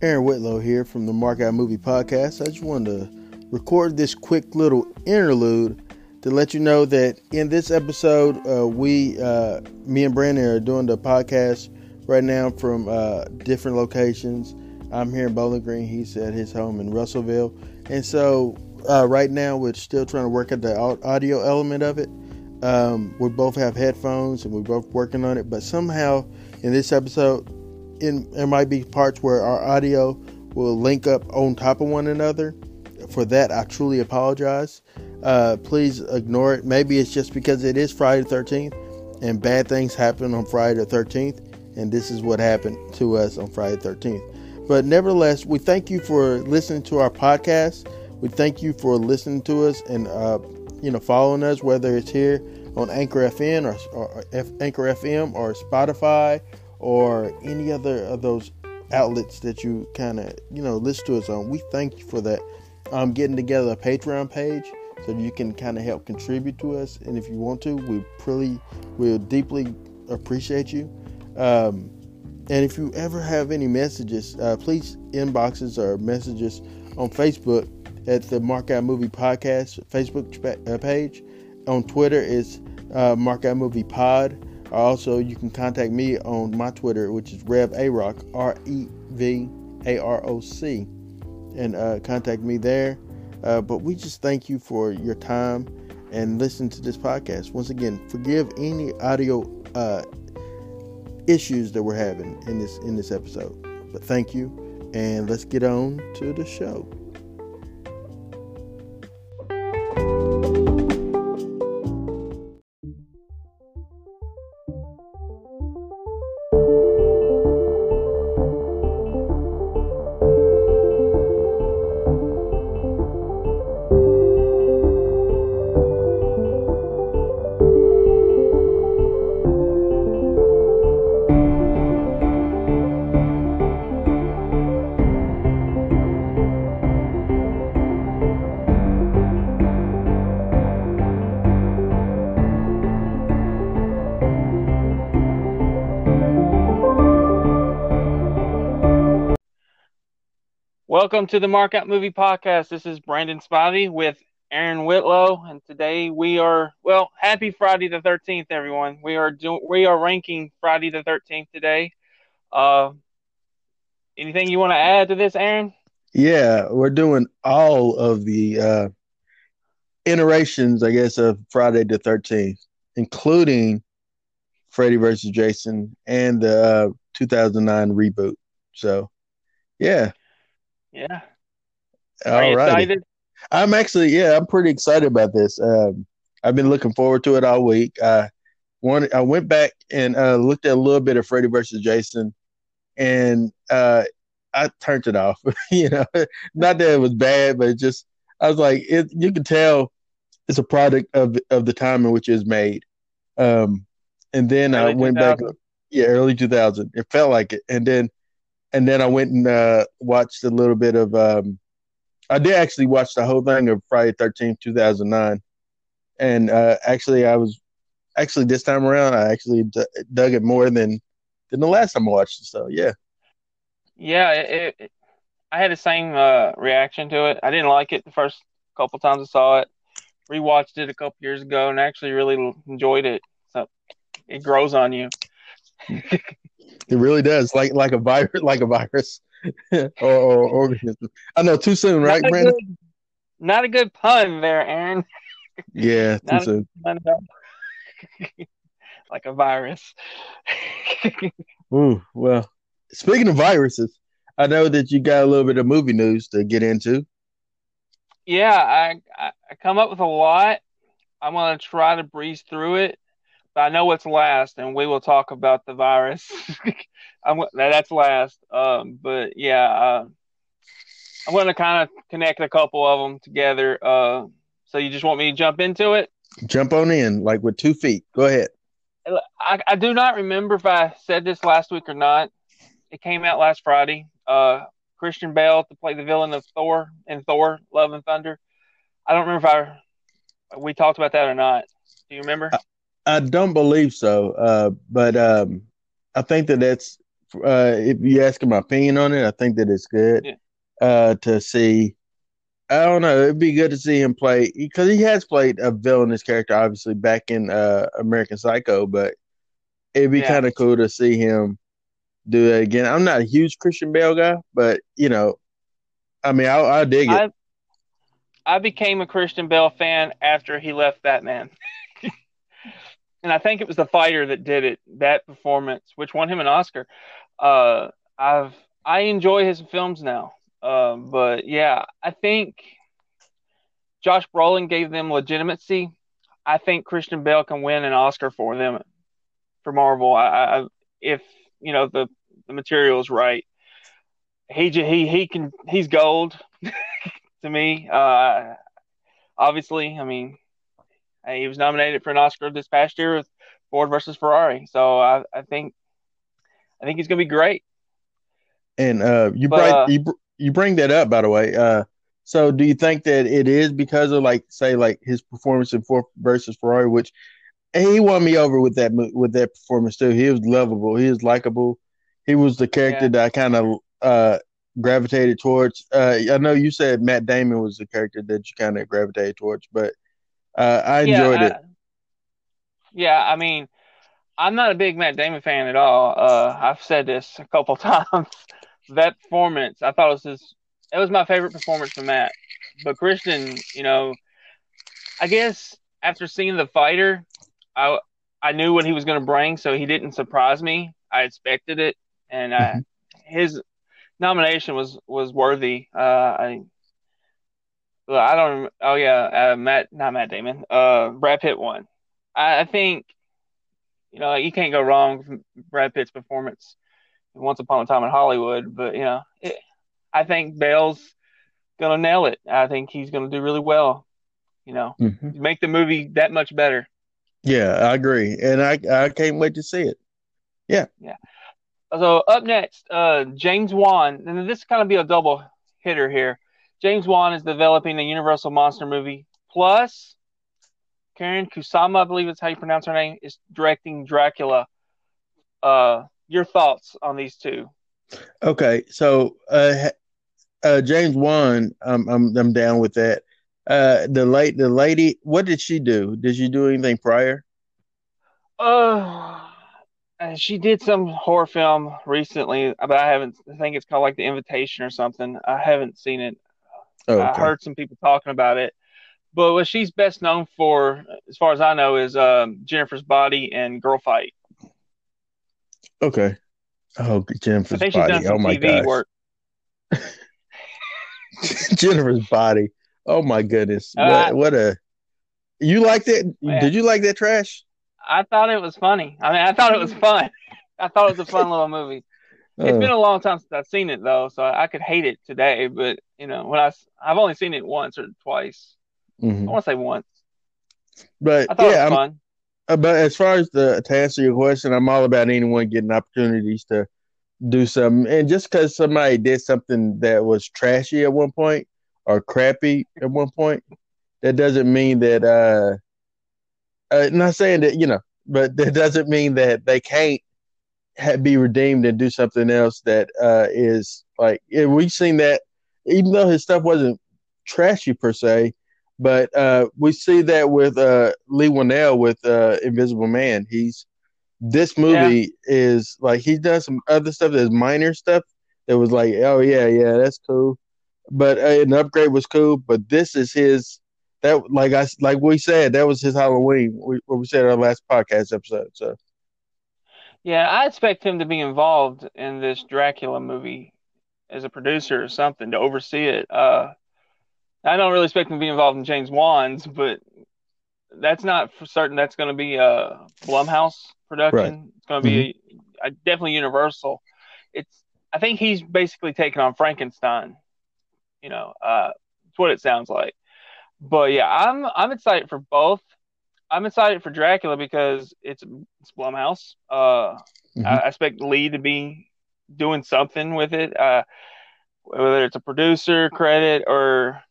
Aaron Whitlow here from the Mark Out Movie Podcast. I just wanted to record this quick little interlude to let you know that in this episode, uh, we, uh, me and Brandon, are doing the podcast right now from uh, different locations. I'm here in Bowling Green. He's at his home in Russellville, and so uh, right now we're still trying to work out the audio element of it. Um, we both have headphones and we're both working on it, but somehow in this episode, in, there might be parts where our audio will link up on top of one another. For that, I truly apologize. Uh, please ignore it. Maybe it's just because it is Friday the 13th and bad things happen on Friday the 13th, and this is what happened to us on Friday the 13th. But nevertheless, we thank you for listening to our podcast. We thank you for listening to us and uh, you know following us, whether it's here on Anchor FM or, or F, Anchor FM or Spotify or any other of those outlets that you kind of you know listen to us on. We thank you for that. I'm getting together a Patreon page so you can kind of help contribute to us, and if you want to, we really we'll deeply appreciate you. Um, and if you ever have any messages, uh, please inboxes or messages on Facebook at the Mark Out Movie Podcast Facebook uh, page. On Twitter, it's uh, Mark Out Movie Pod. Also, you can contact me on my Twitter, which is Rev Aroc, R E V A R O C, and uh, contact me there. Uh, but we just thank you for your time and listen to this podcast. Once again, forgive any audio uh, issues that we're having in this in this episode. But thank you, and let's get on to the show. Welcome to the Mark Out Movie Podcast. This is Brandon Spivey with Aaron Whitlow, and today we are well. Happy Friday the Thirteenth, everyone. We are doing we are ranking Friday the Thirteenth today. Uh, anything you want to add to this, Aaron? Yeah, we're doing all of the uh, iterations, I guess, of Friday the Thirteenth, including Freddy versus Jason and the uh, 2009 reboot. So, yeah, yeah. All right. I'm actually, yeah, I'm pretty excited about this. Um, I've been looking forward to it all week. I one, I went back and uh, looked at a little bit of Freddy versus Jason, and uh, I turned it off. you know, not that it was bad, but just I was like, it, you can tell it's a product of of the time in which it was made. Um, and then early I went 2000. back, yeah, early 2000. It felt like it, and then and then I went and uh, watched a little bit of. Um, I did actually watch the whole thing of Friday Thirteenth, two thousand nine, and uh, actually I was actually this time around I actually d- dug it more than than the last time I watched it. So yeah, yeah, it, it, I had the same uh, reaction to it. I didn't like it the first couple times I saw it. Rewatched it a couple years ago and actually really enjoyed it. So it grows on you. It really does, like like a virus, like a virus or, or organism. I know too soon, right, not Brandon? Good, not a good pun there, Aaron. Yeah, too soon. like a virus. Ooh, well, speaking of viruses, I know that you got a little bit of movie news to get into. Yeah, I I come up with a lot. I'm gonna try to breeze through it. I know what's last, and we will talk about the virus. I'm that's last. Um, but yeah, uh, I'm going to kind of connect a couple of them together. Uh, so you just want me to jump into it? Jump on in, like with two feet. Go ahead. I, I do not remember if I said this last week or not. It came out last Friday. Uh, Christian Bale to play the villain of Thor in Thor: Love and Thunder. I don't remember if I we talked about that or not. Do you remember? I don't believe so, uh, but um, I think that that's uh, if you ask him my opinion on it, I think that it's good Yeah. uh, to see. I don't know. It'd be good to see him play because he has played a villainous character, obviously back in uh, American Psycho. But it'd be Yeah. kind of cool to see him do that again. I'm not a huge Christian Bale guy, but you know, I mean, I I dig it. I I became a Christian Bale fan after he left Batman. and I think it was the fighter that did it, that performance, which won him an Oscar. Uh I've I enjoy his films now. Uh, but yeah, I think Josh Brolin gave them legitimacy. I think Christian Bale can win an Oscar for them for Marvel. I, I if you know the the material is right. He he he can he's gold to me. Uh, obviously, I mean, he was nominated for an Oscar this past year with Ford versus Ferrari. So I, I think I think he's gonna be great. And uh, you But, bring uh, you you bring that up, by the way. Uh, so do you think that it is because of like say like his performance in Ford versus Ferrari, which he won me over with that with that performance too. He was lovable. He was likable. He was the character Yeah. that I kind of uh, gravitated towards. Uh, I know you said Matt Damon was the character that you kind of gravitated towards, but uh, I enjoyed yeah, it. I- yeah, I mean, I'm not a big Matt Damon fan at all. Uh, I've said this a couple times. that performance, I thought it was his. It was my favorite performance from Matt. But Christian, you know, I guess after seeing the fighter, I I knew what he was going to bring, so he didn't surprise me. I expected it, and I, Mhm. his nomination was was worthy. Uh, I. Well, I don't. Oh yeah, uh, Matt, not Matt Damon. Uh, Brad Pitt won. I, I think, you know, you can't go wrong with Brad Pitt's performance. Once upon a time in Hollywood, but you know, it, I think Bale's gonna nail it. I think he's gonna do really well. You know, Mhm. make the movie that much better. Yeah, I agree, and I I can't wait to see it. Yeah, yeah. So up next, uh, James Wan, and this kind of be a double hitter here. James Wan is developing a Universal monster movie. Plus, Karyn Kusama, I believe that's how you pronounce her name, is directing Dracula. Uh, your thoughts on these two? Okay, so uh, uh, James Wan, I'm I'm I'm down with that. Uh, the late the lady, what did she do? Did she do anything prior? Uh, uh, she did some horror film recently, but I haven't. I think it's called like The Invitation or something. I haven't seen it. Oh, I okay. heard some people talking about it. But what she's best known for, as far as I know, is um, Jennifer's Body and Girl Fight. Okay. Oh, I Jennifer's think she's body. done some oh my TV gosh. work. Jennifer's body. Oh my goodness. Uh, what what a you liked it? Yeah. Did you like that trash? I thought it was funny. I mean, I thought it was fun. I thought it was a fun little movie. It's Uh, been a long time since I've seen it though, so I could hate it today. But you know, when I I've only seen it once or twice. mhm. I want to say once. But I thought yeah, it was fun. uh, but as far as the to answer your question, I'm all about anyone getting opportunities to do something. And just because somebody did something that was trashy at one point or crappy at one point, that doesn't mean that uh, uh not saying that, you know, but that doesn't mean that they can't be redeemed and do something else that uh is like yeah, we've seen that even though his stuff wasn't trashy per se, but uh we see that with uh Leigh Whannell with uh Invisible Man. He's this movie is like he's done some other stuff that's minor stuff that was like, oh yeah, yeah, that's cool. But uh, an upgrade was cool, but this is his that like I like we said that was his Halloween. We, what we said our last podcast episode. So Yeah, I expect him to be involved in this Dracula movie as a producer or something to oversee it. Uh, I don't really expect him to be involved in James Wan's, but that's not for certain. That's going to be a Blumhouse production. It's going to be a, definitely Universal. It's. I think he's basically taking on Frankenstein. You know, uh, it's what it sounds like. But yeah, I'm I'm excited for both. I'm excited for Dracula because it's it's Blumhouse. Uh, Mhm. I, I expect Leigh to be doing something with it, uh, whether it's a producer credit or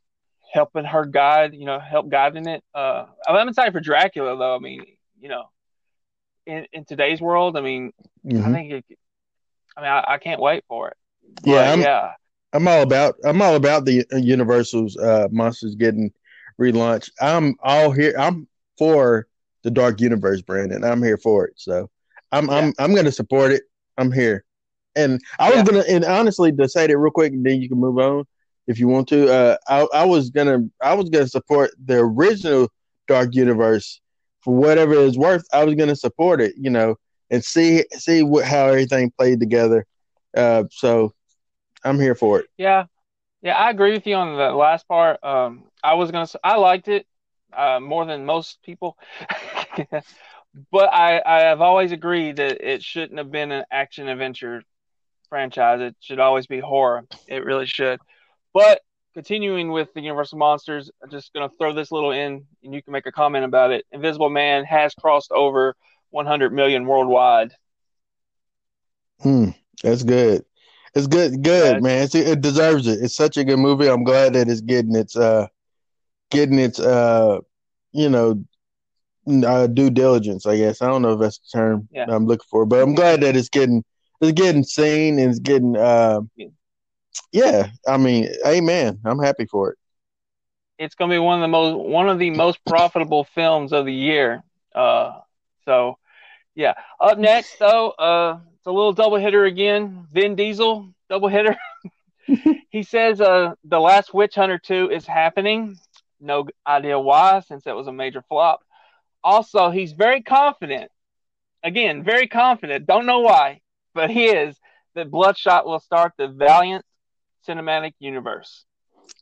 helping her guide, you know, help guiding it. Uh, I'm excited for Dracula though. I mean, you know, in, in today's world, I mean, I mhm. think it, I mean, I, I can't wait for it. Yeah, I'm- yeah, I'm all about I'm all about the Universal's uh, monsters getting relaunched. I'm all here. I'm for the Dark Universe, Brandon. I'm here for it. So I'm I'm I'm gonna support it. I'm here. And I was Yeah. gonna and honestly to say that real quick, and then you can move on if you want to. Uh, I I was gonna I was gonna support the original Dark Universe for whatever it's worth. I was gonna support it, you know, and see see what how everything played together. Uh, so I'm here for it. yeah, yeah. I agree with you on the last part. Um, I was gonna, I liked it uh, more than most people, but I, I have always agreed that it shouldn't have been an action adventure franchise. It should always be horror. It really should. But continuing with the Universal Monsters, I'm just gonna throw this little in, and you can make a comment about it. Invisible Man has crossed over 100 million worldwide. Hmm, that's good. It's good, good Yeah. man. It's, it deserves it. It's such a good movie. I'm glad that it's getting its uh, getting its uh, you know, uh, due diligence. I guess I don't know if that's the term Yeah. I'm looking for, but I'm glad that it's getting it's getting seen and it's getting uh, Yeah. I mean, amen. I'm happy for it. it's going to be one of the most one of the most profitable films of the year. Uh, so yeah. Up next, though, uh, it's a little double hitter again. Vin Diesel double hitter. he says, uh, the last Witch Hunter two is happening. No idea why, since that was a major flop. Also, he's very confident. Again, very confident. Don't know why, but he is that Bloodshot will start the Valiant cinematic universe.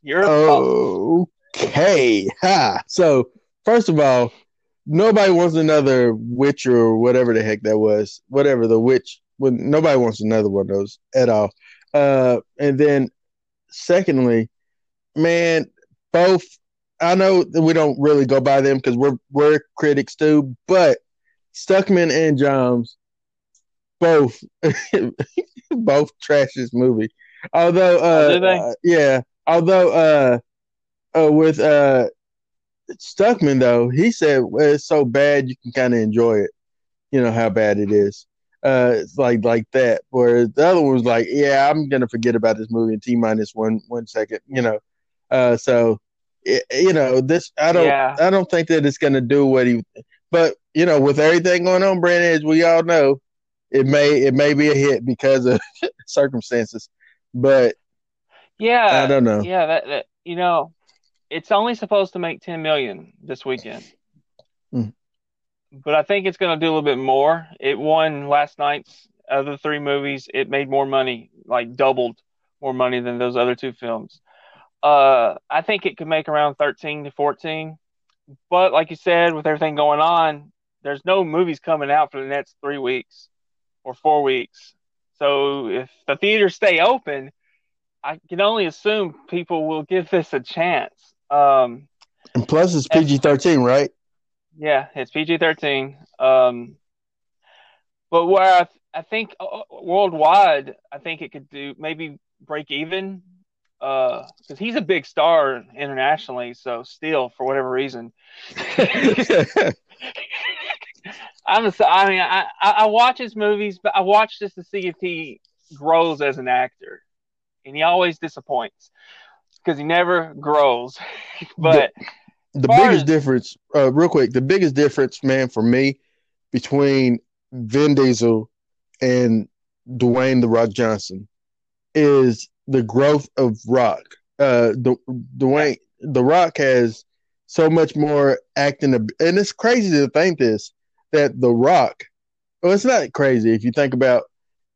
Your thoughts? Okay. Ha. So first of all, nobody wants another witch or whatever the heck that was. Whatever the witch. When nobody wants another one of those at all. Uh, and then secondly, man, both. I know that we don't really go by them because we're we're critics too, but Stuckmann and Jahns both both trash this movie. Although, uh, Oh, uh, yeah, although uh, uh, with uh, Stuckmann though, he said well, it's so bad you can kind of enjoy it. You know how bad it is. Uh, it's like like that. Whereas the other one was like, yeah, I'm gonna forget about this movie in t minus one one second. You know, uh, so you know this. I don't. Yeah. I don't think that it's gonna do what he. But you know, with everything going on, Brandon, as we all know, it may it may be a hit because of circumstances. But Yeah, I don't know. Yeah, that, that you know, it's only supposed to make 10 million this weekend. Hmm. But I think it's going to do a little bit more. It won last night's other three movies. It made more money, like doubled more money than those other two films. Uh, I think it could make around 13 to 14. But like you said, with everything going on, there's no movies coming out for the next three weeks or four weeks. So if the theaters stay open, I can only assume people will give this a chance. Um, and plus, it's PG thirteen, right? yeah, it's PG thirteen. Um, but where I, I think uh, worldwide, I think it could do maybe break even. Because he's a big star internationally, so still for whatever reason, I'm. A, I mean, I, I watch his movies, but I watch just to see if he grows as an actor, and he always disappoints because he never grows. but the far biggest as- difference, uh, real quick, the biggest difference, man, for me between Vin Diesel and Dwayne the Rock Johnson is the growth of Rock. Uh, the Dwayne the Rock has so much more acting, and it's crazy to think this that the Rock. Well, it's not crazy if you think about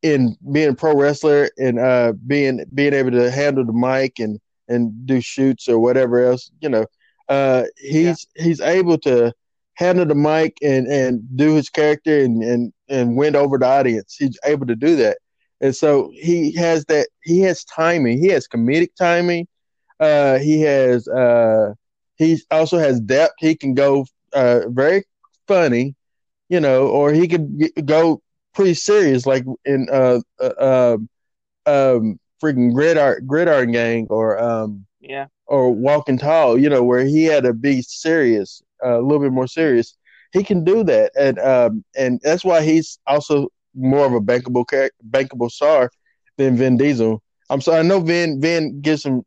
in being a pro wrestler and uh being being able to handle the mic and and do shoots or whatever else, you know uh, he's he's able to handle the mic and and do his character and and and win over the audience. He's able to do that, and so he has that. He has timing. He has comedic timing. Uh, he has uh, he also has depth. He can go uh, very funny, you know, or he could go pretty serious, like in uh, uh um um freaking gridiron gridiron gang or um yeah, or walking tall, you know, where he had to be serious, uh, a little bit more serious. He can do that, and um, and that's why he's also more of a bankable bankable star than Vin Diesel. I'm sorry, I know Vin Vin gives some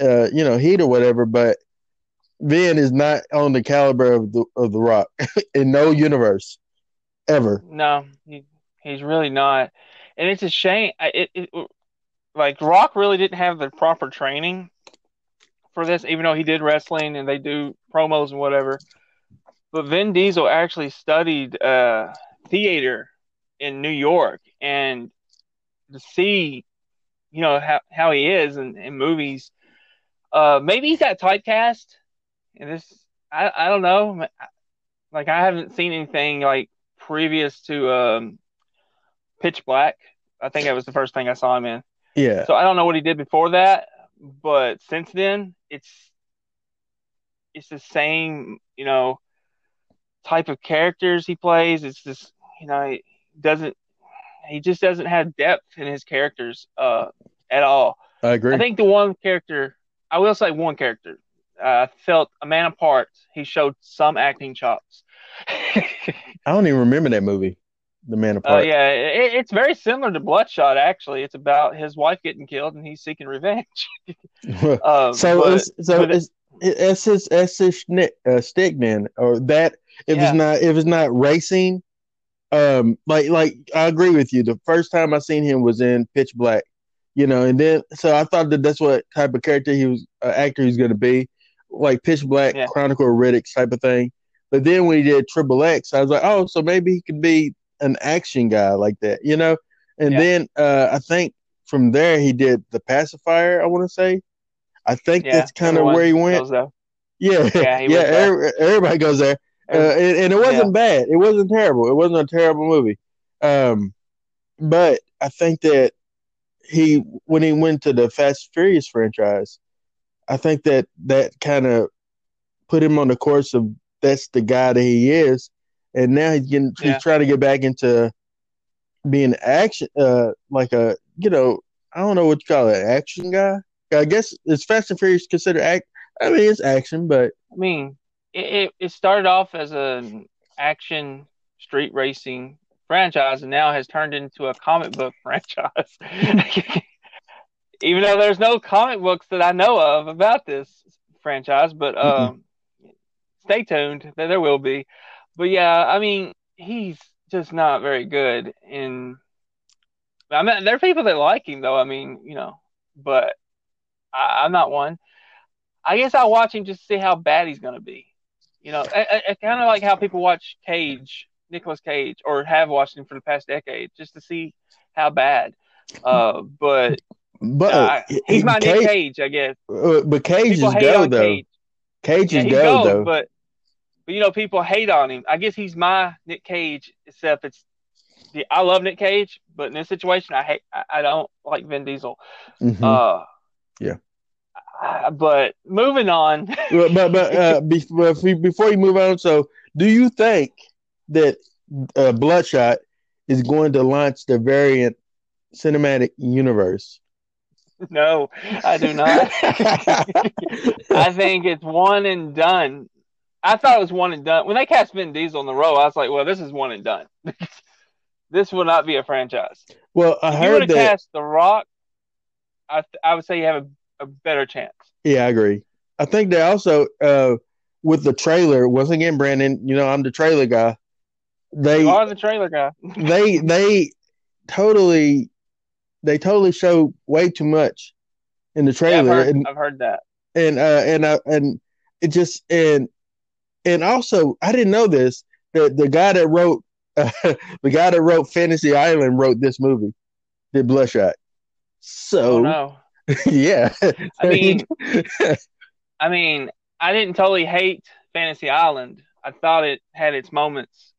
uh, you know heat or whatever, but Vin is not on the caliber of the of the Rock in no universe ever. No, he, he's really not, and it's a shame. It, it like Rock really didn't have the proper training for this, even though he did wrestling and they do promos and whatever. But Vin Diesel actually studied uh, theater in New York, and to see, you know, how how he is in, in movies. Uh, maybe he's got typecast, and this I I don't know. Like I haven't seen anything like previous to um, Pitch Black. I think that was the first thing I saw him in. Yeah. So I don't know what he did before that, but since then, it's it's the same, you know, type of characters he plays. It's just, you know, doesn't he just doesn't have depth in his characters uh, at all. I agree. I think the one character, I will say one character, uh, felt a man apart. He showed some acting chops. I don't even remember that movie, The Man Uh, Apart. yeah, it, it's very similar to Bloodshot. Actually, it's about his wife getting killed and he's seeking revenge. Um, so but- it's, so it's, it, that's his his uh, stick then, or that if Yeah. it's not if it's not racing, um, like like I agree with you. The first time I seen him was in Pitch Black, you know, and then so I thought that that's what type of character he was, uh, actor he's going to be, like Pitch Black, Yeah. Chronicle of Riddick type of thing. But then when he did Triple X, I was like, oh, so maybe he could be an action guy like that, you know. And Yeah. then uh, I think from there he did the pacifier. I want to say, I think yeah, that's kind of where he went. Yeah, Yeah, yeah, he was there. every- everybody goes there, uh, and, and it wasn't Yeah. bad. It wasn't terrible. It wasn't a terrible movie. Um, but I think that he when he went to the Fast and Furious franchise, I think that that kind of put him on the course of that's the guy that he is, and now he's getting Yeah. he's trying to get back into being action, uh, like a you know I don't know what you call it, action guy. I guess it's Fast and Furious considered act. I mean, it's action, but I mean, it, it, started off as an action street racing franchise and now has turned into a comic book franchise. Even though there's no comic books that I know of about this franchise, but um, stay tuned. There there will be. But yeah, I mean, he's just not very good And I mean, there are people that like him though. I mean, you know, but I, I'm not one. I guess I'll watch him just to see how bad he's going to be. You know, it kind of like how people watch Cage, Nicolas Cage, or have watched him for the past decade, just to see how bad. Uh, but but uh, he's my Cage, Nick Cage, I guess. uh, but Cage People is hate go though. Cage. Cage Yeah, is gold, though. but but you know, people hate on him. I guess he's my Nick Cage, except it's. Yeah, I love Nick Cage, but in this situation, I hate. I, I don't like Vin Diesel. Mhm. Uh, Yeah. Uh, But moving on. but but, but uh, before before you move on, so do you think that uh, Bloodshot is going to launch the Valiant cinematic universe? no, I do not. I think it's one and done. I thought it was one and done. When they cast Vin Diesel in the role, I was like, well, this is one and done. this will not be a franchise. well, I If you heard have that. cast The Rock, I, th- I would say you have a, a better chance. Yeah, I agree. I think they also uh, with the trailer. Once again, Brandon, you know I'm the trailer guy. They You are the trailer guy. they they totally they totally show way too much in the Yeah, I've, trailer heard, and I've heard that. and uh and uh, and it just and and also I didn't know this the the guy that wrote uh, the guy that wrote Fantasy Island wrote this movie did Bloodshot so Oh no. yeah I mean, I mean, I didn't totally hate Fantasy Island. I thought it had its moments.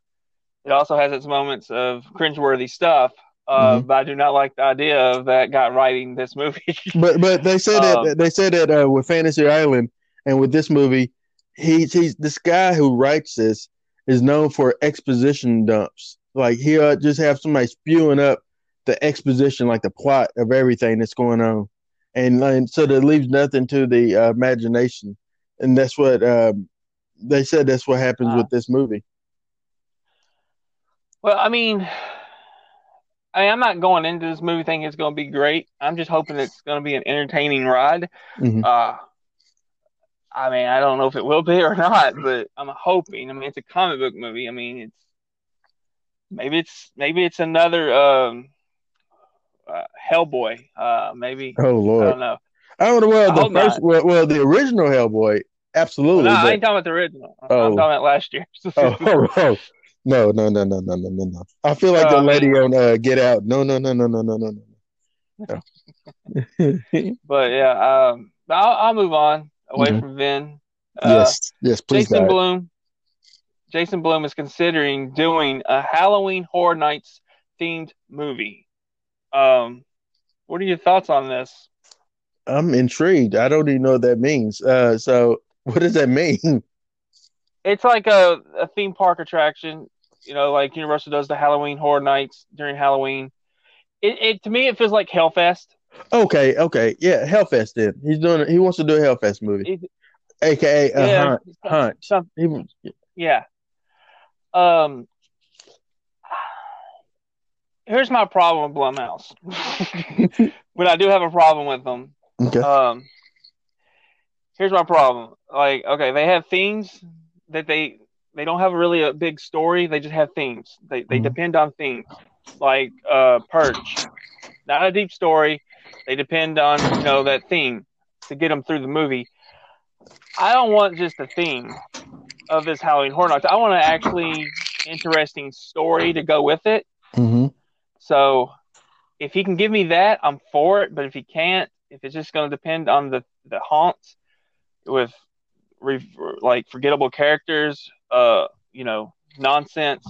It also has its moments of cringeworthy stuff. Uh, Mhm. But I do not like the idea of that guy writing this movie. but but they said Um, that they said that uh, with Fantasy Island and with this movie, he's he's this guy who writes this is known for exposition dumps. Like he'll just have somebody spewing up the exposition, like the plot of everything that's going on, and, and so that leaves nothing to the uh, imagination. And that's what um, they said. That's what happens Wow. with this movie. well, I mean, I mean, I'm not going into this movie thinking it's going to be great. I'm just hoping it's going to be an entertaining ride. Mhm. Uh, I mean, I don't know if it will be or not, but I'm hoping. I mean, it's a comic book movie. I mean, it's maybe it's maybe it's another um, uh, Hellboy. Uh, maybe Oh Lord, I don't know. I don't know. Well, the first, well, well, the original Hellboy, absolutely. no, I ain't talking about the original. I'm Oh. talking about last year. oh, oh, oh. no, no, no, no, no, no, no, no. I feel like the lady on uh, Get Out. No, no, no, no, no, no, no, no. But yeah, um, I'll, I'll move on away Mhm. from Vin. Uh, yes, yes, please. Jason God. Bloom. Jason Blum is considering doing a Halloween Horror Nights themed movie. Um, what are your thoughts on this? I'm intrigued. I don't even know what that means. Uh, so what does that mean? It's like a, a theme park attraction, you know, like Universal does the Halloween Horror Nights during Halloween. It, it to me it feels like Hellfest. Okay, okay, yeah, Hellfest. Then he's doing. He wants to do a Hellfest movie, It- aka a yeah, hunt. Hunt. some- He- yeah. Um. Here's my problem with Blumhouse. but I do have a problem with them, okay. Um, here's my problem. Like, okay, they have themes that they they don't have really a big story. They just have themes. They they Mhm. depend on themes. Like uh, Purge, not a deep story. They depend on you know that theme to get them through the movie. I don't want just a theme of this Halloween Horror Nights. I want an actually interesting story to go with it. hmm So if he can give me that, I'm for it. But if he can't, if it's just going to depend on the the haunts with re, like forgettable characters, uh, you know, nonsense,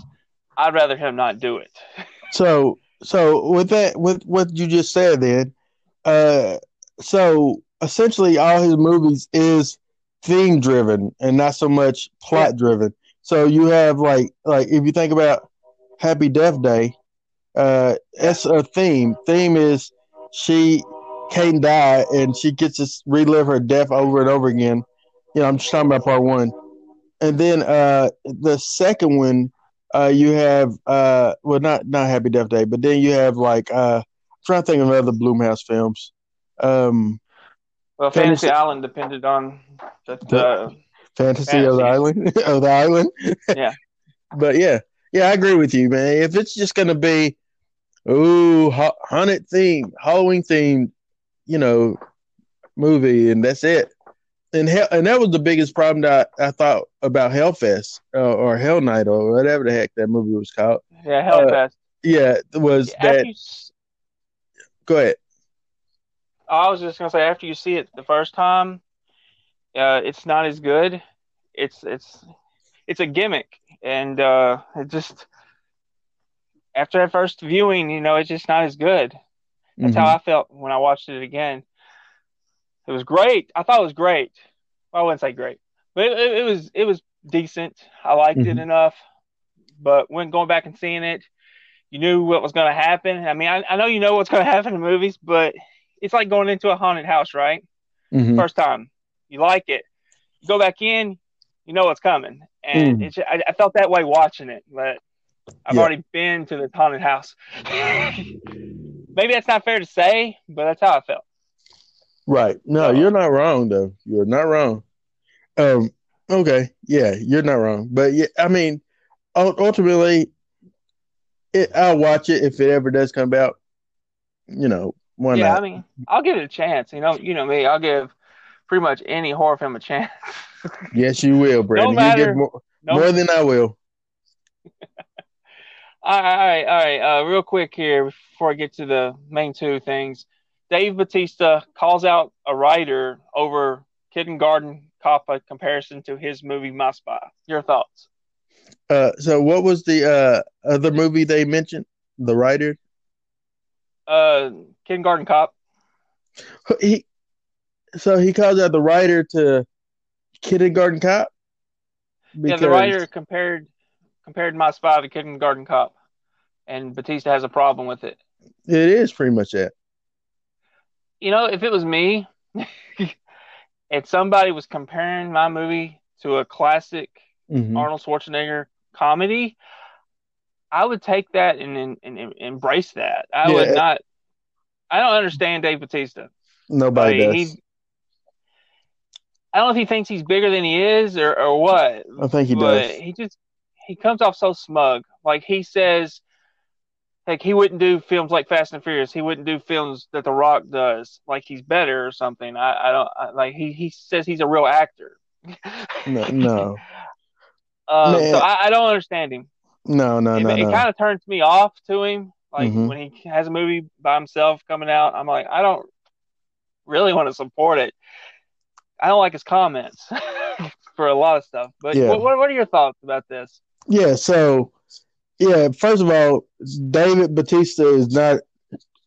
I'd rather him not do it. So, so with that, with what you just said, then, uh, so essentially, all his movies is theme driven and not so much plot driven. So you have like, like if you think about Happy Death Day, uh, it's a theme. Theme is she can't die and she gets to relive her death over and over again. You know, I'm just talking about part one, and then uh, the second one uh, you have uh, well, not not Happy Death Day, but then you have like uh, I'm trying to think of other Blumhouse films. Um, Well, Fantasy- Fantasy Island depended on the, The- the Fantasy of the Island of the Island. Yeah. but yeah, yeah, I agree with you, man. If it's just gonna be ooh haunted theme, Halloween themed, you know, movie, and that's it. And hell, and that was the biggest problem that I, I thought about Hellfest uh, or Hell Night or whatever the heck that movie was called. yeah Hellfest. Yeah, was that? you, Go ahead. I was just gonna say after you see it the first time, uh, it's not as good. It's it's it's a gimmick, and uh, it just after that first viewing, you know, it's just not as good. That's Mhm. how I felt when I watched it again. It was great. I thought it was great. Well, I wouldn't say great, but it, it, it was it was decent. I liked it Mhm. enough. But when going back and seeing it, you knew what was going to happen. I mean, I, I know you know what's going to happen in movies, but it's like going into a haunted house, right? Mhm. First time, you like it. You go back in, you know what's coming, and Mm. it's I, I felt that way watching it. But I've Yeah. already been to the haunted house. Maybe that's not fair to say, but that's how I felt. Right. No, So- you're not wrong though. You're not wrong. Um. Okay. Yeah, you're not wrong. But yeah, I mean, ultimately, it, I'll watch it if it ever does come out. You know, why yeah, not? I mean, I'll give it a chance. You know, you know me. I'll give pretty much any horror film a chance. yes, you will, Brandon. you matter- get more, No, more than I will. All right, all right, all right. Uh, real quick here before I get to the main two things. Dave Bautista calls out a writer over Kindergarten Cop a comparison to his movie My Spy. Your thoughts? Uh. So, what was the uh other movie they mentioned? The writer. Uh, Kindergarten Cop. He. So he calls out the writer to Kindergarten Cop. Yeah, the writer compared compared My Spy to Kindergarten Cop, and Bautista has a problem with it. It is pretty much that. You know, if it was me, if somebody was comparing my movie to a classic Mhm. Arnold Schwarzenegger comedy, I would take that and, and, and embrace that. I Yeah. would not. I don't understand Dave Bautista. Nobody Like, does. he- I don't know if he thinks he's bigger than he is or, or what. I think he but does. he just he comes off so smug. Like he says, like he wouldn't do films like Fast and Furious. He wouldn't do films that The Rock does. Like he's better or something. I, I don't I, like. He he says he's a real actor. No, no, Um, so I, I don't understand him. no, no, it no, it no. kind of turns me off to him. Like Mhm. when he has a movie by himself coming out, I'm like, I don't really want to support it. I don't like his comments for a lot of stuff. But Yeah. what what are your thoughts about this? Yeah, so yeah, first of all, David Bautista is not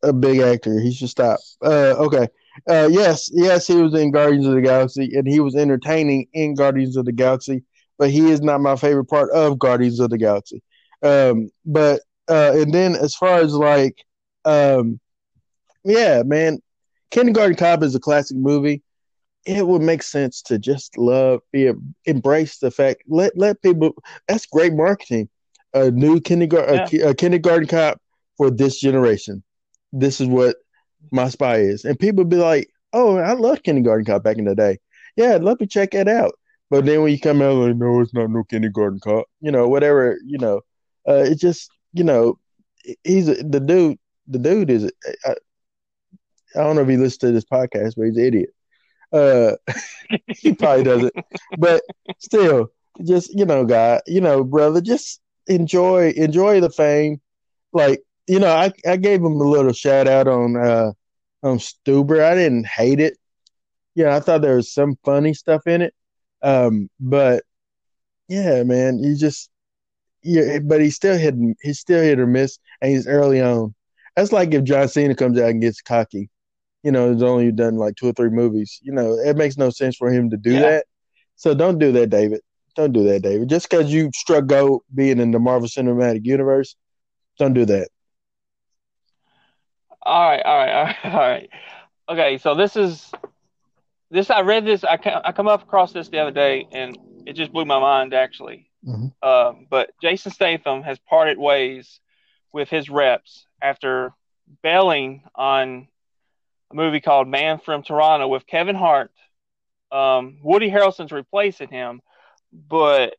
a big actor. He should stop. Uh okay. Uh yes, yes, he was in Guardians of the Galaxy and he was entertaining in Guardians of the Galaxy, but he is not my favorite part of Guardians of the Galaxy. Um but uh and then as far as like um yeah, man, Kindergarten Cop is a classic movie. It would make sense to just love, be embrace the fact. Let let people. That's great marketing. A new kindergarten, Yeah. a, a kindergarten cop for this generation. This is what my spy is, and people be like, "Oh, I love kindergarten cop back in the day. Yeah, let me check that out." But then when you come out like, "No, it's not no kindergarten cop," you know, whatever, you know, uh, it just, you know, he's the dude. The dude is. I, I don't know if he listens to this podcast, but he's an idiot. Uh, he probably doesn't, but still, just you know, guy, you know, brother, just enjoy enjoy the fame. Like you know, I I gave him a little shout out on uh on Stuber. I didn't hate it. Yeah, I thought there was some funny stuff in it. Um, but yeah, man, you just yeah, but he's still hit he's still hit or miss, and he's early on. That's like if John Cena comes out and gets cocky. You know, he's only done like two or three movies. You know, it makes no sense for him to do Yeah. that. So don't do that, David. Don't do that, David. Just because you struck gold being in the Marvel Cinematic Universe, don't do that. All right, all right, all right, all right. Okay, so this is this. I read this. I ca- I come up across this the other day, and it just blew my mind actually. Mhm. Um, but Jason Statham has parted ways with his reps after bailing on a movie called Man from Toronto with Kevin Hart. Um, Woody Harrelson's replacing him, but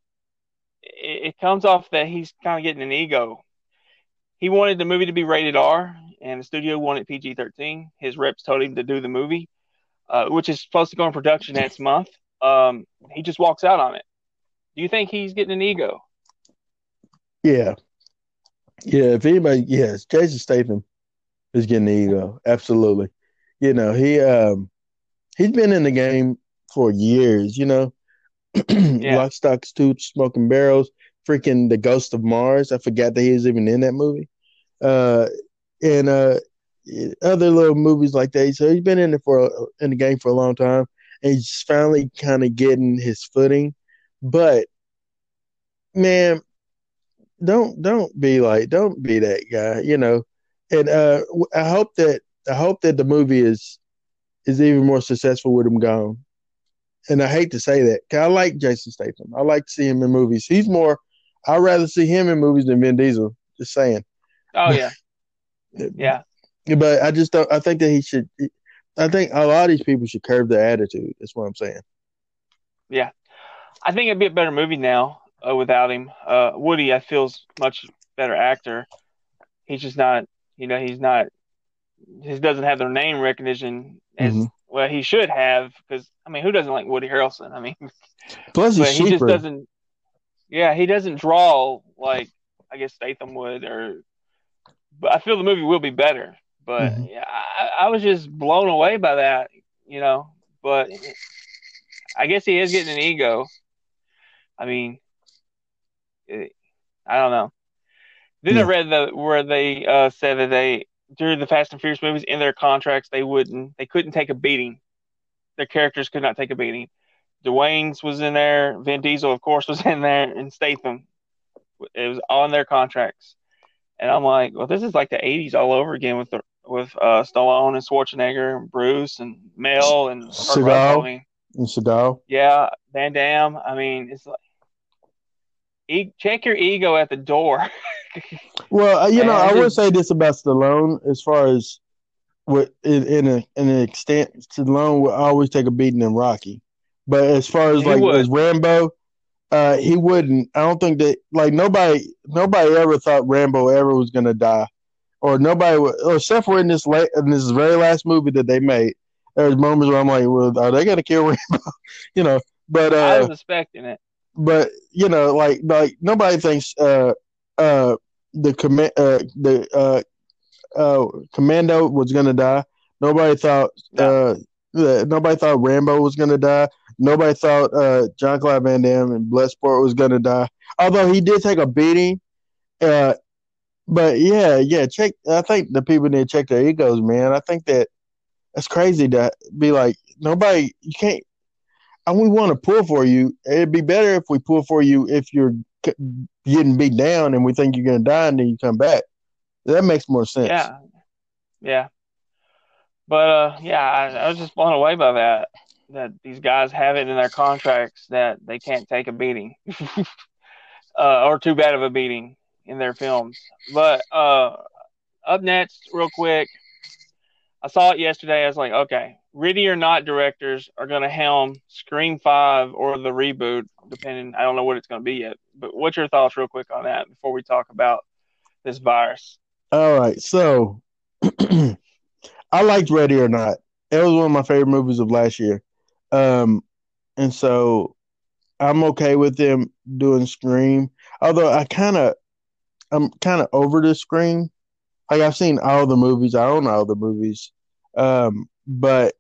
it, it comes off that he's kind of getting an ego. He wanted the movie to be rated R, and the studio wanted PG 13. His reps told him to do the movie, uh, which is supposed to go in production next month. Um, he just walks out on it. Do you think he's getting an ego? Yeah. Yeah, if anybody yes, Jason Statham is getting the ego. Absolutely. You know, he um he's been in the game for years, you know. Lock, stock, two smoking barrels, freaking the Ghost of Mars. I forgot that he was even in that movie. Uh and uh other little movies like that. So he's been in it for in the game for a long time and he's just finally kind of getting his footing. But man, don't don't be like don't be that guy, you know. And uh I hope that I hope that the movie is is even more successful with him gone. And I hate to say that. 'cause I like Jason Statham. I like to see him in movies. He's more I'd rather see him in movies than Vin Diesel. Just saying. Oh yeah, yeah. But I just don't I think that he should I think a lot of these people should curb their attitude. That's what I'm saying. Yeah, I think it'd be a better movie now uh, without him. Uh, Woody, I feel's much better actor. He's just not, you know, he's not. He doesn't have their name recognition as Mhm. Well. He should have because I mean, who doesn't like Woody Harrelson? I mean, Plus he's he just doesn't. Yeah, he doesn't draw like I guess Statham would, or. But I feel the movie will be better. But Mhm. yeah, I, I was just blown away by that, you know. But I guess he is getting an ego. I mean, it, I don't know. Then I read the where they uh, said that they during the Fast and Furious movies in their contracts they wouldn't they couldn't take a beating. Their characters could not take a beating. Dwayne's was in there. Vin Diesel, of course, was in there, and Statham. It was on their contracts, and I'm like, well, this is like the '80s all over again with the with uh, Stallone and Schwarzenegger and Bruce and Mel and Seagal. And Seagal. yeah, Van Damme. I mean, it's like e- check your ego at the door. well, uh, you know, I I would say this about Stallone as far as what in, in a in an extent Stallone would always take a beating in Rocky, but as far as He like would. as Rambo, uh, he wouldn't. I don't think that like nobody nobody ever thought Rambo ever was gonna die, or nobody would, or except for in this late in this very last movie that they made. There's moments where I'm like, well, are they gonna kill Rambo? you know, but I uh, was expecting it. But you know, like like nobody thinks uh uh the command uh the uh uh commando was gonna die. Nobody thought uh that nobody thought Rambo was gonna die. Nobody thought uh Jean-Claude Van Damme and Bloodsport was gonna die. Although he did take a beating. Uh but yeah, yeah, check I think the people need to check their egos, man. I think that that's crazy to be like nobody you can't and we want to pull for you. It'd be better if we pull for you if you're getting beat down and we think you're going to die and then you come back. That makes more sense. Yeah, yeah. But uh, yeah, I, I was just blown away by that. That these guys have it in their contracts that they can't take a beating, uh, or too bad of a beating in their films. But uh, up next, real quick, I saw it yesterday. I was like, okay, ready or not, directors are going to helm Scream Five or the reboot, depending. I don't know what it's going to be yet. But what's your thoughts, real quick, on that before we talk about this virus? All right. So I liked Ready or Not. It was one of my favorite movies of last year. Um, and so I'm okay with them doing Scream. Although I kind of, I'm kind of over the Scream. Like I've seen all the movies. I own all the movies. Um, but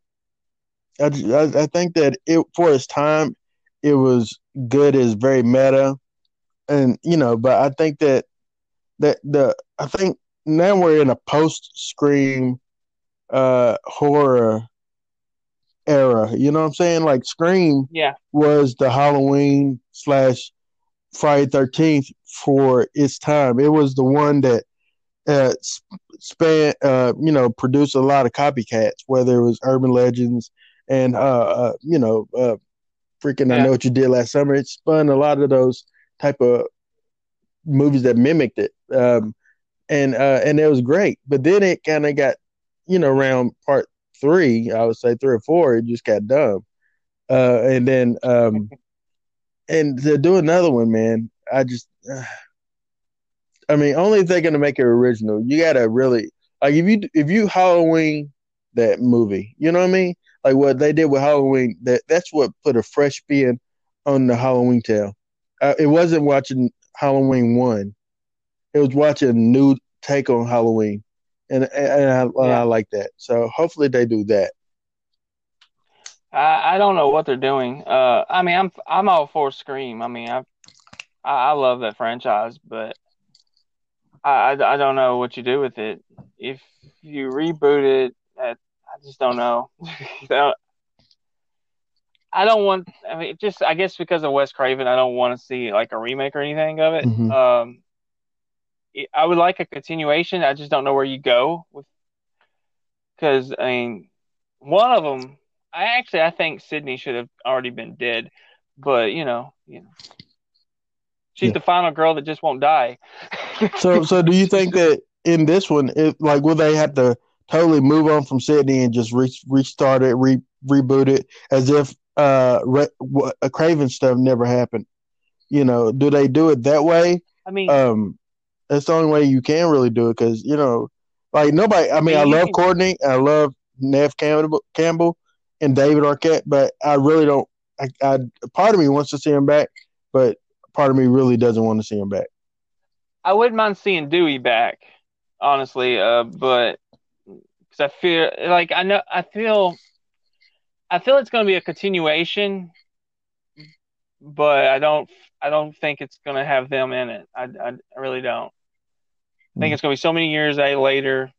I, I, I think that it for its time, it was good. Is very meta, and you know. But I think that that the I think now we're in a post Scream uh horror era. You know what I'm saying? Like Scream Yeah, was the Halloween slash Friday Thirteenth for its time. It was the one that uh span uh you know produced a lot of copycats, whether it was urban legends and uh, uh you know uh freaking I know what you did last summer. It spun a lot of those type of movies that mimicked it. Um and uh and it was great. But then it kind of got you know around part three, I would say three or four, it just got dumb. Uh and then um and to do another one, man, I just uh, I mean, only if they're gonna make it original. You gotta really like if you if you Halloween that movie, you know what I mean? Like what they did with Halloween, that that's what put a fresh spin on the Halloween tale. Uh, it wasn't watching Halloween one; it was watching a new take on Halloween, and and I, and Yeah. I like that. So hopefully they do that. I, I don't know what they're doing. Uh, I mean, I'm I'm all for Scream. I mean, I I, I love that franchise, but I, I I don't know what you do with it. If you reboot it, I, I just don't know. I don't want. I mean, just I guess because of Wes Craven, I don't want to see like a remake or anything of it. Mhm. Um, I would like a continuation. I just don't know where you go with. Because I mean, one of them. I actually I think Sidney should have already been dead, but you know, you know, she's Yeah. the final girl that just won't die. So so do you think that in this one, it, like will they have to totally move on from Sidney and just re- restart it, re- reboot it as if uh, re- a Craven stuff never happened? You know, do they do it that way? I mean, um that's the only way you can really do it because you know like nobody i mean i love courtney i love Neve campbell, campbell and david arquette but i really don't I, I part of me wants to see him back but part of me really doesn't want to see him back I wouldn't mind seeing Dewey back, honestly. Uh, but because I feel like I know I feel I feel it's going to be a continuation, but I don't I don't think it's going to have them in it. I, I, I really don't. I think Hmm. it's going to be so many years a later.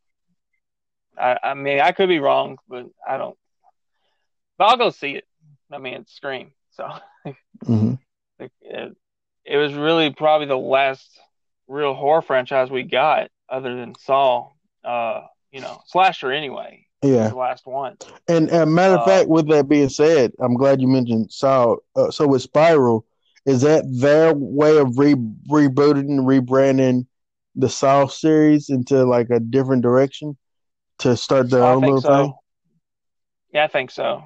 I, I mean, I could be wrong, but I don't. But I'll go see it. I mean, it's Scream, so mm-hmm. it, it was really probably the last real horror franchise we got, other than Saw. Uh, you know, slasher anyway. yeah The last one. and uh, matter of Uh, fact with that being said i'm glad you mentioned saw uh, so with spiral Is that their way of re- rebooting and rebranding the Saw series into like a different direction to start their I own think little so. thing? Yeah, I think so.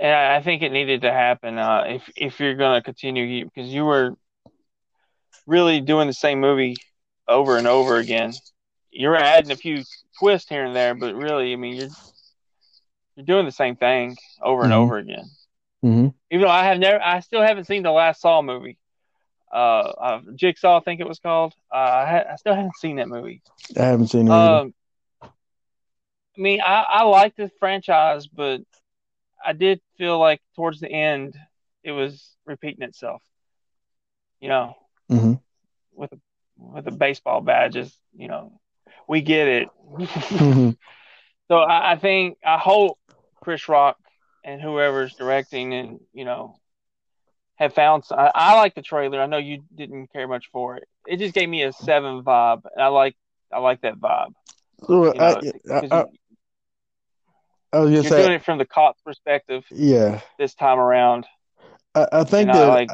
And I think it needed to happen uh, if if you're going to continue because you were really doing the same movie over and over again. You're adding a few twists here and there, but really, I mean, you're you're doing the same thing over and Mhm. over again. Mm-hmm. Even though I have never, I still haven't seen the last Saw movie. Uh, uh Jigsaw, I think it was called. Uh, I, ha- I still haven't seen that movie. I haven't seen it. Um, I mean, I, I like the franchise, but I did feel like towards the end it was repeating itself. You know, Mhm. with a, with the baseball badges. You know, we get it. Mhm. so I, I think I hope Chris Rock and whoever's directing and you know have found. I, I like the trailer. I know you didn't care much for it. It just gave me a seven vibe, and I like I like that vibe. So, You know, I, I, I, was you're gonna doing it from the cop's perspective yeah. this time around. I, I think that I like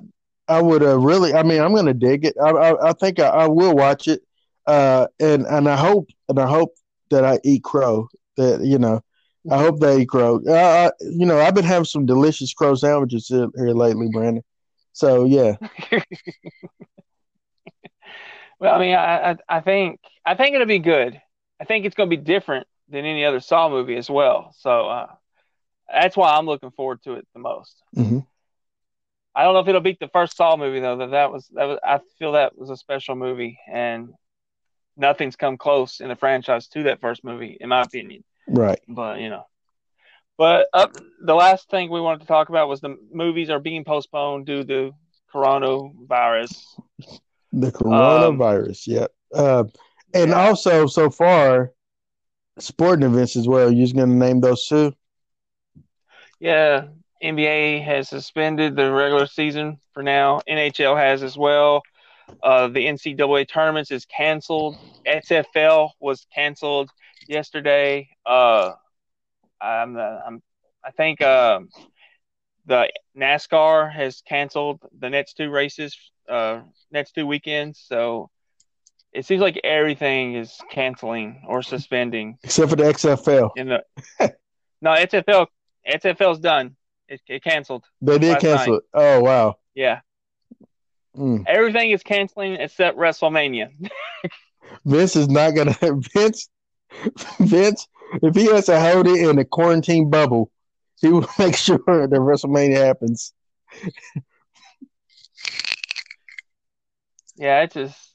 I would uh, really. I mean, I'm gonna dig it. I I, I think I, I will watch it. Uh, and and I hope and I hope that I eat crow. That you know, I hope they eat crow. Uh, I, you know, I've been having some delicious crow sandwiches here, here lately, Brandon. So yeah, Well, I mean, I, I I think I think it'll be good. I think it's going to be different than any other Saw movie as well. So uh, that's why I'm looking forward to it the most. hmm I don't know if it'll beat the first Saw movie though. That that was that was I feel that was a special movie, and nothing's come close in the franchise to that first movie, in my opinion. right. But you know, but up the last thing we wanted to talk about was the movies are being postponed due to coronavirus. The coronavirus. yeah. Uh, and Yeah. also, so far, sporting events as well. You're just gonna name those two. Yeah, NBA has suspended the regular season for now. NHL has as well. Uh, the NCAA tournaments is canceled. XFL was canceled yesterday. Uh, I'm, I'm, I think um the NASCAR has canceled the next two races, uh, next two weekends. So it seems like everything is canceling or suspending. Except for the XFL. In the no XFL, XFL's done. It, it canceled. They did cancel night. it. Oh wow. Yeah, Mm. everything is canceling except WrestleMania. Vince is not gonna Vince Vince if he has to hold it in a quarantine bubble, he will make sure that WrestleMania happens. Yeah, it's just.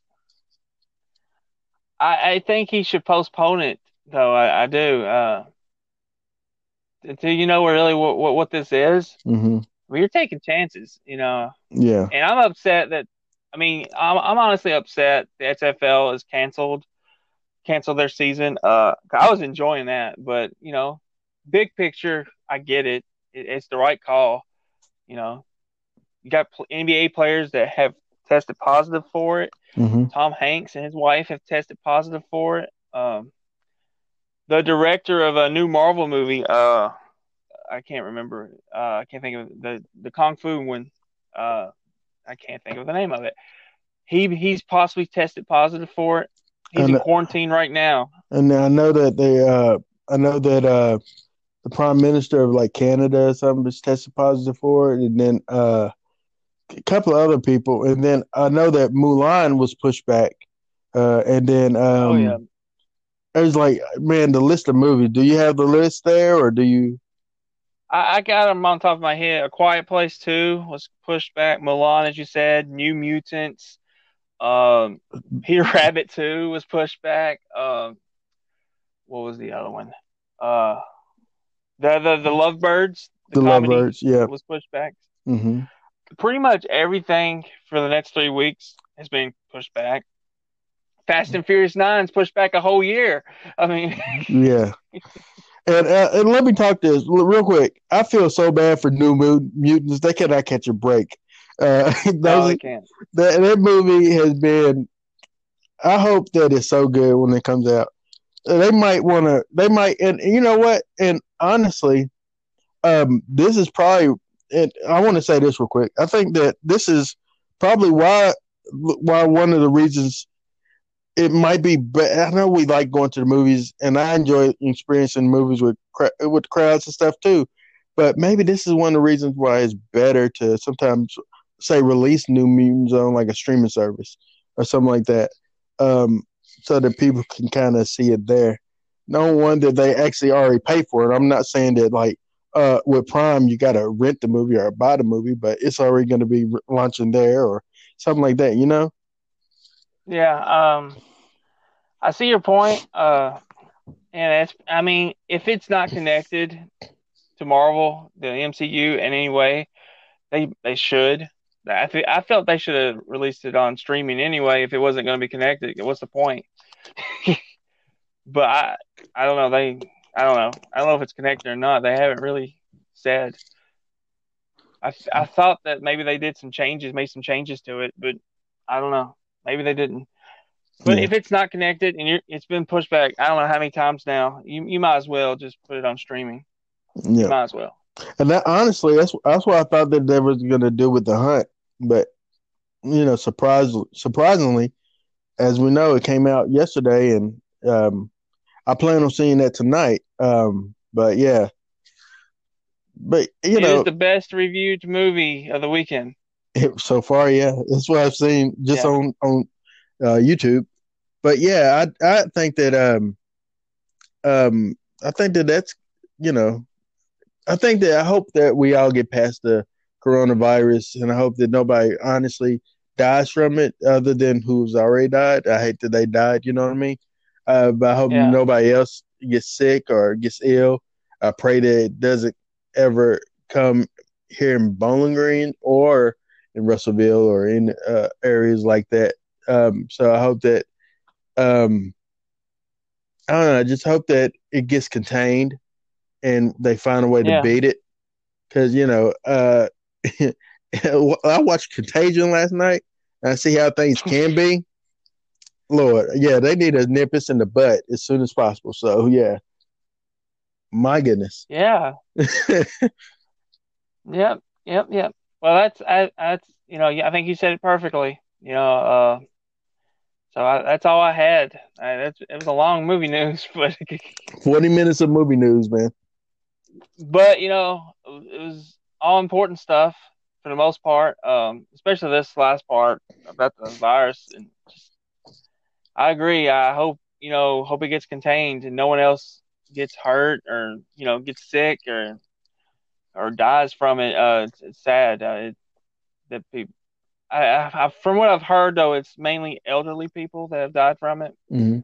I I think he should postpone it though. I, I do. Uh, until you know really what what, what this is. hmm I mean, you're taking chances, you know. Yeah. And I'm upset that. I mean, I'm I'm honestly upset the XFL is canceled, canceled their season. Uh, I was enjoying that, but you know, big picture, I get it. it it's the right call. You know, you got pl- NBA players that have tested positive for it. Hmm Tom Hanks and his wife have tested positive for it. Um, the director of a new Marvel movie, uh, I can't remember. Uh, I can't think of the the kung fu one. Uh, I can't think of the name of it. He he's possibly tested positive for it. He's And, in quarantine right now. And I know that they uh I know that uh the prime minister of like Canada or something was tested positive for it and then uh a couple of other people and then I know that Mulan was pushed back. Uh and then um oh yeah, there's like man the list of movies. Do you have the list there or do you I, I got them on top of my head. A Quiet Place Two was pushed back. Mulan, as you said, New Mutants. Um, Peter Rabbit Two was pushed back. Um, what was the other one? Uh, the the the Lovebirds. the comedy Lovebirds? Yeah. was pushed back. hmm Pretty much everything for the next three weeks has been pushed back. Fast and Furious Nine's pushed back a whole year. I mean, Yeah. And uh, and let me talk this real quick. I feel so bad for New Mu- Mutants. They cannot catch a break. Uh, no, they can't. that that movie has been. I hope that it's so good when it comes out. Uh, They might want to. They might, and you know what? And honestly, um, this is probably and I want to say this real quick. I think that this is probably why why one of the reasons it might be. I know we like going to the movies, and I enjoy experiencing movies with with crowds and stuff too. But maybe this is one of the reasons why it's better to sometimes say release New Mutants on like a streaming service or something like that, um, so that people can kind of see it there. No one that they actually already pay for it. I'm not saying that like uh, with Prime you got to rent the movie or buy the movie, but it's already going to be launching there or something like that. You know? Yeah. Um, I see your point. Uh, and it's I mean, if it's not connected to Marvel, the MCU in any way, they they should. I th- I felt they should have released it on streaming anyway. If it wasn't going to be connected, what's the point? but I I don't know. They I don't know. I don't know if it's connected or not. They haven't really said. I I thought that maybe they did some changes, made some changes to it, but I don't know. Maybe they didn't. But yeah. if it's not connected and it's been pushed back, I don't know how many times now. You you might as well just put it on streaming. Yeah, you might as well. And that honestly, that's that's what I thought that they was gonna do with the hunt. But you know, surprise surprisingly, as we know, it came out yesterday, and um, I plan on seeing that tonight. Um, but yeah, but you it know, is the best reviewed movie of the weekend. It, so far, yeah, that's what I've seen just yeah. on on uh, YouTube. But yeah, I I think that um um I think that that's you know I think that I hope that we all get past the coronavirus, and I hope that nobody honestly dies from it, other than who's already died. I hate that they died. You know what I mean? Uh, but I hope yeah. nobody else gets sick or gets ill. I pray that it doesn't ever come here in Bowling Green or in Russellville or in uh, areas like that. Um, so I hope that um, I don't know. I just hope that it gets contained and they find a way yeah. to beat it. Because you know, uh, I watched Contagion last night. And I see how things can be. Lord, yeah, they need a nip us in the butt as soon as possible. So yeah, my goodness. Yeah. yep. Yep. Yep. Well, that's I, that's you know I think you said it perfectly. You know, uh, so I, that's all I had. I, it was a long movie news, but forty minutes of movie news, man but you know, it was all important stuff for the most part. Um, especially this last part about the virus. And I agree. I hope you know, hope it gets contained and no one else gets hurt or you know gets sick or or dies from it. Uh, it's, it's sad uh, it, that people. I, I, from what I've heard, though, it's mainly elderly people that have died from it, mm-hmm.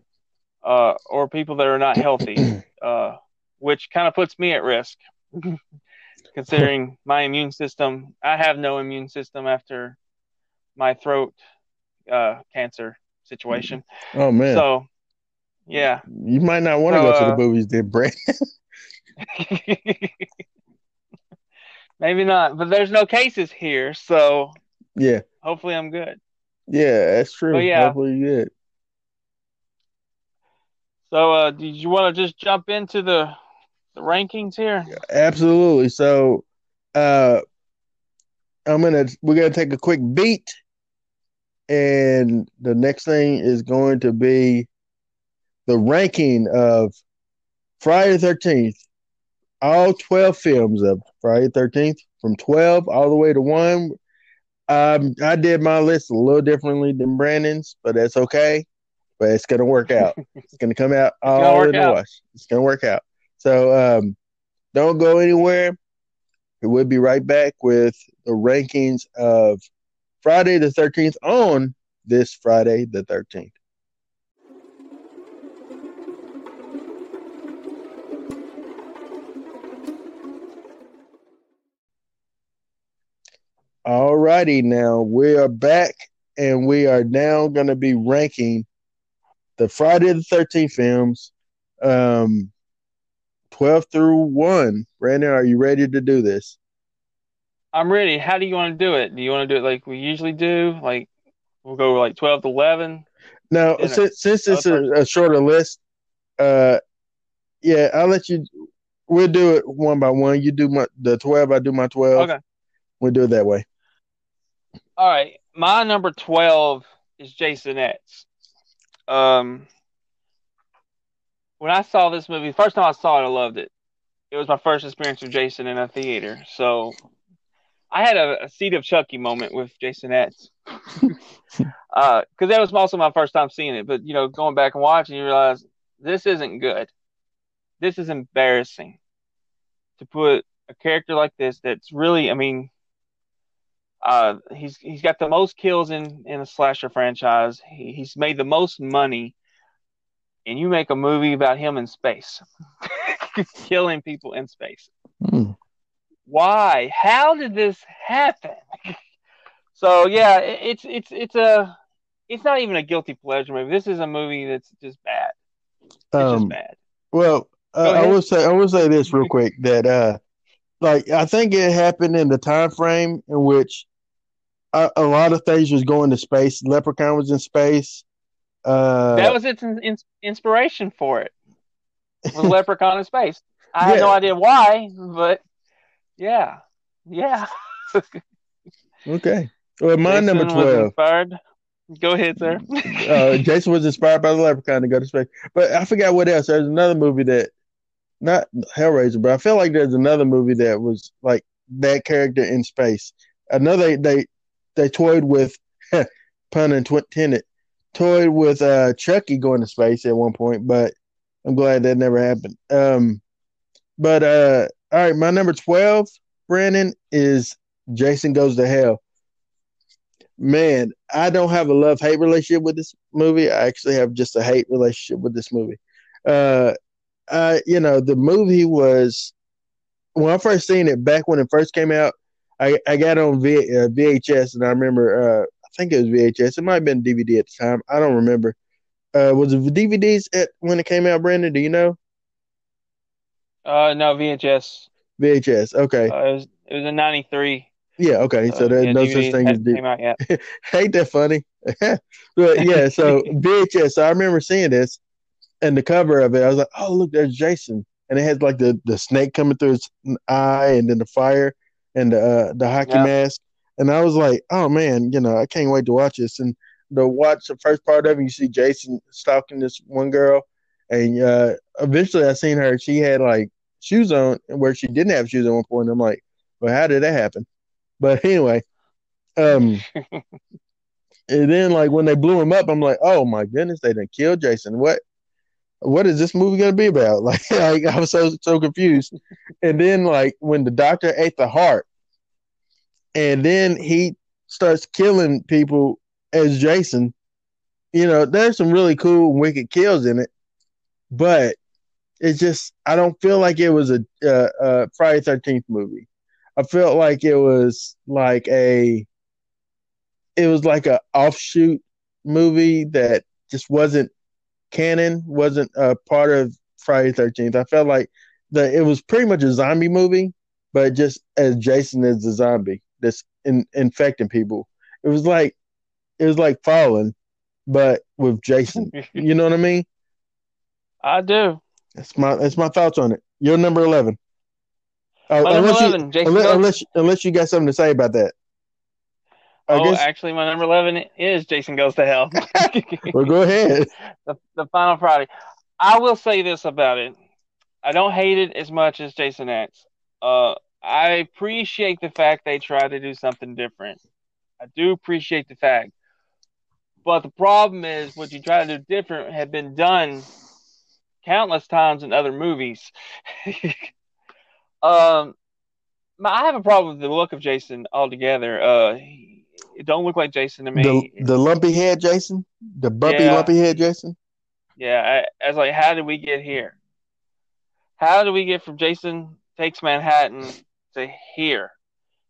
uh, or people that are not healthy. uh, which kind of puts me at risk, considering my immune system. I have no immune system after my throat uh, cancer situation. Oh man! So, yeah, you might not want to so, go to the uh, movies, then, Brent. Maybe not, but there's no cases here, so yeah. Hopefully, I'm good. Yeah, that's true. But yeah, hopefully, good. So, uh, did you want to just jump into the the rankings here? Absolutely. So, uh, I'm gonna we're gonna take a quick beat, and the next thing is going to be the ranking of Friday the Thirteenth. All twelve films of Friday the Thirteenth, from twelve all the way to one. Um, I did my list a little differently than Brandon's, but that's okay. But it's gonna work out. it's gonna come out all in the wash. It's gonna work out. So um, don't go anywhere. We'll be right back with the rankings of Friday the 13th on this Friday the 13th. All righty, now we are back and we are now going to be ranking the Friday the 13th films. Um, 12 through 1. Brandon, are you ready to do this? I'm ready. How do you want to do it? Do you want to do it like we usually do? Like we'll go like 12 to 11? No, since, since it's a, a, shorter list, uh, yeah, I'll let you. We'll do it one by one. You do my the 12, I do my 12. Okay. We'll do it that way. All right, my number twelve is Jason X. Um, when I saw this movie, first time I saw it, I loved it. It was my first experience with Jason in a theater, so I had a, a Seed of Chucky moment with Jason X. because uh, that was also my first time seeing it. But you know, going back and watching, you realize this isn't good. This is embarrassing to put a character like this. That's really, I mean, uh, he's he's got the most kills in in a slasher franchise. He, he's made the most money, and you make a movie about him in space, killing people in space. Mm. Why? How did this happen? so yeah, it's it's it's a it's not even a guilty pleasure movie. This is a movie that's just bad. It's um, just bad. Well, uh, I will say I will say this real quick that uh like I think it happened in the time frame in which a, a lot of things was going to space. Leprechaun was in space. Uh, that was its in, inspiration for it. Was Leprechaun in space? I yeah. have no idea why, but yeah, yeah. okay. Well, my number twelve. Inspired. Go ahead, sir. uh, Jason was inspired by the Leprechaun to go to space, but I forgot what else. There's another movie that, not Hellraiser, but I feel like there's another movie that was like that character in space. I know they they they toyed with pun intended, toyed with uh, Chucky going to space at one point, but I'm glad that never happened. Um, but uh, all right, my number twelve, Brandon, is Jason Goes to Hell man, I don't have a love hate relationship with this movie. I actually have just a hate relationship with this movie. Uh, I, you know, the movie was when I first seen it back when it first came out. I, I got on v, uh, VHS and I remember uh, I think it was VHS. It might have been DVD at the time. I don't remember. Uh, was it DVDs at when it came out, Brandon? Do you know? Uh, no VHS. VHS. Okay. Uh, it was it was in '93. Yeah, okay. So uh, there's yeah, no DVD such thing as DVD. Ain't that funny? but yeah, so VHS. So I remember seeing this and the cover of it. I was like, oh look, there's Jason, and it has like the the snake coming through his eye, and then the fire and the uh, the hockey yeah. mask. And I was like, oh man, you know, I can't wait to watch this. And to watch the first part of it, you see Jason stalking this one girl, and uh, eventually I seen her. She had like shoes on where she didn't have shoes at one point. I'm like, well, how did that happen? But anyway, um, and then like when they blew him up, I'm like, oh my goodness, they didn't kill Jason. What? What is this movie gonna be about? Like, like I was so so confused. And then like when the doctor ate the heart, and then he starts killing people as Jason. You know, there's some really cool wicked kills in it, but it's just I don't feel like it was a, uh, a Friday Thirteenth movie. I felt like it was like a it was like a offshoot movie that just wasn't canon, wasn't a part of Friday Thirteenth. I felt like that it was pretty much a zombie movie, but just as Jason is a zombie that's in, infecting people. It was like it was like Fallen, but with Jason. you know what I mean? I do. That's my that's my thoughts on it. You're number eleven. Uh, unless, 11, you, unless, unless, unless, you got something to say about that. I oh, guess... actually, my number 11 is Jason Goes to Hell. well, go ahead. The, the final Friday. I will say this about it. I don't hate it as much as Jason X. Uh, I appreciate the fact they try to do something different. I do appreciate the fact. But the problem is, what you try to do different had been done countless times in other movies. Um, I have a problem with the look of Jason altogether. Uh, it don't look like Jason to me. The, the lumpy head Jason, the bumpy yeah. lumpy head Jason. Yeah, I, I was like, how did we get here? How do we get from Jason takes Manhattan to here?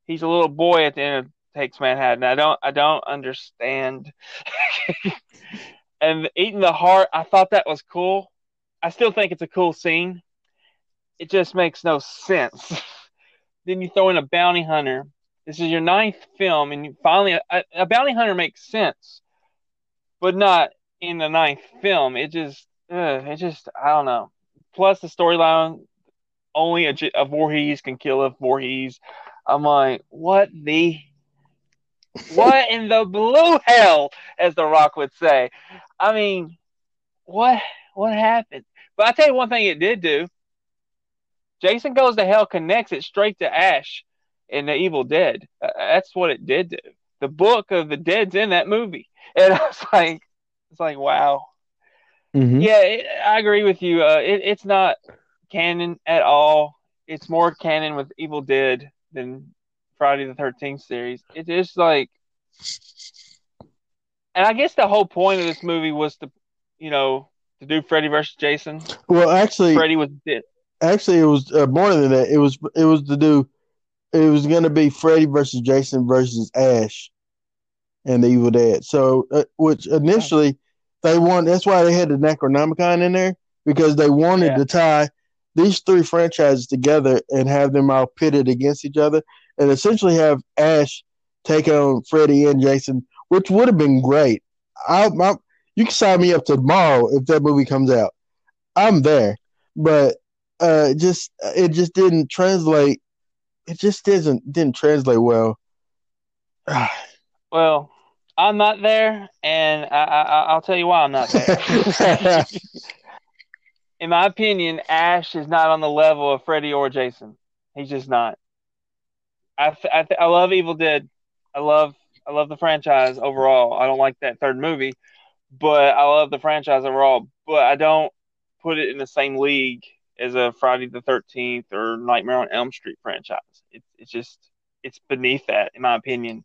He's a little boy at the end of takes Manhattan. I don't, I don't understand. and eating the heart, I thought that was cool. I still think it's a cool scene it just makes no sense. then you throw in a bounty hunter. This is your ninth film, and you finally a, a, bounty hunter makes sense, but not in the ninth film. It just, uh, it just, I don't know. Plus the storyline, only a, a Voorhees can kill a Voorhees. I'm like, what the, what in the blue hell, as The Rock would say. I mean, what, what happened? But I tell you one thing it did do. Jason Goes to Hell connects it straight to Ash in The Evil Dead. Uh, that's what it did do. The book of the dead's in that movie, and I was like, it's like wow. Mhm. Yeah, it, I agree with you. Uh, it, it's not canon at all. It's more canon with Evil Dead than Friday the Thirteenth series. It is like, and I guess the whole point of this movie was to, you know, to do Freddy versus Jason. Well, actually, Freddy was dead. actually, it was uh, more than that. It was it was to do. It was going to be Freddy versus Jason versus Ash, and the Evil Dead. So, uh, which initially they want. That's why they had the Necronomicon in there because they wanted Yeah. to tie these three franchises together and have them all pitted against each other, and essentially have Ash take on Freddy and Jason, which would have been great. I, I, you can sign me up tomorrow if that movie comes out. I'm there, but uh, just it just didn't translate. It just didn't didn't translate well. Well, I'm not there, and I, I, I'll tell you why I'm not there. In my opinion, Ash is not on the level of Freddy or Jason. He's just not. I th- I, th- I love Evil Dead. I love I love the franchise overall. I don't like that third movie, but I love the franchise overall. But I don't put it in the same league as a Friday the Thirteenth or Nightmare on Elm Street franchise. It's it's just it's beneath that, in my opinion.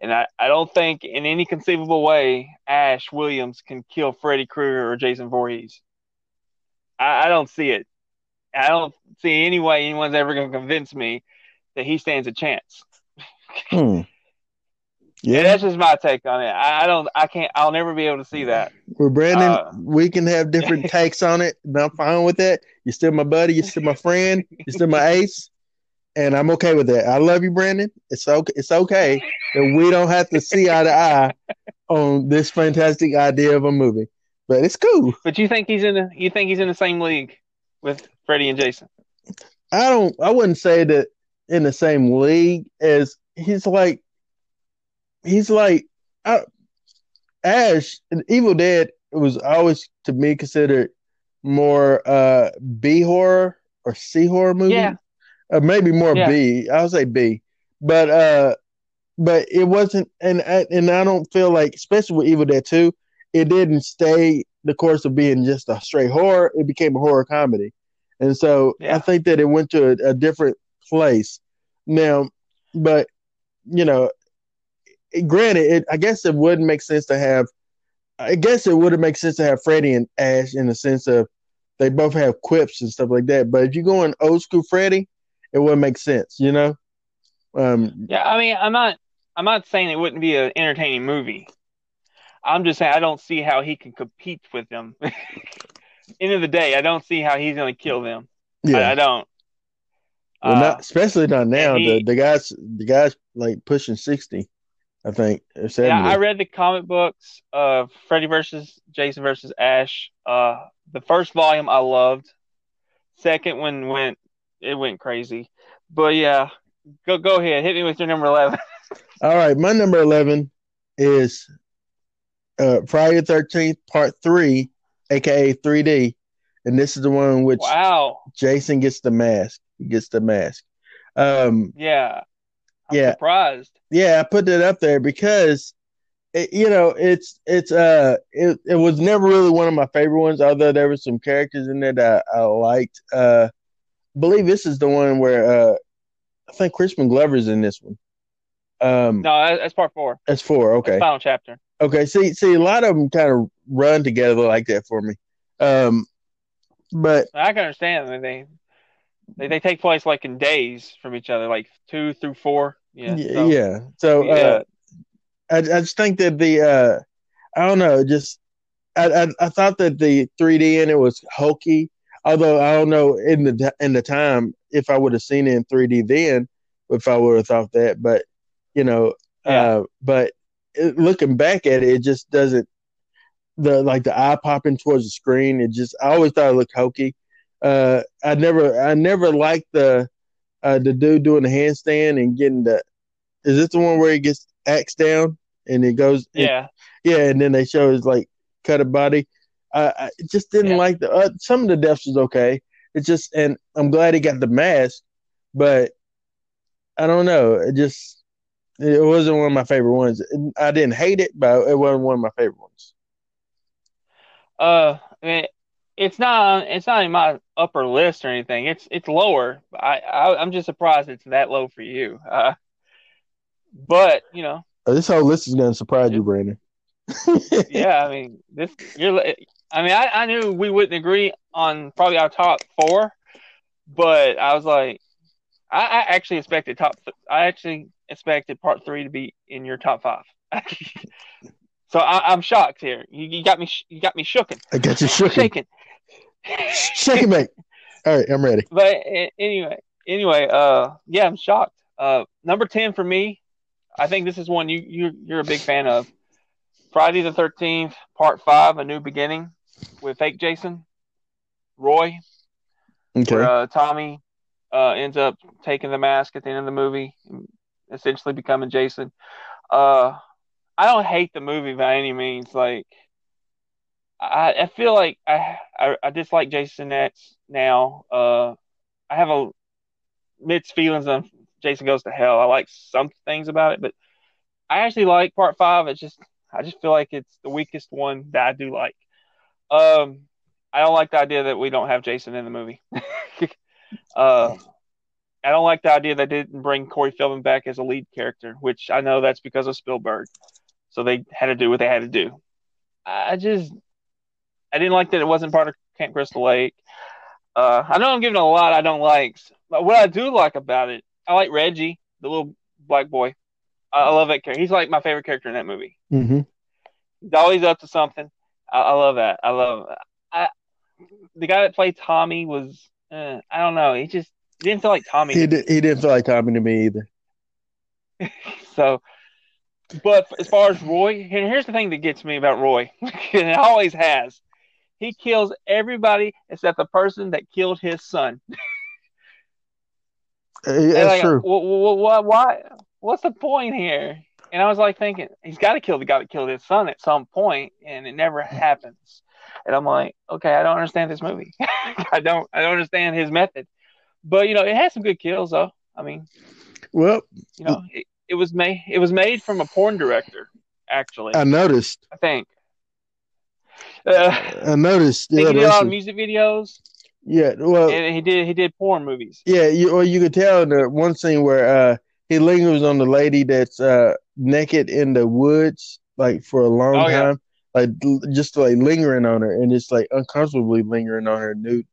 And I, I don't think in any conceivable way Ash Williams can kill Freddy Krueger or Jason Voorhees. I, I don't see it. I don't see any way anyone's ever going to convince me that he stands a chance. hmm. Yeah, Yeah, that's just my take on it. I, I don't. I can't. I'll never be able to see that. well, Brandon, uh, we can have different takes on it, and I'm fine with that. You're still my buddy. You're still my friend. You're still my ace, and I'm okay with that. I love you, Brandon. It's okay. It's okay that we don't have to see eye to eye on this fantastic idea of a movie, but it's cool. But you think he's in the? You think he's in the same league with Freddy and Jason? I don't. I wouldn't say that in the same league as he's like. He's like I, Ash. in Evil Dead was always to me considered more uh B horror or C horror movie. Yeah. Uh, maybe more Yeah. B. I'll say B. But uh, but it wasn't, and I- and I don't feel like, especially with Evil Dead Two, it didn't stay the course of being just a straight horror. It became a horror comedy, and so Yeah. I think that it went to a, a different place now. But you know, granted, it, I guess it wouldn't make sense to have. I guess it wouldn't make sense to have Freddy and Ash in the sense of they both have quips and stuff like that. But if you're going old school Freddy, it wouldn't make sense, you know. Um, Yeah. I mean, I'm not. I'm not saying it wouldn't be an entertaining movie. I'm just saying I don't see how he can compete with them. End of the day, I don't see how he's going to kill them. yeah, I, I don't. well, Uh, not especially not now. and the the guys the guys like pushing sixty, I think. Yeah, I read the comic books of Freddy versus Jason versus Ash. Uh, the first volume I loved. Second one went it went crazy. But yeah, go go ahead, hit me with your number eleven. All right, my number eleven is uh, Friday the Thirteenth Part Three, aka 3D, and this is the one in which wow. Jason gets the mask. He gets the mask. Um, Yeah. I'm Yeah. surprised. yeah, I put that up there because it, you know it's it's uh it, it was never really one of my favorite ones. Although there were some characters in there that I, I liked. Uh, I believe this is the one where uh, I think Crispin Glover's in this one. Um, No, that's part four. that's four. That's Okay, final chapter. okay. See, see, a lot of them kind of run together like that for me. Um, but I can understand. I mean, they, they they take place like in days from each other, like two through four. Yeah. yeah, so, yeah. So uh. I, I just think that the uh I don't know, just I, I I thought that the 3D in it was hokey. Although I don't know in the in the time if I would have seen it in 3D then, if I would have thought that. But you know, Yeah. uh, but it, looking back at it, it just doesn't the like the eye popping towards the screen. It just I always thought it looked hokey. Uh, I never I never liked the uh, the dude doing the handstand and getting the. Is this the one where he gets axed down and it goes? Yeah, yeah, and then they show his like cut a body. I, I just didn't Yeah. like the uh, some of the deaths was okay. It's just, and I'm glad he got the mask, but I don't know. It just it wasn't one of my favorite ones. I didn't hate it, but it wasn't one of my favorite ones. uh, I mean, it's not it's not in my upper list or anything. It's it's lower. I, I I'm just surprised it's that low for you. Uh, but you know, Uh, This whole list is going to surprise you, Brandon. yeah, I mean, this you're. I mean, I, I knew we wouldn't agree on probably our top four, but I was like, I, I actually expected top. I actually expected part three to be in your top five. so I, I'm shocked here. You, you got me. You got me shooken. I got you. Shaken. Shake it, mate. All right, I'm ready. But anyway, anyway, uh, yeah, I'm shocked. Uh, number ten for me. I think this is one you you you're a big fan of. Friday the Thirteenth, Part Five: A New Beginning, with fake Jason, Roy, Okay. where uh, Tommy uh, ends up taking the mask at the end of the movie, essentially becoming Jason. Uh, I don't hate the movie by any means. Like, I, I feel like I, I I dislike Jason X now. Uh, I have a mixed feelings on Jason Goes to Hell. I like some things about it, but I actually like Part Five. It's just I just feel like it's the weakest one that I do like. Um, I don't like the idea that we don't have Jason in the movie. uh, I don't like the idea that they didn't bring Corey Feldman back as a lead character, which I know that's because of Spielberg. So they had to do what they had to do. I just, I didn't like that it wasn't part of Camp Crystal Lake. Uh, I know I'm giving a lot I don't like, but what I do like about it, I like Reggie, the little black boy. I, I love that character. He's like my favorite character in that movie. Mm-hmm. He's always up to something. I, I love that. I love. I the guy that played Tommy was. Uh, I don't know. He just didn't feel like Tommy. He did, he didn't feel like Tommy to me either. So, but as far as Roy, and here's the thing that gets me about Roy, and it always has. He kills everybody except the person that killed his son. Uh, That's like, true. wh- wh- wh- why? What's the point here? And I was like thinking, he's got to kill the guy that killed his son at some point, and it never happens. And I'm like, okay, I don't understand this movie. I don't, I don't understand his method. But you know, it has some good kills, though. I mean, Well, you know, it, it was made, it was made from a porn director, actually. I noticed. I think. Uh, I noticed. Yeah, he did a lot of music videos, yeah. Well, and he did he did porn movies. yeah. You or you could tell in the one scene where uh, he lingers on the lady that's uh, naked in the woods, like for a long Oh, yeah. time, like just like lingering on her, and it's like uncomfortably lingering on her nude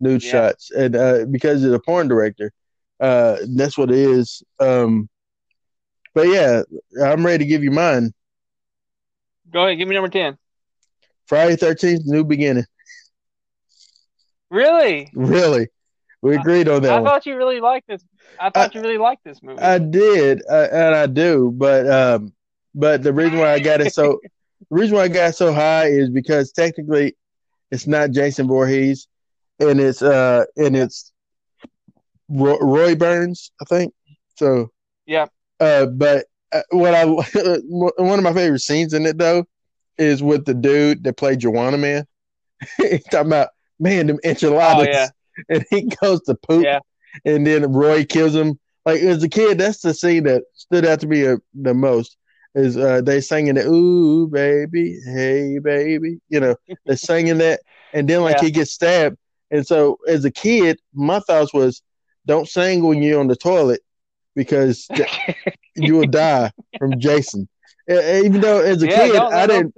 nude Yeah. shots, and uh, because of the porn director, uh, that's what it is. Um, but yeah, I'm ready to give you mine. Go ahead, give me number ten. Friday Thirteenth, New Beginning. Really? Really, we agreed on that I one. thought you really liked this. I thought you really liked this movie. I did, uh, and I do, but um, but the reason why I got it so the reason why I got it so high is because technically it's not Jason Voorhees, and it's uh and it's Roy, Roy Burns, I think. So Yeah. uh, but uh, what I one of my favorite scenes in it though is with the dude that played Juwanna Mann. He's talking about man them enchiladas, Oh, yeah. and he goes to poop Yeah. and then Roy kills him. Like as a kid, that's the scene that stood out to me uh, the most. Is uh, they singing the "Ooh baby, hey baby," you know, they're singing that, and then like Yeah. he gets stabbed. And so, as a kid, my thoughts was, "Don't sing when you're on the toilet, because you will die from Jason." Even though as a yeah, kid, I didn't.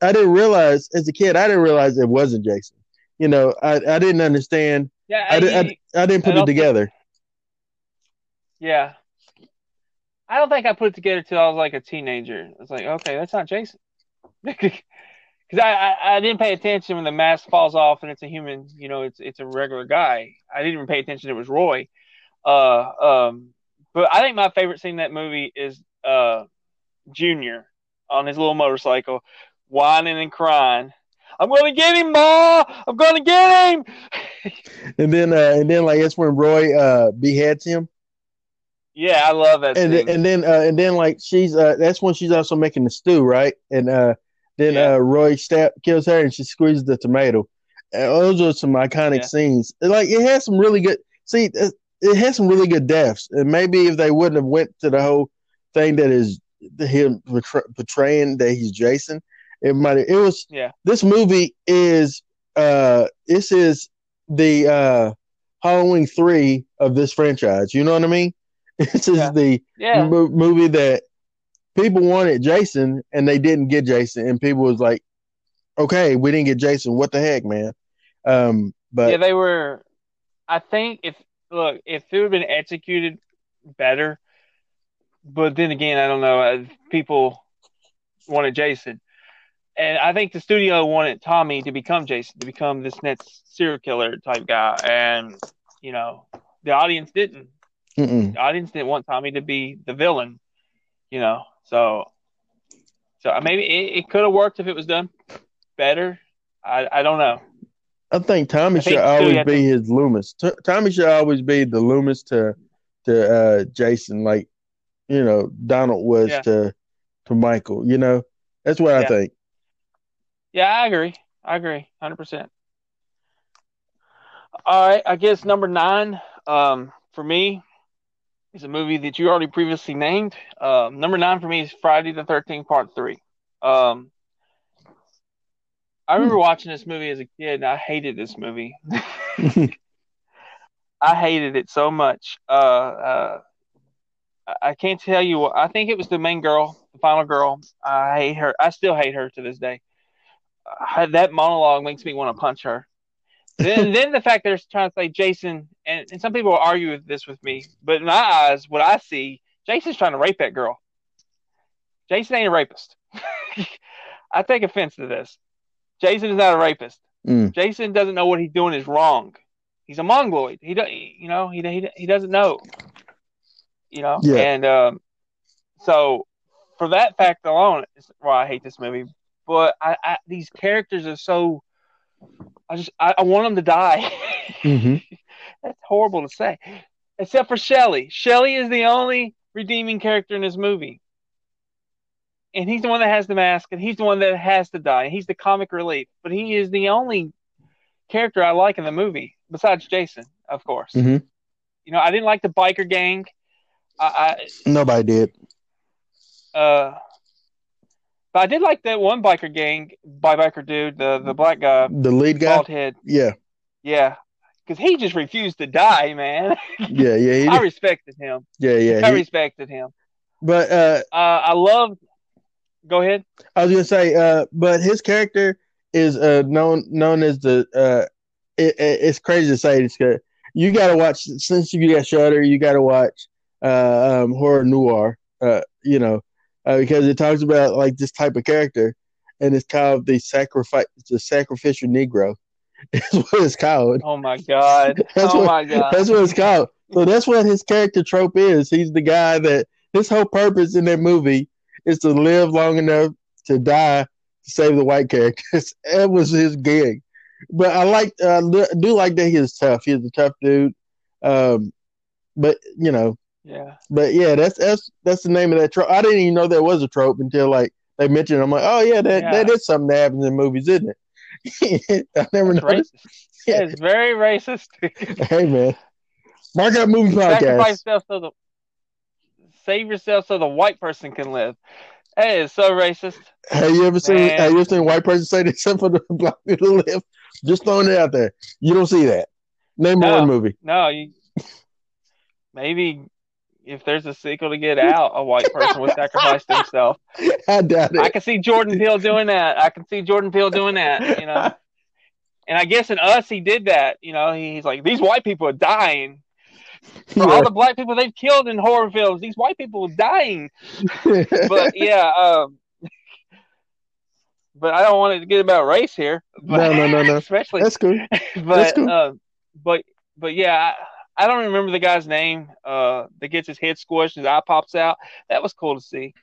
I didn't realize as a kid, I didn't realize it wasn't Jason. You know, I, I didn't understand. Yeah, I, I, you- I didn't put I it don't think- together. yeah. I don't think I put it together till I was like a teenager. It's like, okay, that's not Jason. Because I, I, I didn't pay attention when the mask falls off and it's a human. You know, it's it's a regular guy. I didn't even pay attention. It was Roy. Uh, um, but I think my favorite scene in that movie is uh, Junior on his little motorcycle, whining and crying. I'm gonna get him, Ma! I'm gonna get him! and then uh, and then like that's when Roy uh beheads him. Yeah, I love that. And then, and then uh, and then like she's uh that's when she's also making the stew, right? And uh then Yeah. uh Roy stab kills her and she squeezes the tomato. And those are some iconic Yeah. scenes. Like it has some really good see it has some really good deaths. And maybe if they wouldn't have went to the whole thing that is him betraying that he's Jason, it might it was yeah, this movie is uh this is the uh Halloween three of this franchise. You know what I mean? This is Yeah. the yeah, mo- movie that people wanted Jason and they didn't get Jason, and people was like, "Okay, we didn't get Jason. What the heck, man?" Um, but yeah. They were. I think if look if it would have been executed better, but then again, I don't know. uh, People wanted Jason, and I think the studio wanted Tommy to become Jason, to become this next serial killer type guy, and you know the audience didn't. mm-mm. the audience didn't want Tommy to be the villain, you know. So, so uh, maybe it, it could have worked if it was done better. I I don't know. I think Tommy I should always be to- his Loomis. T- Tommy should always be the Loomis to to uh, Jason, like you know Donald was Yeah. to to Michael. You know, that's what I think. Yeah, I agree. I agree, hundred percent. All right, I guess number nine um, for me is a movie that you already previously named. Um, number nine for me is Friday the Thirteenth Part Three. Um, I remember watching this movie as a kid, and I hated this movie. I hated it so much. Uh, uh, I- can't tell you. I think it was the main girl, the final girl. I hate her. I still hate her to this day. I, that monologue makes me want to punch her. then, then the fact they're trying to say Jason, and, and some people will argue with this with me, but in my eyes, what I see, Jason's trying to rape that girl. Jason ain't a rapist. I take offense to this. Jason is not a rapist. Mm. Jason doesn't know what he's doing is wrong. He's a mongoloid. He do, you know, he he he doesn't know. You know, Yeah. and um, so for that fact alone, is why I hate this movie. But I, I these characters are so. I just I, I want them to die. hmm That's horrible to say, except for Shelley. Shelley is the only redeeming character in this movie. And he's the one that has the mask, and he's the one that has to die. He's the comic relief, but he is the only character I like in the movie, besides Jason, of course. hmm You know, I didn't like the biker gang. I, Nobody did. Uh, but I did like that one biker gang, by biker dude, the the black guy, The lead guy. bald head. Yeah, Yeah, because he just refused to die, man. yeah, yeah, I respected him. yeah, yeah. I he- respected him. but uh, Uh, I love. Go ahead. I was gonna say, uh, but his character is uh known known as the uh, it, it- it's crazy to say this. 'cause You got to watch since you got Shutter. You got to watch uh um horror noir. Uh, you know, uh, because it talks about like this type of character, and it's called the sacrifice, the sacrificial Negro. That's what it's called. Oh my god. That's oh what- my god. That's what it's called. So that's what his character trope is. He's the guy that his whole purpose in that movie is to live long enough to die to save the white characters. That was his gig. But I like, uh, I do like that he's tough. He's a tough dude. Um, but you know, Yeah. but yeah, that's that's that's the name of that trope. I didn't even know there was a trope until like they mentioned. it. I'm like, oh yeah, that Yeah. that is something that happens in movies, isn't it? I never It's noticed. racist. Yeah, it's very racist. Hey man, mark out movie podcast. Sacrifice yourself so the save yourself so the white person can live. Hey, it's so racist. Have you ever seen Man. have you ever seen a white person say this except for the black people to live? Just throwing it out there. You don't see that. Name No. one movie. No, you maybe if there's a sequel to Get Out, a white person would sacrifice himself. I doubt I can see Jordan Peele doing that. I can see Jordan Peele doing that. You know, and I guess in Us he did that. You know, he's like these white people are dying. For all the black people they've killed in horror films, these white people are dying. But yeah, um, but I don't want it to get about race here. But, No, no, no, no. Especially, That's cool. but cool. uh, but but yeah, I, I don't remember the guy's name. Uh, that gets his head squished, his eye pops out. That was cool to see.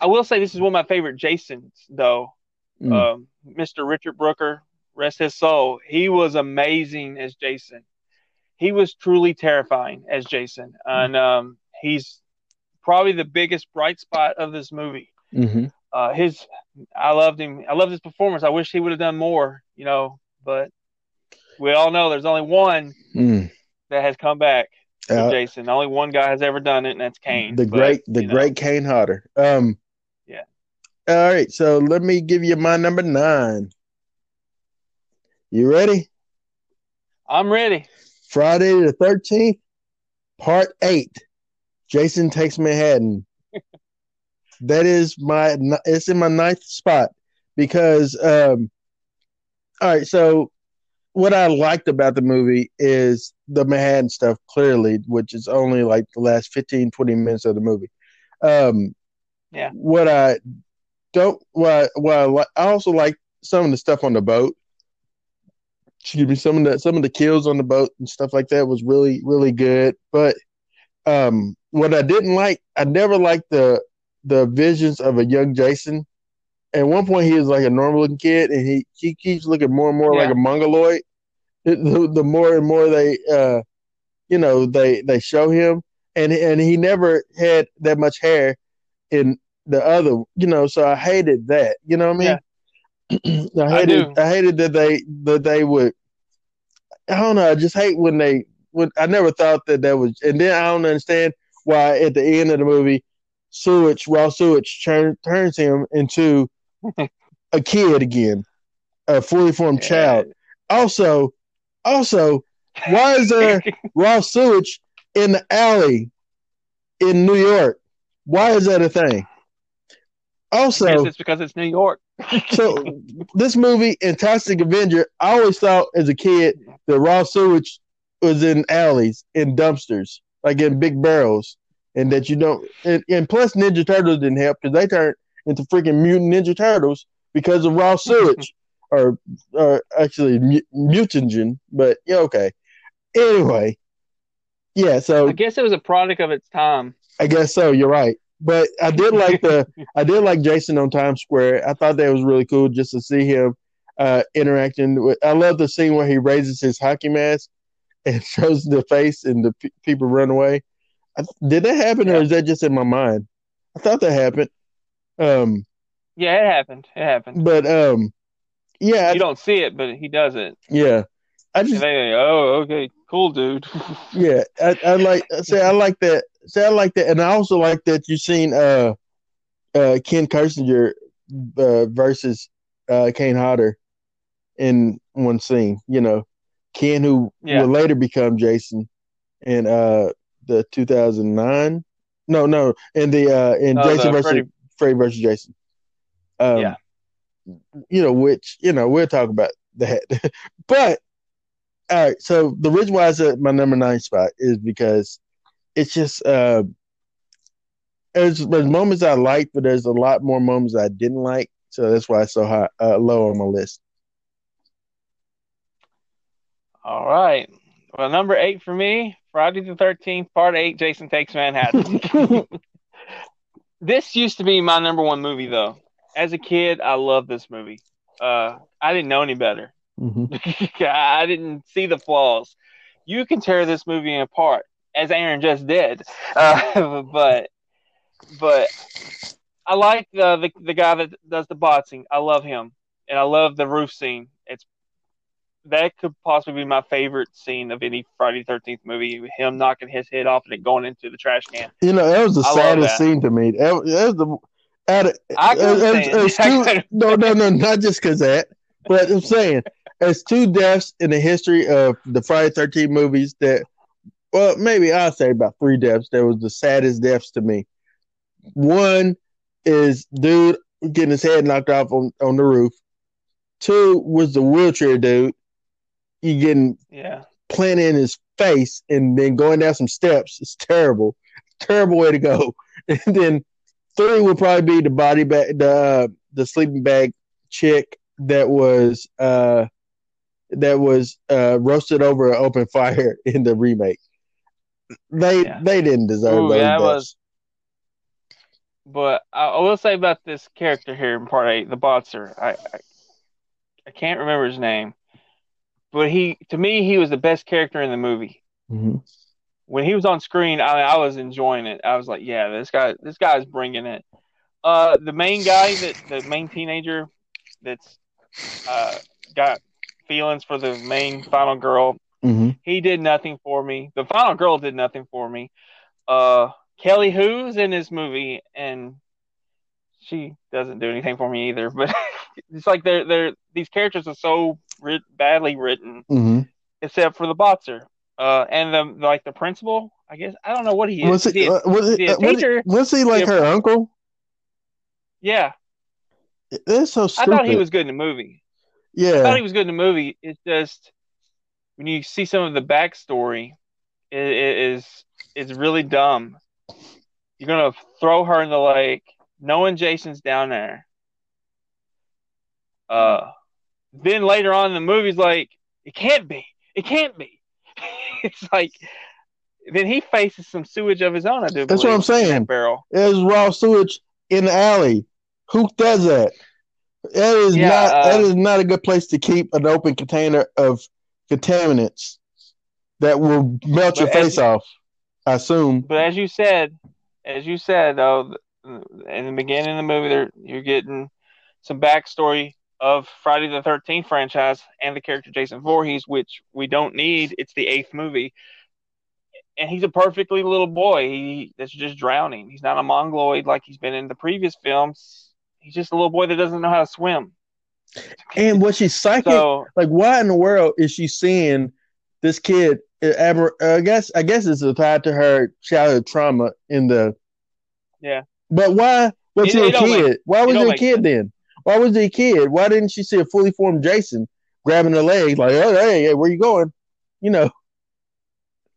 I will say this is one of my favorite Jasons, though. Mm. Um, Mr. Richard Brooker, rest his soul. He was amazing as Jason. He was truly terrifying as Jason, and um, he's probably the biggest bright spot of this movie. Mm-hmm. Uh, his, I loved him. I loved his performance. I wish he would have done more, you know. But we all know there's only one Mm. That has come back. Uh, Jason. Only one guy has ever done it, and that's Kane. the But, great, the know, great Kane Hodder. Um, Yeah. All right, so let me give you my number nine. You ready? I'm ready. Friday the Thirteenth, Part Eight. Jason takes Manhattan. that is my. It's in my ninth spot because. Um, all right, so what I liked about the movie is the Manhattan stuff. Clearly, which is only like the last 15, 20 minutes of the movie. Um, Yeah. What I don't. What I, what I, li- I also like some of the stuff on the boat excuse me, some of the some of the kills on the boat and stuff like that was really really good. But um, what I didn't like, I never liked the the visions of a young Jason. At one point, he was like a normal looking kid, and he he keeps looking more and more like a mongoloid. The, the more and more they, uh, you know, they they show him, and and he never had that much hair in the other, you know. So I hated that. You know what I mean? I I hated do. I, hated that they that they would I don't know, I just hate when they when I never thought that that was and then I don't understand why at the end of the movie Sewage Raw Sewage turn, turns him into a kid again, a fully formed Yeah. child. Also, also, why is there raw sewage in the alley in New York? Why is that a thing? Also, guess it's because it's New York. so this movie, Fantastic Avenger, I always thought as a kid that raw sewage was in alleys, in dumpsters, like in big barrels, and that you don't. And, and plus, Ninja Turtles didn't help because they turned into freaking mutant Ninja Turtles because of raw sewage, or or actually mu- mutagen. But yeah, okay. Anyway, yeah. So I guess it was a product of its time. I guess so. You're right. But I did like the I did like Jason on Times Square. I thought that was really cool just to see him uh, interacting with. I love the scene where he raises his hockey mask and shows the face, and the pe- people run away. I, did that happen, or is that just in my mind? I thought that happened. Um, Yeah, it happened. It happened. but um, yeah, You don't see it, but he does it. yeah. I just they, oh, okay, cool, dude. yeah, I, I like say I like that. Say I like that, and I also like that you've seen uh, uh, Ken Kirzinger uh, versus uh, Kane Hodder in one scene. You know, Ken who Yeah. will later become Jason in uh, the 2009. No, no, in the uh, in Oh, Jason versus Freddy- Freddy versus Jason. Um, Yeah. You know, which you know we'll talk about that, but all right. So the reason why it's at my number nine spot is because it's just uh, there's, there's moments I like, but there's a lot more moments I didn't like. So that's why it's so high, uh, low on my list. All right. Well, number eight for me, Friday the 13th, part eight, Jason Takes Manhattan. this used to be my number one movie, though. As a kid, I loved this movie. Uh, I didn't know any better. hmm I didn't see the flaws. You can tear this movie apart, as Aaron just did. Uh, but, but I like the, the the guy that does the boxing. I love him, and I love the roof scene. It's that could possibly be my favorite scene of any Friday Thirteenth movie. Him knocking his head off and it going into the trash can. You know, that was the I saddest scene to me. That was the out of, I as- as two- no, no, no, not just because that, but I'm saying as two deaths in the history of the Friday 13 movies that, well, maybe I'll say about three deaths. That was the saddest deaths to me. One is dude getting his head knocked off on, on the roof. Two was the wheelchair dude. You getting Yeah, planted in his face and then going down some steps. It's terrible. Terrible way to go. And then three would probably be the body bag, the uh, the sleeping bag chick that was uh that was uh roasted over an open fire in the remake. They Yeah. they didn't deserve Ooh, those yeah, it was- but I, I will say about this character here in part eight, the boxer. I, I I can't remember his name, but he to me he was the best character in the movie. hmm When he was on screen, I, I was enjoying it. I was like, yeah, this guy this guy's bringing it. Uh, the main guy that the main teenager that's uh, got feelings for the main final girl. hmm He did nothing for me. The final girl did nothing for me. Uh, Kelly Who's in this movie, and she doesn't do anything for me either. But it's like they're they're these characters are so writ- badly written, hmm except for the boxer. Uh, and the like the principal, I guess I don't know what he is. Was he, uh, was, he uh, teacher? was he like her uncle? yeah, That's so I thought he was good in the movie. Yeah, I thought he was good in the movie. It's just when you see some of the backstory, it, it is it's really dumb. You're gonna throw her in the lake, knowing Jason's down there. Uh, then later on in the movie's like, it can't be, it can't be. it's like then he faces some sewage of his own. I do. That's what I'm believe, in that saying. Barrel. There's raw sewage in the alley. Who does that? That is Yeah, not uh, that is not a good place to keep an open container of contaminants that will melt your face off. I assume. But as you said, as you said though, in the beginning of the movie, there you're getting some backstory of Friday the Thirteenth franchise and the character Jason Voorhees, which we don't need. It's the eighth movie, and he's a perfectly little boy. He that's just drowning. He's not a mongoloid like he's been in the previous films. He's just a little boy that doesn't know how to swim. And was she psychic? So like, why in the world is she seeing this kid? I guess I guess it's tied to her childhood trauma in the. Yeah. But why was It- a kid? make- why was a kid sense. then? Why was he a kid? Why didn't she see a fully formed Jason grabbing her leg like, oh, hey, hey, where you going? You know.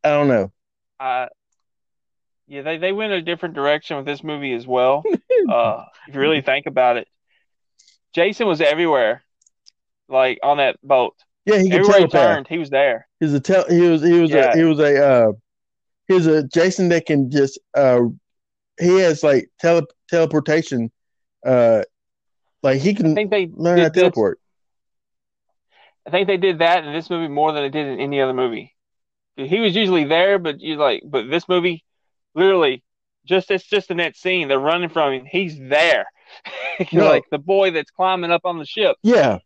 I don't know. uh, yeah, they, they went a different direction with this movie as well. uh, if you really think about it, Jason was everywhere, like on that boat. Yeah, he Everywhere he turned, he was there. He's a tel- he was he was Yeah. a he was a uh he's a Jason that can just uh he has like tele teleportation uh like he can I think they learn did this, teleport. I think they did that in this movie more than they did in any other movie. He was usually there, but you like, but this movie, literally, just it's just in that scene, they're running from him. He's there, No. like the boy that's climbing up on the ship. Yeah.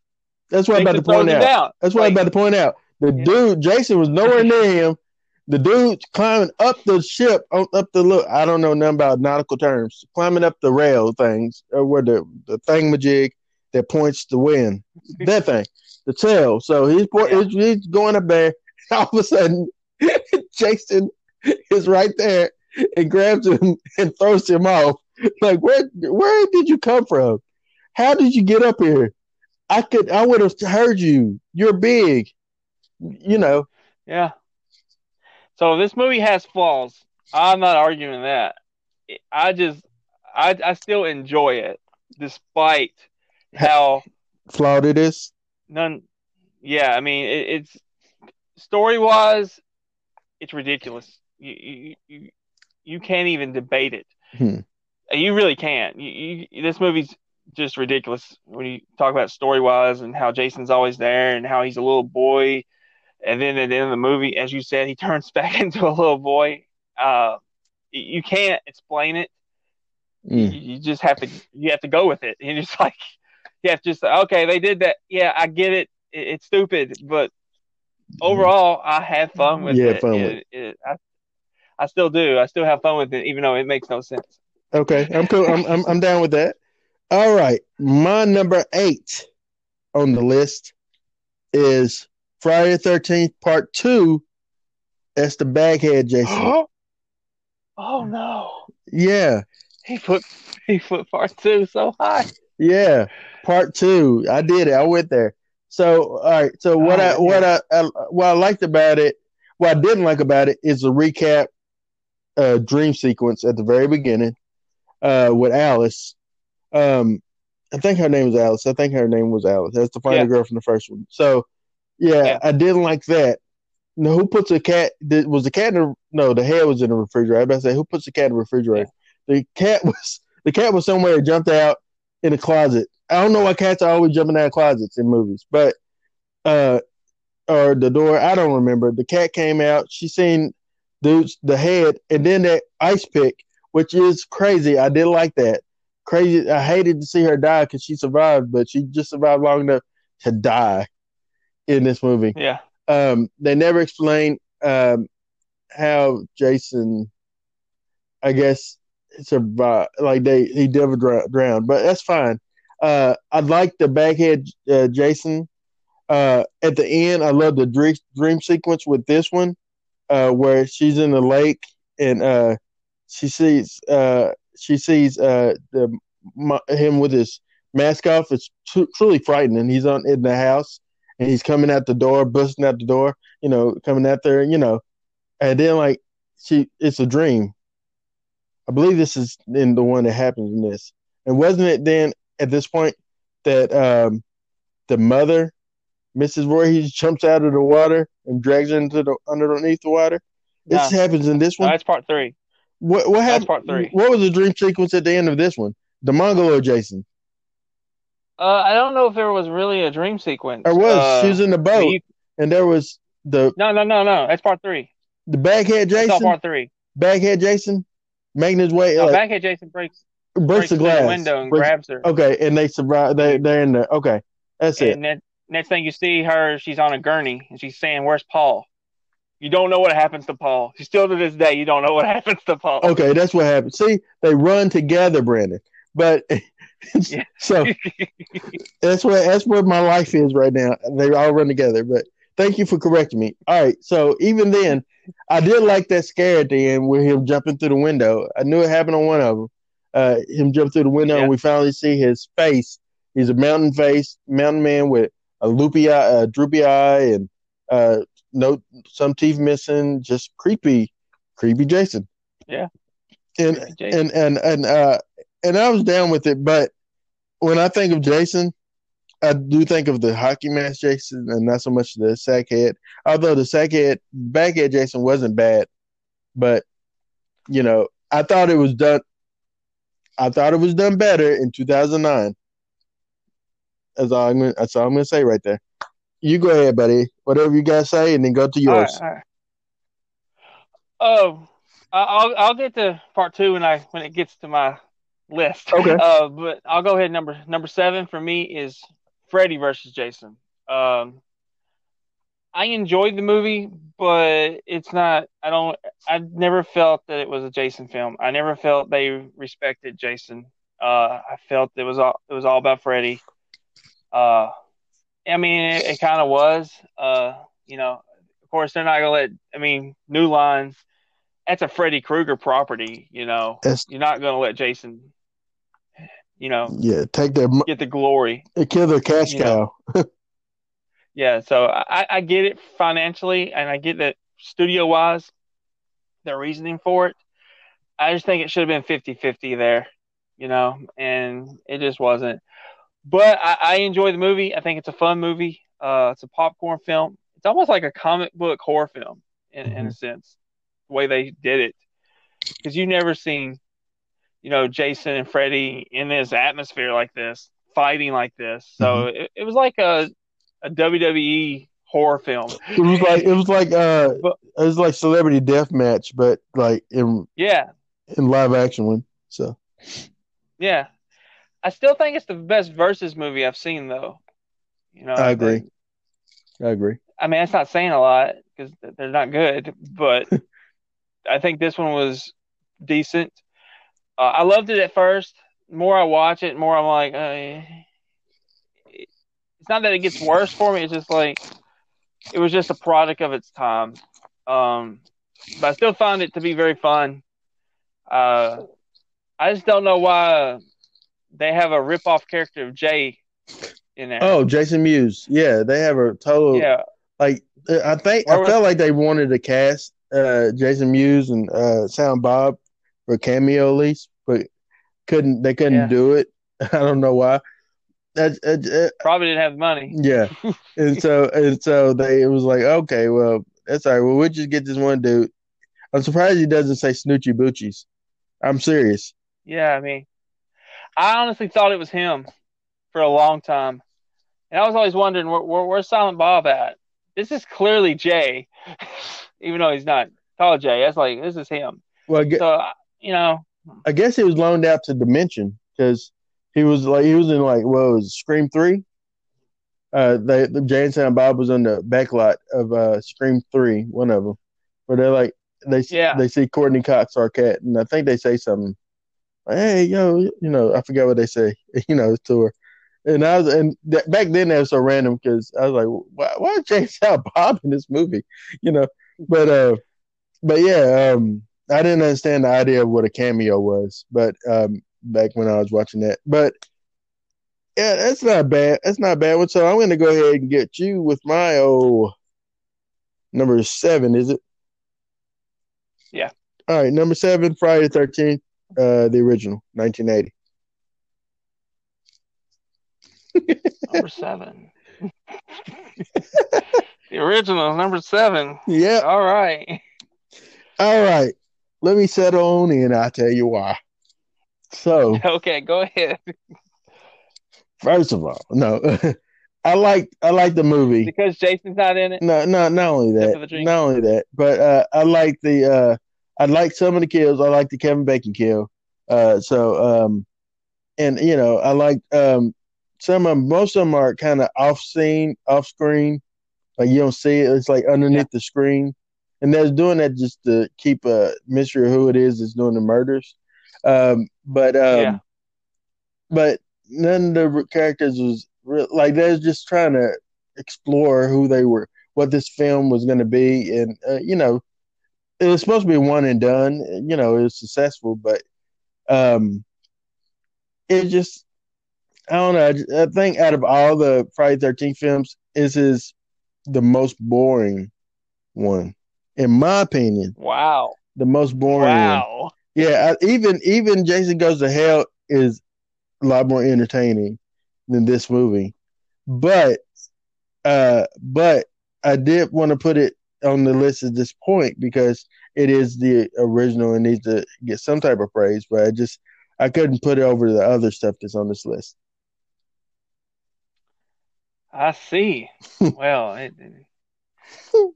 That's what I'm about to point him out. That's what I'm about to point out. The Yeah. dude Jason was nowhere near him. The dude climbing up the ship, up the look. I don't know nothing about nautical terms. Climbing up the rail things, or where the the thingamajig that points the wind. that thing, the tail. So he's, Yeah. he's going up there. All of a sudden, Jason is right there and grabs him and throws him off. Like where where did you come from? How did you get up here? I could I would have heard you. You're big. You know. Yeah. So this movie has flaws. I'm not arguing that. I just, I, I still enjoy it, despite how Flawed it is. none. Yeah, I mean, it, it's story wise, it's ridiculous. You, you, you, you can't even debate it. Hmm. You really can't. You, you, this movie's just ridiculous when you talk about story wise and how Jason's always there and how he's a little boy. And then at the end of the movie, as you said, he turns back into a little boy. Uh, you can't explain it. Mm. You, just have to you have to go with it. And it's like you have to just okay, they did that. Yeah, I get it. it it's stupid, but overall, I had fun with had it. fun with It- it- I, I still do. I still have fun with it, even though it makes no sense. Okay, I'm cool. I'm, I'm I'm down with that. All right, my number eight on the list is Friday the Thirteenth Part Two. That's the Baghead Jason. oh no, Yeah, he put he put part two so high. yeah. Part Two. I did it. I went there. So all right. So what Oh, I yeah. what I, I what I liked about it, what I didn't like about it is the recap uh, dream sequence at the very beginning uh, with Alice. Um, I think her name was Alice. I think her name was Alice. That's the final Yeah. girl from the first one. So, yeah, Yeah. I didn't like that. No, who puts a cat? Did, was the cat in the? No, the head was in the refrigerator. I was about to say who puts the cat in the refrigerator? The cat was the cat was somewhere. Jumped out. in a closet. I don't know why cats are always jumping out of closets in movies, but uh, or the door. I don't remember. The cat came out. She seen dudes the head, and then that ice pick, which is crazy. I did like that. Crazy. I hated to see her die because she survived, but she just survived long enough to die in this movie. Yeah. Um, they never explain um, how Jason, I guess, survived. Like they he never drowned, but that's fine. Uh, I like the baghead uh, Jason. Uh, at the end, I love the dream, dream sequence with this one, uh, where she's in the lake and uh, she sees uh, she sees uh, the him with his mask off. It's tr- truly frightening. He's on in the house and he's coming at the door, busting at the door, you know, coming at there, you know, and then like she, it's a dream. I believe this is in the one that happens in this. And wasn't it then at this point that um, the mother, Mrs. Voorhees, jumps out of the water and drags her into the underneath the water? This happens in this one. No, that's part three. What what happened? That's part three. What was the dream sequence at the end of this one? The Mongolo Jason. Uh, I don't know if there was really a dream sequence. There was. Uh, she was in the boat, you, and there was the. No, no, no, no. That's part three. The baghead Jason. That's part three. Baghead Jason making his way. No, like, baghead Jason breaks breaks, breaks the glass the window and breaks, grabs her. Okay, and they survive. They they're in there. Okay, that's and it. Then, next thing you see her, she's on a gurney and she's saying, "Where's Paul?" You don't know what happens to Paul. Still to this day, you don't know what happens to Paul. Okay, that's what happened. See, they run together, Brandon. But Yeah. so that's where that's where my life is right now. They all run together. But thank you for correcting me. All right. So even then, I did like that scare at the end with him jumping through the window. I knew it happened on one of them. Uh, him jump through the window, Yeah. and we finally see his face. He's a mountain face, mountain man with a loopy eye, a droopy eye, and uh, no some teeth missing. Just creepy, creepy Jason. Yeah. And Jason. and and and uh, and I was down with it, but when I think of Jason, I do think of the hockey mask Jason and not so much the sackhead. Although the sackhead backhead Jason wasn't bad, but you know, I thought it was done. I thought it was done better in 2009. That's all I'm. Gonna, that's all I'm going to say right there. You go ahead, buddy. Whatever you guys say, and then go to yours. all right. Oh, I'll I'll get to part two when I when it gets to my list. Okay. Uh, but I'll go ahead. Number number seven for me is Freddy versus Jason. Um, I enjoyed the movie, but it's not. I don't. I never felt that it was a Jason film. I never felt they respected Jason. Uh, I felt it was all it was all about Freddy. Uh, I mean, it, it kind of was. Uh, you know, of course, they're not gonna let. I mean, New Line's. That's a Freddy Krueger property. You know, That's, you're not gonna let Jason. You know, yeah, take their get the glory. It kill their cash cow. Yeah, so I, I get it financially, and I get that studio wise, their reasoning for it. I just think it should have been 50 50 there, you know, and it just wasn't. But I, I enjoy the movie. I think it's a fun movie. Uh, it's a popcorn film. It's almost like a comic book horror film in, in a sense, the way they did it. Because you've never seen, you know, Jason and Freddy in this atmosphere like this, fighting like this. So it, it was like a a WWE horror film. It was like it was like uh, But- it was like celebrity death match, but like in Yeah, in live action one. So yeah. I still think it's the best versus movie I've seen, though. You know, I agree. I agree. I mean, that's not saying a lot because they're not good, but I think this one was decent. Uh, I loved it at first. The more I watch it, the more I'm like, uh, it's not that it gets worse for me. It's just like it was just a product of its time. Um, but I still found it to be very fun. Uh, I just don't know why they have a rip-off character of Jay in there. Oh, Jason Mewes. Yeah, they have a total yeah, like I think Where I was- felt like they wanted to cast uh, Jason Mewes and uh, Silent Bob for a cameo at least, but couldn't they couldn't Yeah. do it. I don't know why. That's uh, uh, probably didn't have the money. yeah, and so and so they it was like okay, well that's all right. Well, we'll just get this one dude. I'm surprised he doesn't say Snoochie Boochies. I'm serious. Yeah, I mean, I honestly thought it was him for a long time, and I was always wondering where, where, where's Silent Bob at. This is clearly Jay, even though he's not called Jay. That's like this is him. Well, I gue- So you know, I guess he was loaned out to Dimension because he was like he was in like what was it, Scream three. Uh, they the Jay and Silent Bob was on the backlot of uh Scream three, one of them, where they're like they Yeah. they see Courteney Cox Arquette, and I think they say something. like, Hey, yo, you know, I forgot what they say, you know, to her. And I was, and that, back then that was so random because I was like, why, why and Bob in this movie, you know? But uh, but yeah, um, I didn't understand the idea of what a cameo was, but um, back when I was watching that, but yeah, that's not bad. That's not a bad one. So I'm going to go ahead and get you with my oh number seven. Is it? Yeah. All right, number seven, Friday the Thirteenth, uh, the original, 1980. number seven. the original number seven. Yeah. All right. All right. Let me settle on in. I'll tell you why. So Okay, go ahead. first of all, no, I like I like the movie. Because Jason's not in it. No, no, not only that, for the drink. not only that, but uh, I like the uh, I like some of the kills. I like the Kevin Bacon kill. Uh, so um, and you know, I like um some of most of them are kind of off scene, off screen, like you don't see it. It's like underneath the screen, and they're doing that just to keep a mystery of who it is that's doing the murders. Um, but um, Yeah. but none of the characters was real, like they're just trying to explore who they were, what this film was going to be, and uh, you know, it was supposed to be one and done. You know, it was successful, but um, it just I don't know. I I think out of all the Friday Thirteenth films, this is the most boring one, in my opinion. Wow. The most boring. Wow. Yeah, I, even even Jason Goes to Hell is a lot more entertaining than this movie, but uh, but I did want to put it on the list at this point because it is the original and needs to get some type of praise. But I just I couldn't put it over the other stuff that's on this list. I see. well, it,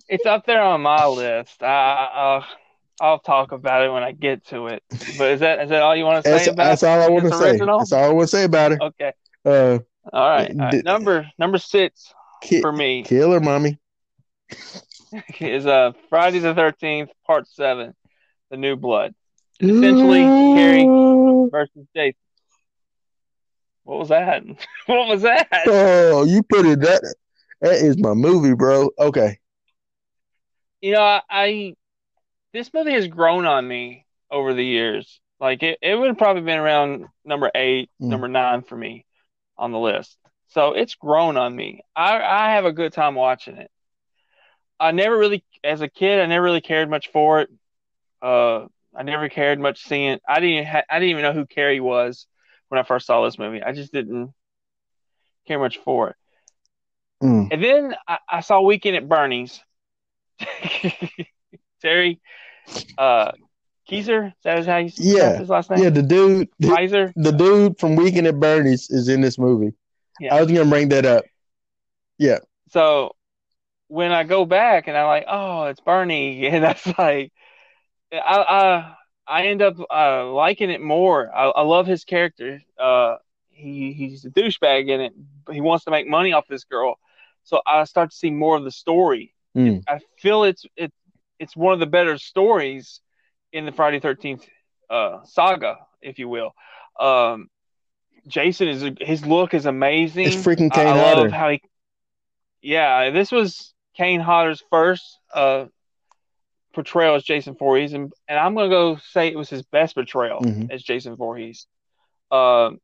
it's up there on my list. I, I'll, I'll talk about it when I get to it. But is that is that all you want to say That's, about that's all I want to say. original? That's all I want to say about it. Okay. Uh, All right. All right. Did- Number number six ki- for me killer mommy. is uh Friday the Thirteenth Part Seven, The New Blood Essentially, Carrie- versus Jason. What was that? what was that? Oh, you put it that that is my movie, bro. Okay. You know, I, I this movie has grown on me over the years. Like it, it would have probably been around number eight, Mm. number nine for me on the list. So it's grown on me. I I have a good time watching it. I never really, as a kid, I never really cared much for it. Uh, I never cared much seeing. It. I didn't. Ha- I didn't even know who Carrie was when I first saw this movie. I just didn't care much for it. Mm. And then I, I saw Weekend at Bernie's. Terry uh, Kiser, is that how you Yeah. his last name? Yeah, the dude, the, Kaiser. the dude from Weekend at Bernie's is in this movie. Yeah. I was gonna bring that up. Yeah. So when I go back and I'm like, oh, it's Bernie, and that's like, I I, I end up uh, liking it more. I, I love his character. Uh, he he's a douchebag in it, but he wants to make money off this girl. So I start to see more of the story. Mm. I feel it's it it's one of the better stories in the Friday Thirteenth uh, saga, if you will. Um, Jason is his look is amazing. It's freaking Kane I love Hodder. how he. Yeah, this was Kane Hodder's first uh, portrayal as Jason Voorhees, and, and I'm gonna go say it was his best portrayal Mhm. as Jason Voorhees. Um,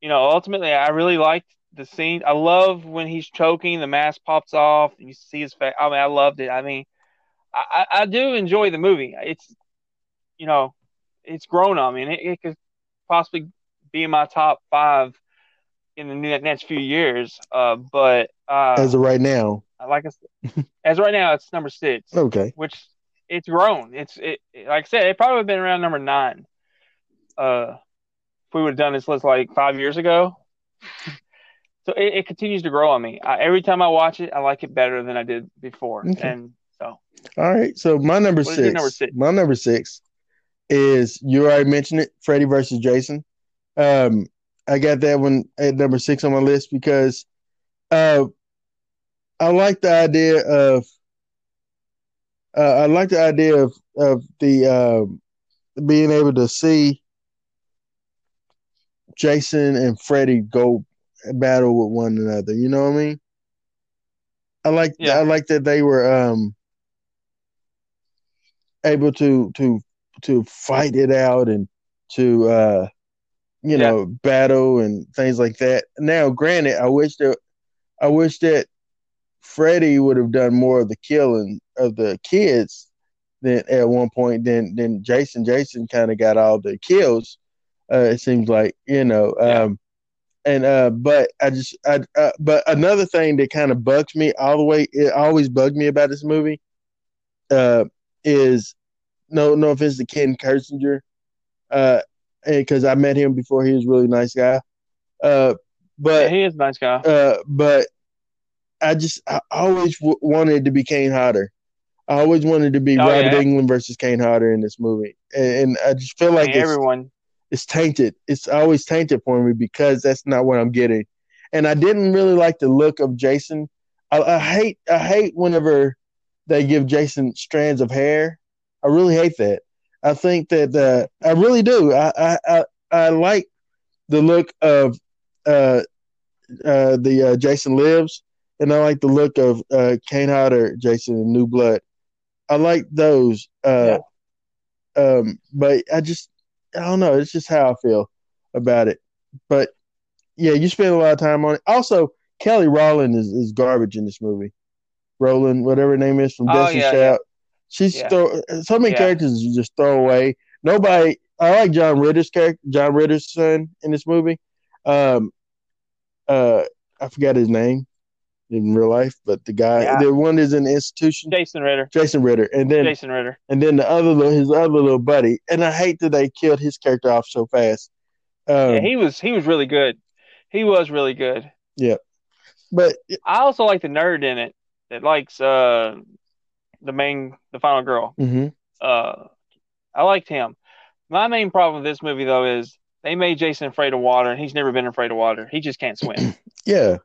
you know, ultimately, I really liked the scene. I love when he's choking, the mask pops off, and you see his face. I mean, I loved it. I mean, I, I do enjoy the movie. It's, you know, it's grown on me, and it, it could possibly be in my top five in the next few years. Uh, but uh, As of right now. like I said, as right now, it's number six Okay. which it's grown. It's it, like I said, it probably would have been around number nine, uh, if we would have done this list like five years ago. So it, it, continues to grow on me. I, every time I watch it, I like it better than I did before. Okay. And so, all right. So my number six, number six, my number six is you already mentioned it, Freddy versus Jason. Um, I got that one at number six on my list because uh, I like the idea of uh, I like the idea of of the uh, being able to see Jason and Freddy go battle with one another. You know what I mean? I like yeah. I like that they were um, able to to to fight it out and to uh, you know yeah. battle and things like that. Now, granted, I wish that I wish that Freddy would have done more of the killing of the kids than at one point than than Jason. Jason kind of got all the kills. Uh, it seems like you know. Um, and uh, but I just I uh, but another thing that kind of bugs me all the way. It always bugged me about this movie. Uh, is no no offense to Ken Kirzinger, uh, because I met him before. He was a really nice guy. Uh, but yeah, he is a nice guy. Uh, but I just I always w- wanted to be Kane Hodder. I always wanted to be oh, Robert yeah. Englund versus Kane Hodder in this movie, and, and I just feel like I mean, everyone it's tainted. It's always tainted for me because that's not what I'm getting, and I didn't really like the look of Jason. I, I hate I hate whenever they give Jason strands of hair. I really hate that. I think that uh, I really do. I, I I, I like the look of uh, uh, the uh, Jason Lives, and I like the look of uh, Kane Hodder, Jason in New Blood. I like those. Uh, yeah. um, but I just I don't know. It's just how I feel about it. But yeah, you spend a lot of time on it. Also, Kelly Rowland is, is garbage in this movie. Roland, whatever her name is from oh, Destiny yeah, Shout. Yeah. She's yeah. throw so many characters just throw away. Nobody. I like John Ritter's character, John Ritter's son in this movie. Um, uh, I forgot his name in real life, but the guy, yeah. the one is in the institution. Jason Ritter. Jason Ritter, and then Jason Ritter, and then the other little, his other little buddy. And I hate that they killed his character off so fast. Um, yeah, he was he was really good. He was really good. Yeah, but I also like the nerd in it that likes uh the main the final girl. Mm-hmm. Uh, I liked him. My main problem with this movie though is they made Jason afraid of water, and he's never been afraid of water. He just can't swim. yeah,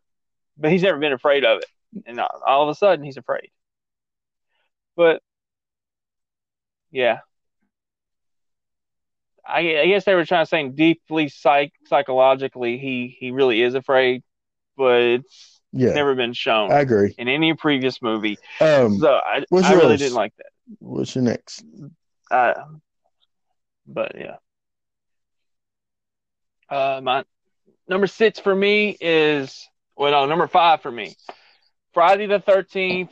but he's never been afraid of it, and all of a sudden he's afraid. But yeah, I, I guess they were trying to say deeply psych psychologically he he really is afraid, but it's yeah. never been shown. I agree in any previous movie. Um, so I, I really didn't like that. What's your next? Uh, but yeah. Uh, my number six for me is well, no, number five for me. Friday the 13th,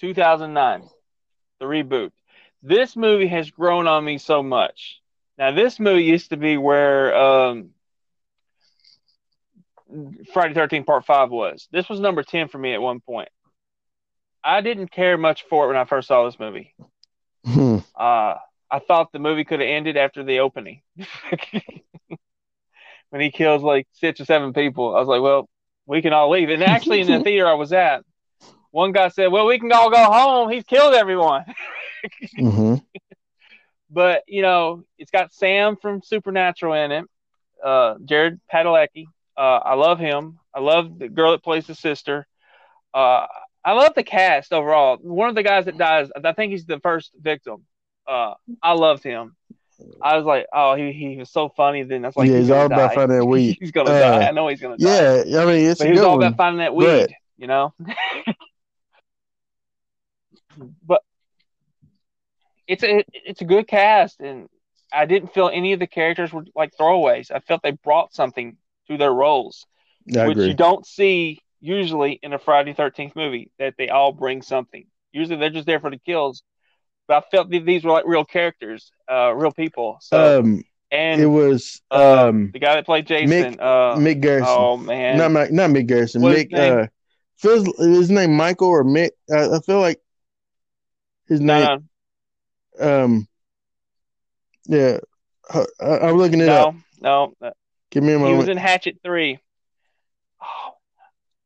2009, the reboot. This movie has grown on me so much. Now, this movie used to be where um, Friday 13th Part 5 was. This was number 10 for me at one point. I didn't care much for it when I first saw this movie. Hmm. Uh, I thought the movie could have ended after the opening. when he kills like six or seven people, I was like, well, we can all leave. And actually, in the theater I was at, one guy said, "Well, we can all go home. He's killed everyone." mm-hmm. But you know, it's got Sam from Supernatural in it. Uh, Jared Padalecki. Uh, I love him. I love the girl that plays the sister. Uh, I love the cast overall. One of the guys that dies, I think he's the first victim. Uh, I loved him. I was like, oh, he he was so funny. Then that's like, yeah, he's, he's all die. about finding that weed. he's gonna uh, die. I know he's gonna die. Yeah, I mean, it's but he's all one. about finding that weed. But, you know. but it's a it's a good cast, and I didn't feel any of the characters were like throwaways. I felt they brought something to their roles, I which agree. you don't see usually in a Friday Thirteenth movie. That they all bring something. Usually they're just there for the kills, but I felt that these were like real characters, uh, real people. So, um, and it was uh, um, the guy that played Jason, Mick, uh, Mick Garrison. Oh man, not Mick, not Mick Garrison. What's Mick. his name? Uh, feels his name Michael or Mick. I, I feel like his name. No, Um. Yeah, I, I'm looking it no, up. no, no. Give me a moment. He was in Hatchet Three. Oh,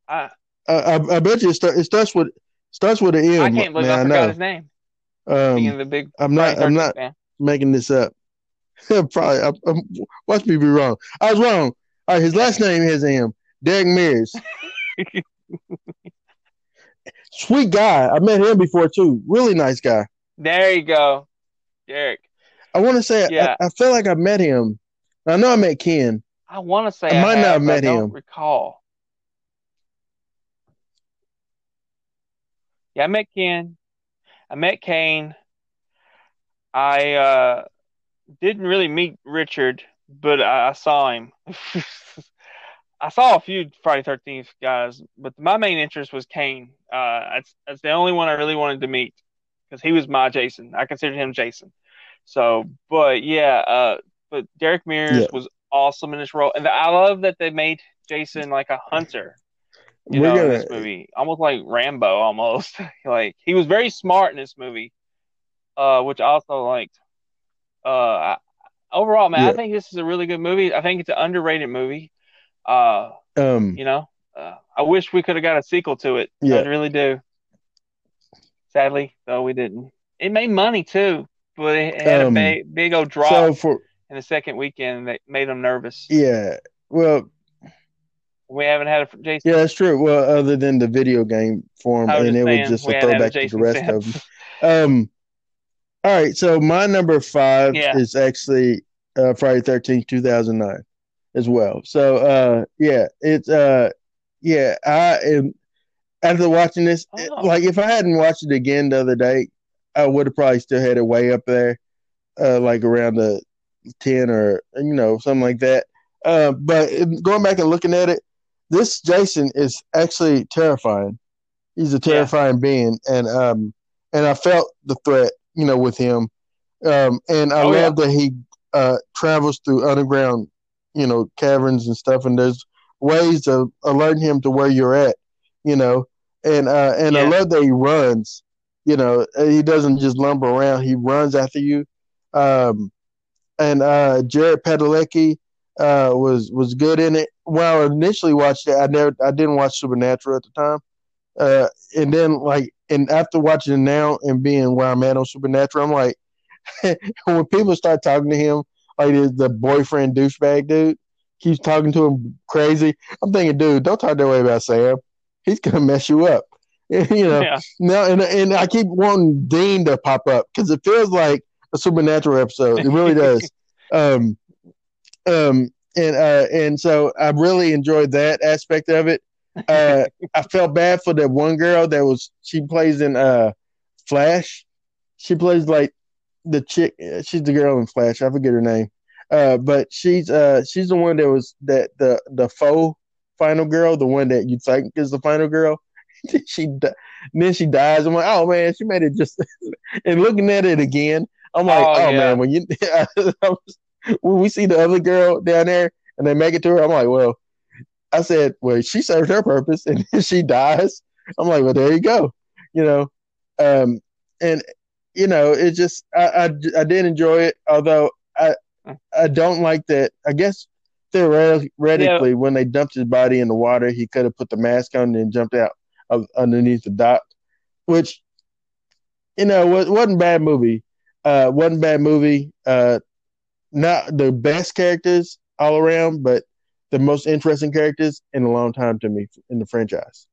I I, I, I bet you it, start, it starts with starts with an M. I can't believe man, I forgot know. his name. Being Um, the big I'm not. I'm not fan. making this up. Probably. I, I'm, watch me be wrong. I was wrong. All right. His last name is M. Derek Mears. Sweet guy. I met him before too. Really nice guy. There you go, Derek. I want to say Yeah. I, I feel like I met him. I know I met Ken. I want to say I I, might not have, have I met don't him. recall. Yeah, I met Ken. I met Kane. I uh, didn't really meet Richard, but I, I saw him. I saw a few Friday Thirteenth guys, but my main interest was Kane. Uh, that's that's the only one I really wanted to meet because he was my Jason. I considered him Jason. So, but yeah, uh, but Derek Mears Yeah. was awesome in this role, and I love that they made Jason like a hunter. You We're know, gonna- this movie, almost like Rambo, almost like he was very smart in this movie, uh, which I also liked. Uh, I, overall, man, I think this is a really good movie. I think it's an underrated movie. Uh, Um, you know, uh, I wish we could have got a sequel to it. Yeah. I really do. Sadly, though, we didn't. It made money too, but it had Um, a big, big old drop so for in the second weekend that made them nervous. yeah, well, We haven't had a Jason. yeah, that's true. Well, other than the video game form, I and it was just a throwback to the rest of them. Um, all right, so my number five Yeah. is actually uh, Friday Thirteenth, two thousand nine, as well. So, uh, yeah, it's uh, yeah, I am after watching this. it- Oh. like, if I hadn't watched it again the other day, I would have probably still had it way up there, uh, like around the ten or you know something like that. Uh, but going back and looking at it, this Jason is actually terrifying. He's a terrifying being, and um, and I felt the threat, you know, with him. Um, and I Oh, yeah. love that he uh travels through underground, you know, caverns and stuff. And there's ways of alerting him to where you're at, you know. And uh, and I love that he runs. You know, he doesn't just lumber around. He runs after you. Um, and uh, Jared Padalecki uh, was was good in it. When I initially watched it, I never I didn't watch Supernatural at the time. Uh, and then like and after watching it now and being where I'm at on Supernatural, I'm like when people start talking to him like the, the boyfriend douchebag dude keeps talking to him crazy. I'm thinking, dude, don't talk that way about Sam. He's gonna mess you up. you know, Yeah. no, and and I keep wanting Dean to pop up because it feels like a supernatural episode. It really does. um, um, and uh, and so I really enjoyed that aspect of it. Uh, I felt bad for that one girl that was she plays in uh Flash. She plays like the chick. She's the girl in Flash. I forget her name. Uh, but she's uh she's the one that was that the the faux final girl, the one that you think is the final girl. she then she dies. I'm like, oh man, she made it just. and looking at it again, I'm like, Oh, oh, yeah. man, when you when we see the other girl down there and they make it to her, I'm like, well, I said, well, she served her purpose, and she dies. I'm like, well, there you go, you know, um, and you know, it just I, I I did enjoy it, although I I don't like that. I guess theoretically, when they dumped his body in the water, he could have put the mask on and jumped out of, underneath the dock, which you know was, wasn't a bad movie. Uh, wasn't a bad movie. Uh, not the best characters all around, but the most interesting characters in a long time to me in the franchise.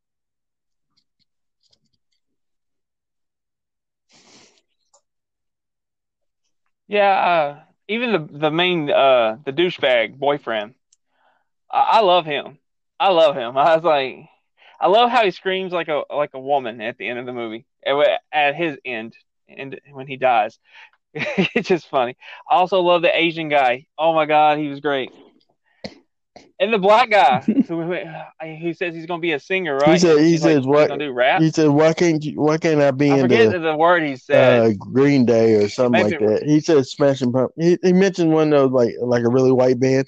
Yeah, uh, even the the main uh the douchebag boyfriend, I, I love him. I love him. I was like, I love how he screams like a like a woman at the end of the movie. At at his end, and when he dies, it's just funny. I also love the Asian guy. Oh my God, he was great. And the black guy who says he's gonna be a singer, right? He said he He's like, says he's what gonna do rap. he said why can't you why can't I be I in forget the the word he said. uh, Green Day or something Maybe- like that. He said Smashing Pump. He, he mentioned one of those like like a really white band,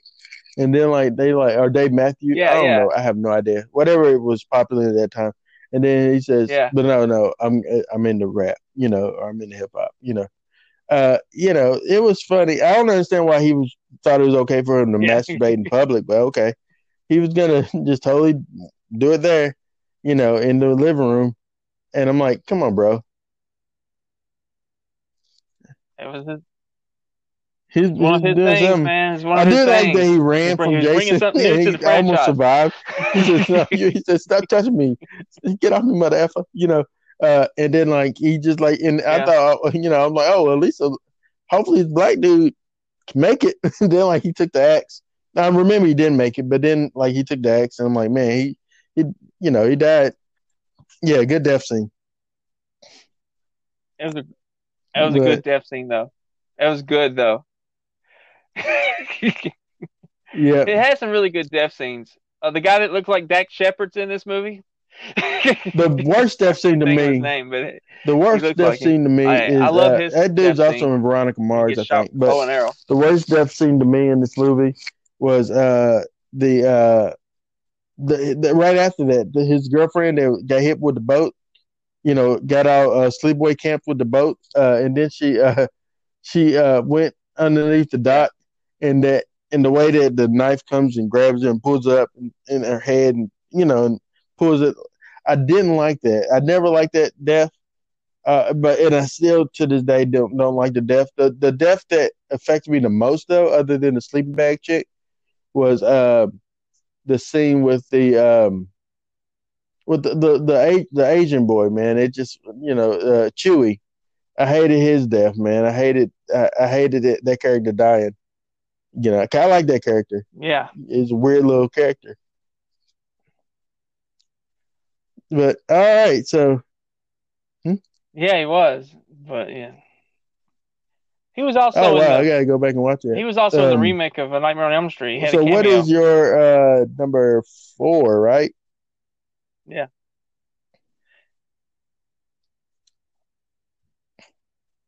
and then like they like or Dave Matthews. Yeah, I don't yeah. know. I have no idea. Whatever it was popular at that time. And then he says, Yeah. "But no, no, I'm I'm into rap, you know, or I'm into hip hop, you know." Uh, you know, it was funny. I don't understand why he was thought it was okay for him to Yeah. masturbate in public, but okay, he was gonna just totally do it there, you know, in the living room, and I'm like, come on, bro, It was his, one of his doing things, something. man. It's one I of his do like that he ran from he Jason. to he almost survived. He said, no, he said, "Stop touching me! Get off me, mother effer!" You know. Uh, and then like he just like, and I thought, you know, I'm like, oh, at least, uh, hopefully, this black dude can make it. and then like he took the axe. Now I remember he didn't make it, but then like he took the axe, and I'm like, man, he, he, you know, he died. Yeah, good death scene. It was a it was a good death scene though. It was good though. Yeah, it Yeah, had some really good death scenes. Uh, the guy that looked like Dax Shepard's in this movie. The worst death scene to Think of his me, name, but the worst death like scene to me I- is I love uh, his that dude's also scene. in Veronica Mars, I think. But bow and arrow. the worst death scene to me in this movie was uh the uh the, the right after that the, his girlfriend that got hit with the boat you know got out uh sleepaway camp with the boat uh and then she uh she uh went underneath the dock and that and the way that the knife comes and grabs her and pulls her up in, in her head and you know and pulls it i didn't like that i never liked that death uh, but and I still to this day don't don't like the death. The the death that affected me the most though, other than the sleeping bag chick, was uh, the scene with the um with the the the, the Asian boy man. It just you know uh, Chewie. I hated his death, man. I hated I, I hated it, that character dying. You know, I kind of like that character. Yeah, He's a weird little character. But all right, so yeah, he was, but yeah, he was also oh wow, the, I gotta go back and watch it. he was also in the Um, remake of A Nightmare on Elm Street. So what is your uh number four, right? Yeah.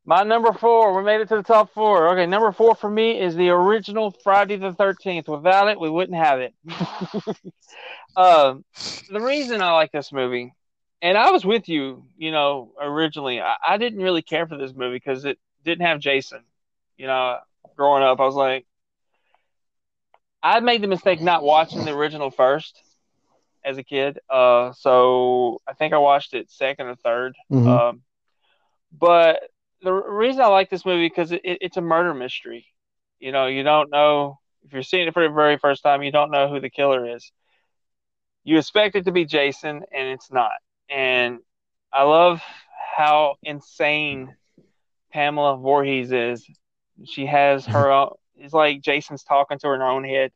My number four, we made it to the top four. Okay, number four for me is the original Friday the Thirteenth. Without it, we wouldn't have it. um, the reason I like this movie, and I was with you, you know, originally. I, I didn't really care for this movie because it didn't have Jason. You know, growing up, I was like, I made the mistake not watching the original first as a kid. Uh, so I think I watched it second or 3rd Mhm. Um, but the reason I like this movie because it, it, it's a murder mystery. You know, you don't know if you're seeing it for the very first time. You don't know who the killer is. You expect it to be Jason, and it's not. And I love how insane Pamela Voorhees is. She has her own. It's like Jason's talking to her in her own head.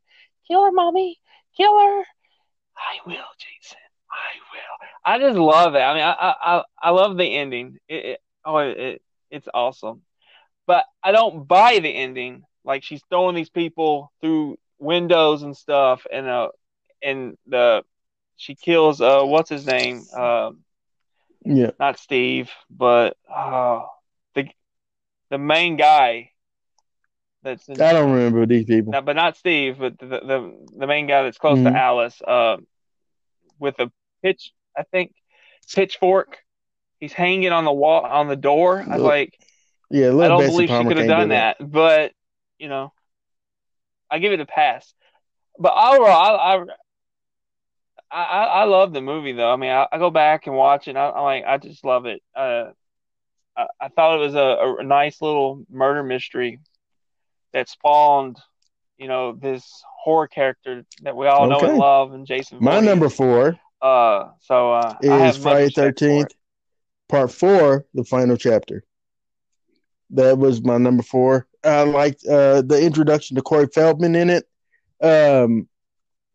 Kill her, mommy. Kill her. I will, Jason. I will. I just love it. I mean, I I I, I love the ending. It, it oh it it's awesome, but I don't buy the ending. Like she's throwing these people through windows and stuff, and uh, and the she kills uh what's his name um Yeah. not Steve but uh the the main guy that's in, I don't remember these people. no, but not Steve, but the the, the main guy that's close Mhm. to Alice, um, with a pitch, I think, pitchfork. He's hanging on the wall on the door. I was like, Yeah, I don't Betsy believe she could have can't do done that. but you know, I give it a pass. But overall, I I I, I love the movie though. I mean, I, I go back and watch it. And I, like, I just love it. Uh, I, I thought it was a, a nice little murder mystery that spawned, you know, this horror character that we all know and love, and Jason. My Voorhees. number four Uh, so uh, is Friday Thirteenth. Part Four, the final chapter. That was my number four. I liked uh, the introduction to Corey Feldman in it. Um,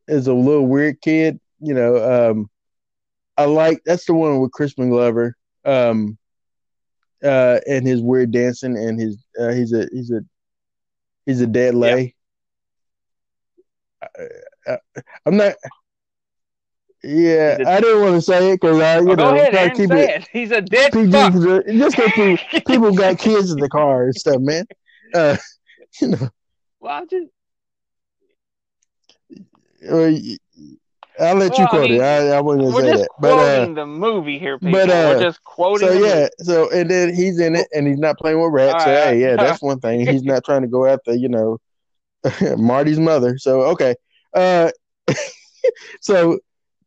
as a little weird kid, you know. Um, I like that's the one with Crispin Glover. Um, uh, and his weird dancing and his uh, he's a he's a he's a dead lay. I, I, I'm not. Yeah, I didn't want to say it because I, you Oh, know, go ahead, Aaron, keep say it it. He's a dead PG. fuck. Just because people got kids in the car and stuff, man. Uh, you know, well, I'm just uh, I'll let you Well, I quote mean, it. I, I gonna say that, but uh, quoting the movie here, people. but, uh, we're just quoting. so yeah, so and then he's in it and he's not playing with rats. All so right, hey, yeah, that's one thing. He's not trying to go after you know Marty's mother. So okay. Uh, so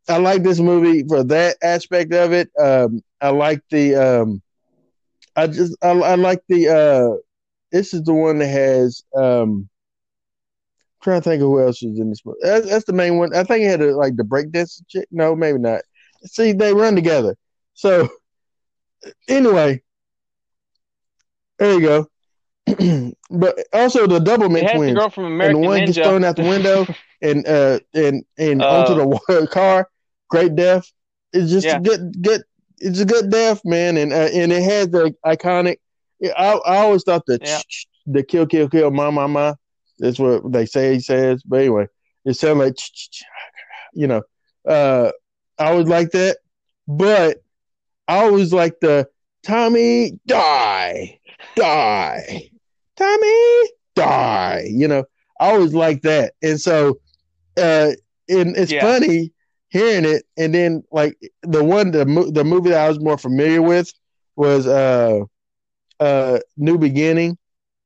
I like this movie for that aspect of it. Um, I like the um, I just I, I like the uh, this is the one that has um, I'm trying to think of who else is in this movie. That's, that's the main one. I think it had a, like the breakdance chick. No, maybe not. See, they run together. So anyway, there you go. but also the Doublemint the twins, girl from and the one gets thrown out the window and uh and and Uh, onto the car. Great death. It's just Yeah. a good good. It's a good death, man, and uh, and it has the iconic. I I always thought the Yeah. the kill kill kill ma ma ma. That's what they say he says. But anyway, it sounded like you know. Uh, I always like that, but I always like the Tommy die die Tommy die. You know, I always like that, and so uh, and it's Yeah. funny hearing it, and then like the one the mo- the movie that I was more familiar with was uh uh New Beginning,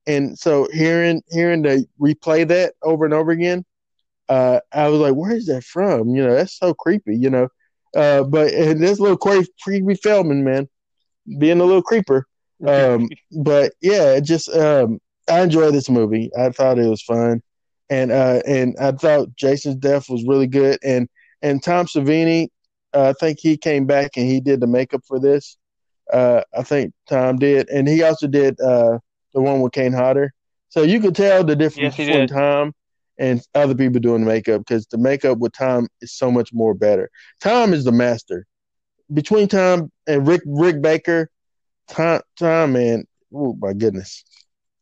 and so hearing hearing the replay that over and over again, uh, I was like, where is that from? You know, that's so creepy. You know, uh, but and this little cre- creepy Feldman man being a little creeper. Um, but yeah, it just um, I enjoyed this movie. I thought it was fun, and uh, and I thought Jason's death was really good, and and Tom Savini, uh, I think he came back and he did the makeup for this. Uh, I think Tom did, and he also did uh, the one with Kane Hodder. So you could tell the difference Yes, between did. Tom and other people doing the makeup because the makeup with Tom is so much more better. Tom is the master. Between Tom and Rick Rick Baker, Tom, Tom man, oh my goodness.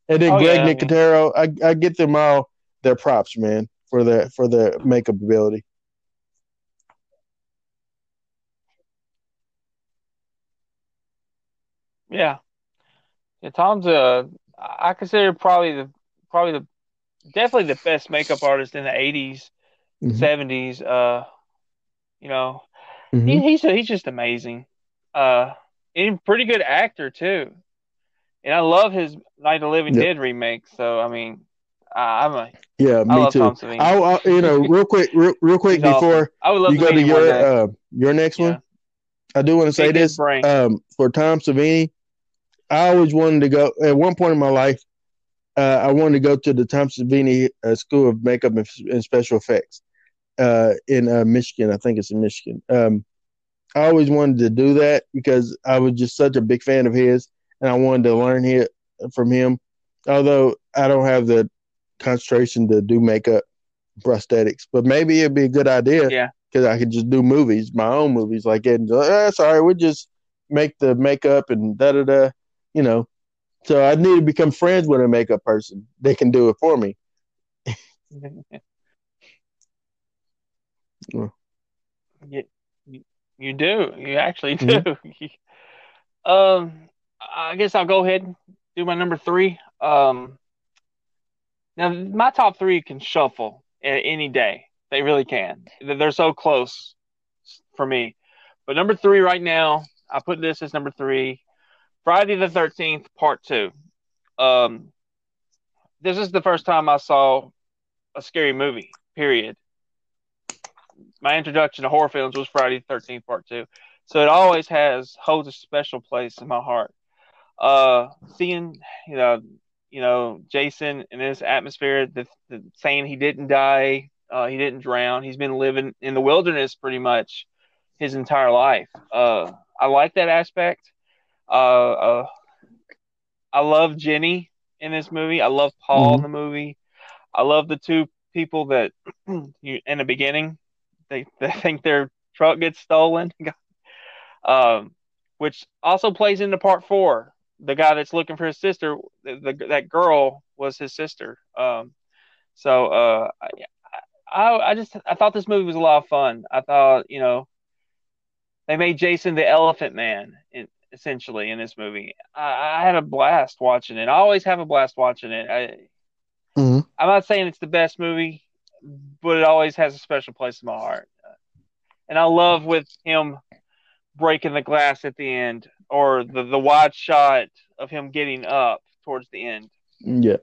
And then Oh, Greg yeah, I mean- Nicotero, I, I get them all their props, man, for their for their makeup ability. Yeah. Yeah, Tom's uh I consider probably the probably the definitely the best makeup artist in the 80s, Mhm. 70s. Uh, you know, Mhm. he, he's he's just amazing. Uh, and pretty good actor too. And I love his Night of the Living Yep. Dead remake. So I mean, I, I'm a Yeah, I me love too. I, I, you know, real quick, real, real quick He's awesome. before I would love you to go to your uh, your next Yeah. one, I do want to say this um, for Tom Savini. I always wanted to go at one point in my life. Uh, I wanted to go to the Thompson Savini uh, School of Makeup and, and Special Effects uh, in uh, Michigan. I think it's in Michigan. Um, I always wanted to do that because I was just such a big fan of his, and I wanted to learn here from him. Although I don't have the concentration to do makeup, prosthetics, but maybe it'd be a good idea Yeah. because I could just do movies, my own movies, like it. That's all right. We'll just make the makeup and da da da, you know. So I need to become friends with a makeup person. They can do it for me. you, you, do. You actually do. Mhm. um, I guess I'll go ahead and do my number three. Um, now my top three can shuffle any day. They really can. They're so close for me. But number three right now, I put this as number three. Friday the Thirteenth Part Two. Um, this is the first time I saw a scary movie. Period. My introduction to horror films was Friday the Thirteenth Part Two, so it always has holds a special place in my heart. Uh, seeing you know, you know, Jason in this atmosphere, the, the saying he didn't die, uh, he didn't drown, he's been living in the wilderness pretty much his entire life. Uh, I like that aspect. Uh, uh, I love Jenny in this movie. I love Paul in Mhm. the movie. I love the two people that you in the beginning they they think their truck gets stolen. um, which also plays into part four. The guy that's looking for his sister, the, the, that girl was his sister. Um, so uh, I, I I just I thought this movie was a lot of fun. I thought you know they made Jason the Elephant Man in, essentially in this movie. I, I had a blast watching it. I always have a blast watching it. I, Mhm. I'm not saying it's the best movie, but it always has a special place in my heart. And I love with him breaking the glass at the end, or the the wide shot of him getting up towards the end, Yeah.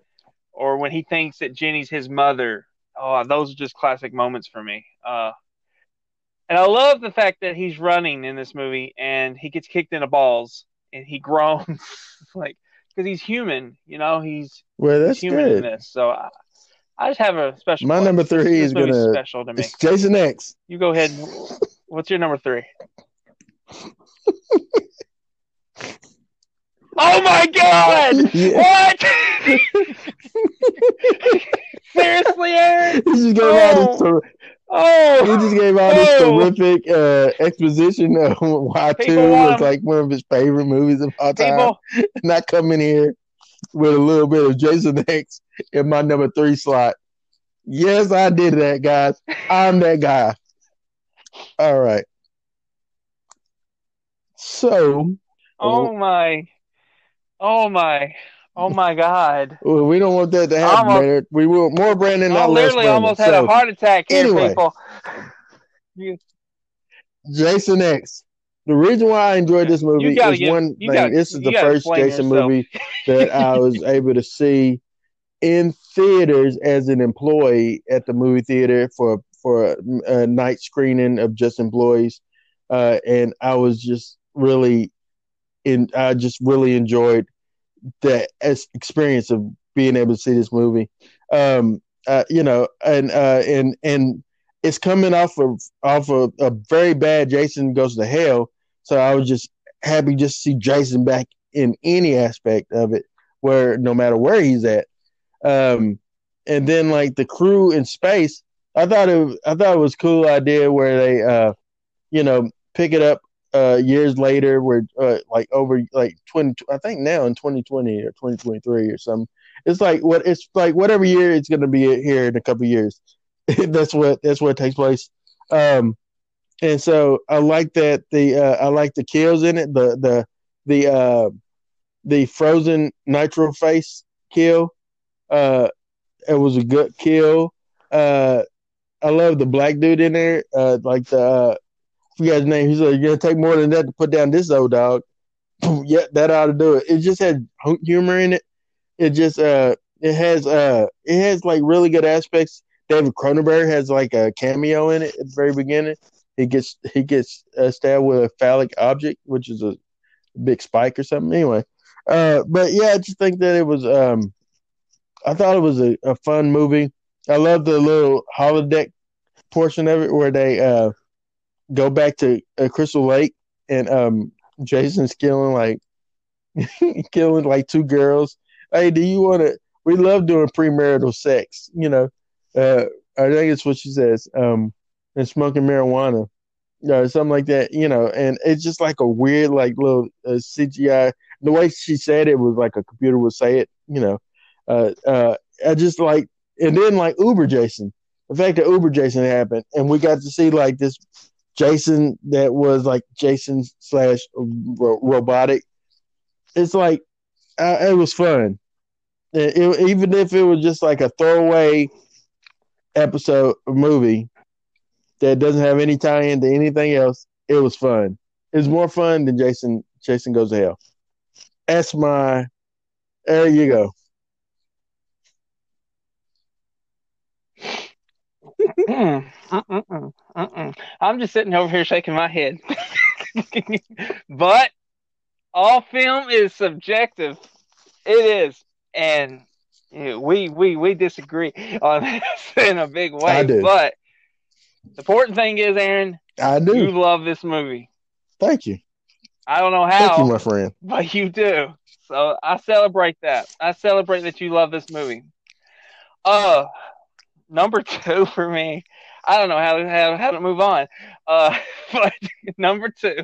or when he thinks that Jenny's his mother. Oh, those are just classic moments for me. Uh, and I love the fact that he's running in this movie and he gets kicked in the balls and he groans like because he's human, you know. He's well, that's he's human good. in this, so I, I just have a special. My place. number three This is gonna- special to me. It's Jason X. You go ahead. What's your number three? oh my god! Yeah. What? Seriously, Aaron? He just gave all this. Oh. ter- Oh, He just gave all this Oh. terrific uh, exposition of why two was like one of his favorite movies of all time. people. And I come in here with a little bit of Jason X in my number three slot. Yes, I did that, guys. I'm that guy. All right. So Oh my. Oh my. Oh my God. we don't want that to happen, Almost- Brandon. We want more Brandon, I literally Brandon. almost had So, a heart attack here, anyway. people. Jason X. The reason why I enjoyed this movie gotta is give- one you thing. gotta- this is the first Jason yourself. movie that I was able to see in theaters as an employee at the movie theater for for a, a night screening of just employees, uh, and I was just really in. I just really enjoyed the experience of being able to see this movie. Um, uh, you know, and uh, and and it's coming off of off of a very bad Jason Goes to Hell. So I was just happy just to see Jason back in any aspect of it, where no matter where he's at. Um, and then like the crew in space, I thought it I thought it was cool idea where they uh, you know, pick it up uh years later where uh, like over like 20 I think now in 2020 or 2023 or something. It's like what it's like whatever year it's to be here in a couple years. that's what that's what takes place. Um and so I like that the uh, I like the kills in it. The the the uh, the frozen nitro face kill. Uh, it was a good kill. Uh, I love the black dude in there. Uh, like the uh, forgot his name. He's like, "You're gonna take more than that to put down this old dog." yeah, that ought to do it. It just had humor in it. It just uh, it has uh, it has like really good aspects. David Cronenberg has like a cameo in it at the very beginning he gets he gets uh, stabbed with a phallic object, which is a big spike or something. Anyway, uh, but yeah, I just think that it was. Um, I thought it was a, a fun movie. I love the little holodeck portion of it where they uh, go back to uh, Crystal Lake and um, Jason's killing like killing like two girls. Hey, do you want to? We love doing premarital sex. You know, uh, I think it's what she says. Um, and smoking marijuana, or something like that, you know. And it's just like a weird, like little uh, CGI. The way she said it was like a computer would say it, you know. Uh, uh, I just like, and then like Uber Jason, the fact that Uber Jason happened, and we got to see like this Jason that was like Jason slash ro- robotic. It's like it was fun, It- it- even if it was just like a throwaway episode movie that doesn't have any tie in to anything else. It was fun. It's more fun than Jason Jason Goes to Hell. That's my. There you go. Mm, mm-mm. I'm just sitting over here shaking my head. but all film is subjective. It is, and we we we disagree on this in a big way. I do. But the important thing is, Aaron, I do. you love this movie. Thank you. I don't know how. Thank you, my friend. but you do. So I celebrate that. I celebrate that you love this movie. Uh, number two for me. I don't know how to how, how to move on. Uh, but number two,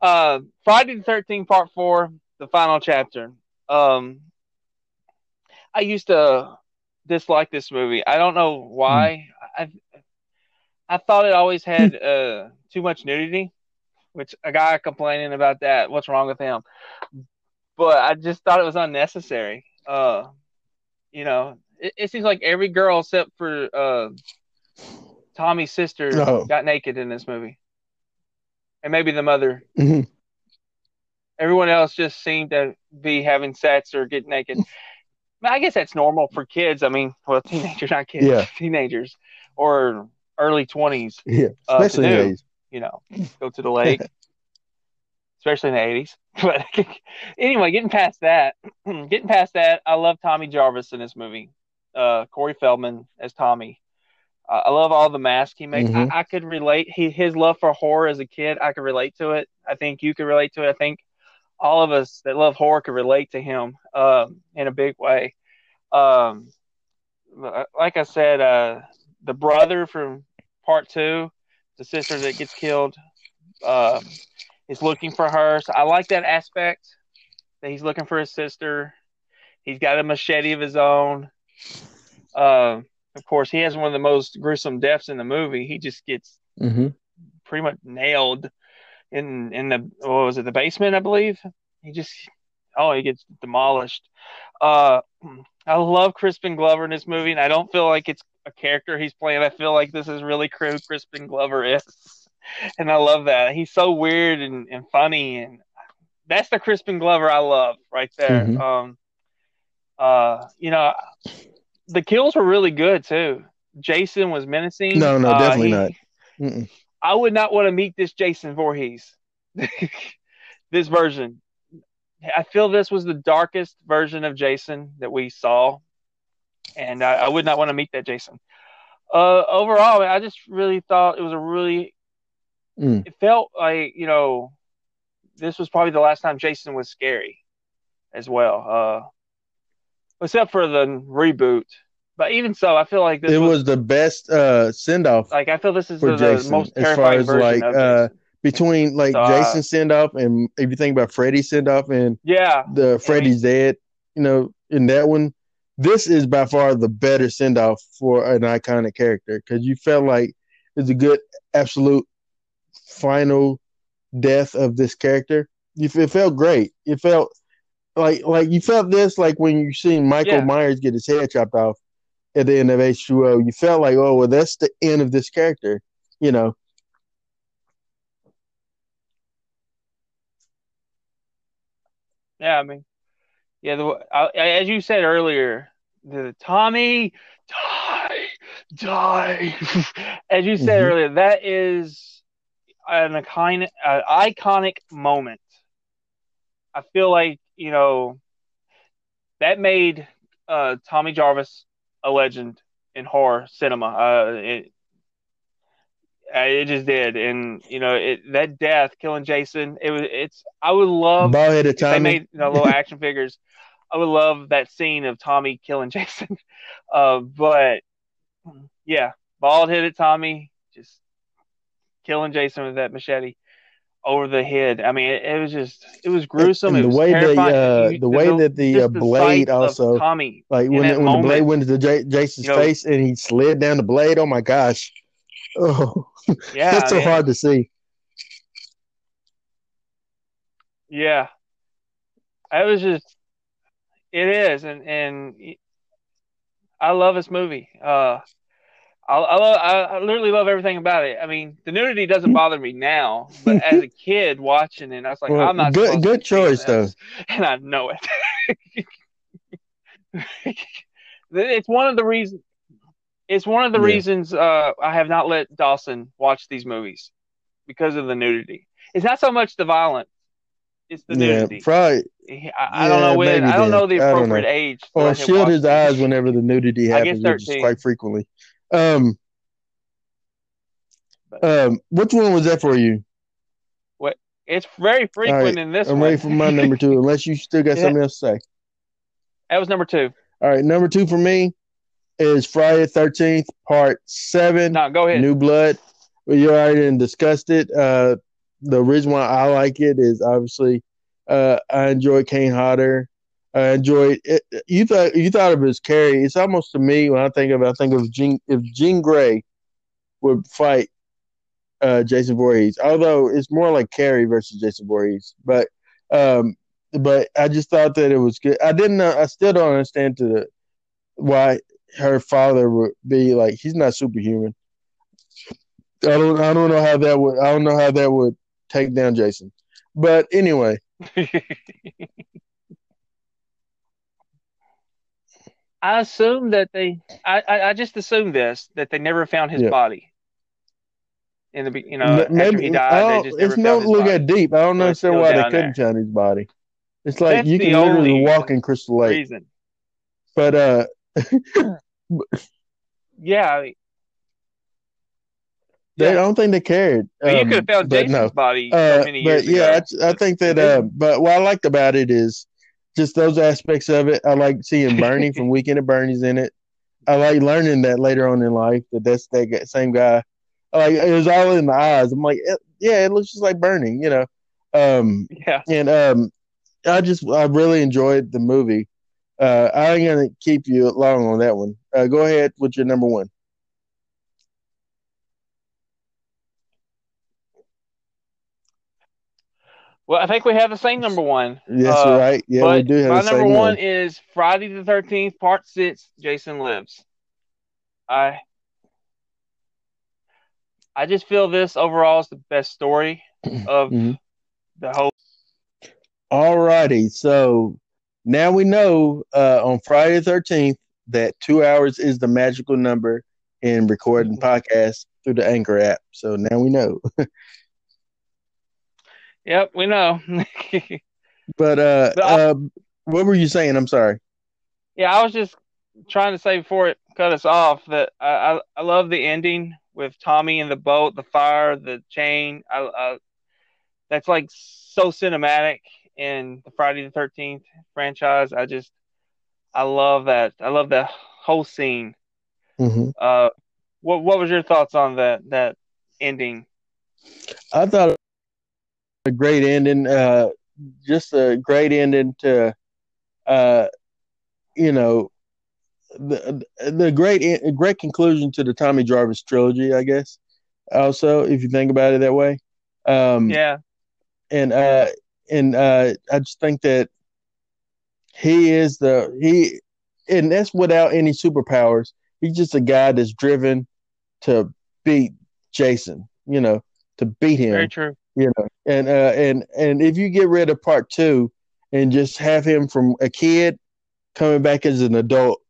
uh, Friday the Thirteenth Part Four, the final chapter. Um, I used to dislike this movie. I don't know why. I I thought it always had uh too much nudity, which a guy complaining about that. What's wrong with him? But I just thought it was unnecessary. Uh, you know, it, it seems like every girl except for uh Tommy's sister No. got naked in this movie, and maybe the mother. Mhm. Everyone else just seemed to be having sex or get naked. I guess that's normal for kids. I mean, well, teenagers, not kids, Yeah. teenagers or early twenties. Yeah, Uh, especially do. nowadays. You know, go to the lake, especially in the eighties. But anyway, getting past that, getting past that, I love Tommy Jarvis in this movie. Uh, Corey Feldman as Tommy. Uh, I love all the masks he makes. Mhm. I, I could relate. He his love for horror as a kid. I could relate to it. I think you could relate to it. I think all of us that love horror could relate to him um, in a big way. Um, like I said, uh, the brother from part two, the sister that gets killed, um, is looking for her. So I like that aspect that he's looking for his sister. He's got a machete of his own. Um, of course, he has one of the most gruesome deaths in the movie. He just gets hmm pretty much nailed in in the what was it the basement I believe? He just oh he gets demolished. Uh I love Crispin Glover in this movie and I don't feel like it's a character he's playing. I feel like this is really who Crispin Glover is and I love that. He's so weird and, and funny and that's the Crispin Glover I love right there. Mhm. um uh you know the kills were really good too Jason was menacing No, no, Uh, definitely he- not. Mm-mm. I would not want to meet this Jason Voorhees. this version. I feel this was the darkest version of Jason that we saw. And I, I would not want to meet that Jason. Uh, overall, I just really thought it was a really, Mm. it felt like, you know, this was probably the last time Jason was scary as well. Uh, except for the reboot. But even so, I feel like this It was, was the best uh, send off like, I feel this is the, the Jason, most as far terrifying as, version like, of uh, between like So, uh, Jason send off and if you think about Freddy send off and Yeah. the Freddy's dead, you know, in that one, this is by far the better send off for an iconic character because you felt like it's a good absolute final death of this character. You it felt great. It felt like like you felt this like when you seen Michael Yeah. Myers get his head chopped off at the end of H2O. You felt like, oh well, that's the end of this character. You know, Yeah, I mean, yeah. The I, as you said earlier, the Tommy die, die. as you said Mhm. earlier, that is an iconic, uh, iconic moment. I feel like you know that made uh, Tommy Jarvis a legend in horror cinema. Uh, it, uh, it just did, and you know it, that death, killing Jason. It was. It's. I would love bald headed if they made you know, little action figures, I would love that scene of Tommy killing Jason. Uh, but yeah, bald headed Tommy just killing Jason with that machete over the head. I mean, it, it was just it was gruesome. And the was way terrifying. uh, You- the way that the, uh, blade also- Tommy. Like when it, when the blade went to J- Jason's you know- face and he slid down the blade. Oh my gosh! Oh, Yeah, that's so man. hard to see. Yeah, it was just it is, and and I love this movie. Uh, I I, love, I literally love everything about it. I mean, the nudity doesn't bother me now, but as a kid watching it, I was like, Well, I'm not good- good choice, though. and I know it. it's one of the reasons. It's one of the Yeah. reasons uh, I have not let Dawson watch these movies because of the nudity. It's not so much the violence; it's the Yeah, nudity. probably I, I don't know when. I don't then. know the appropriate know. age. or shield his eyes whenever the nudity I guess happens, which is quite frequently. Um, um, which one was that for you? What? It's very frequent right, in this I'm one. ready for my number two, unless you still got Yeah. something else to say. that was number two. All right, number two for me is Friday Thirteenth Part Seven. No, go ahead. New Blood. We already discussed it. Uh, the reason why I like it is obviously uh, I enjoy Kane Hodder. I enjoyed it. You thought you thought of it as Carrie. It's almost to me when I think of it, I think of Jean if Jean Grey would fight uh, Jason Voorhees. Although it's more like Carrie versus Jason Voorhees, but um, but I just thought that it was good. I didn't. I still don't understand to the why her father would be like he's not superhuman. I don't I don't know how that would I don't know how that would take down Jason. But anyway, I assume that they. I, I, I just assume this that they never found his Yeah. body. In the you know after Maybe he died, they don't- just never it's no found look body. at deep. I don't So understand why they couldn't find his body. It's like That's you can literally walk in Crystal Lake, Reason, but uh, yeah. I mean, they I don't think they cared. But you Um, could have found Jason's no. body Uh, so many but yeah. I, I think that. Uh, but what I liked about it is just those aspects of it. I like seeing Bernie from Weekend at Bernie's in it. I like learning that later on in life that that's that same guy. Like it was all in the eyes. I'm like, yeah, it looks just like Bernie, you know. Um, yeah. and um, I just I really enjoyed the movie. Uh, I ain't gonna keep you long on that one. Uh, go ahead with your number one. Well, I think we have the same number one. Yes, Uh, right. Yeah, we do have my the number one one. is Friday the Thirteenth Part Six. Jason Lives. I I just feel this overall is the best story of Mhm. the whole. All righty. So now we know uh, on Friday the 13th that two hours is the magical number in recording podcasts through the Anchor app. So now we know. Yep, we know. But uh, But I- uh, what were you saying? I'm sorry. yeah, I was just trying to say before it cut us off that I I, I love the ending with Tommy in the boat, the fire, the chain. I, I that's like so cinematic in the Friday the Thirteenth franchise. I just I love that. I love that whole scene. hmm Uh, what what was your thoughts on that that ending? I thought a great ending. Uh, just a great ending to, uh, you know, the the great great conclusion to the Tommy Jarvis trilogy. I guess. Also, if you think about it that way. Um, Yeah, and uh and uh I just think that he is the he and that's without any superpowers. He's just a guy that's driven to beat Jason, you know, to beat him. very true. You know. And uh and and if you get rid of part two and just have him from a kid coming back as an adult,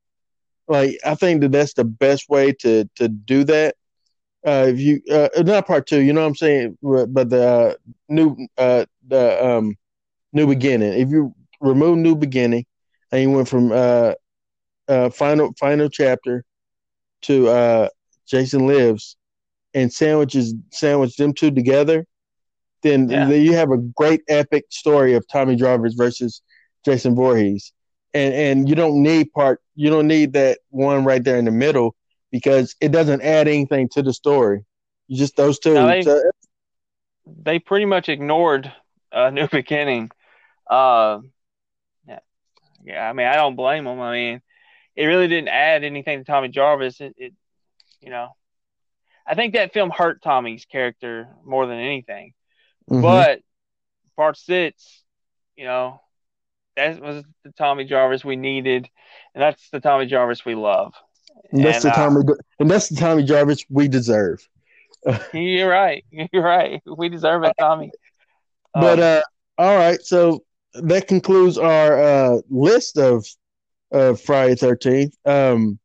like I think that that's the best way to to do that. Uh, if you uh, not part two, you know what I'm saying, but the uh, new uh the um new beginning. If you remove new beginning and you went from uh uh final final chapter to uh Jason lives and sandwiches sandwich them two together, then, Yeah. then you have a great epic story of Tommy Jarvis versus Jason Voorhees. And and you don't need part you don't need that one right there in the middle because it doesn't add anything to the story. You just those two. No, they- So- They pretty much ignored uh, New Beginning. Uh, yeah, yeah. I mean, I don't blame them. I mean, it really didn't add anything to Tommy Jarvis. It, it you know, I think that film hurt Tommy's character more than anything. Mhm. But part six, you know, that was the Tommy Jarvis we needed, and that's the Tommy Jarvis we love. And that's And, the uh, Tommy, and that's the Tommy Jarvis we deserve. You're right. You're right. We deserve it, Tommy. But Um, uh, all right, so that concludes our uh, list of uh, Friday Thirteenth. Um,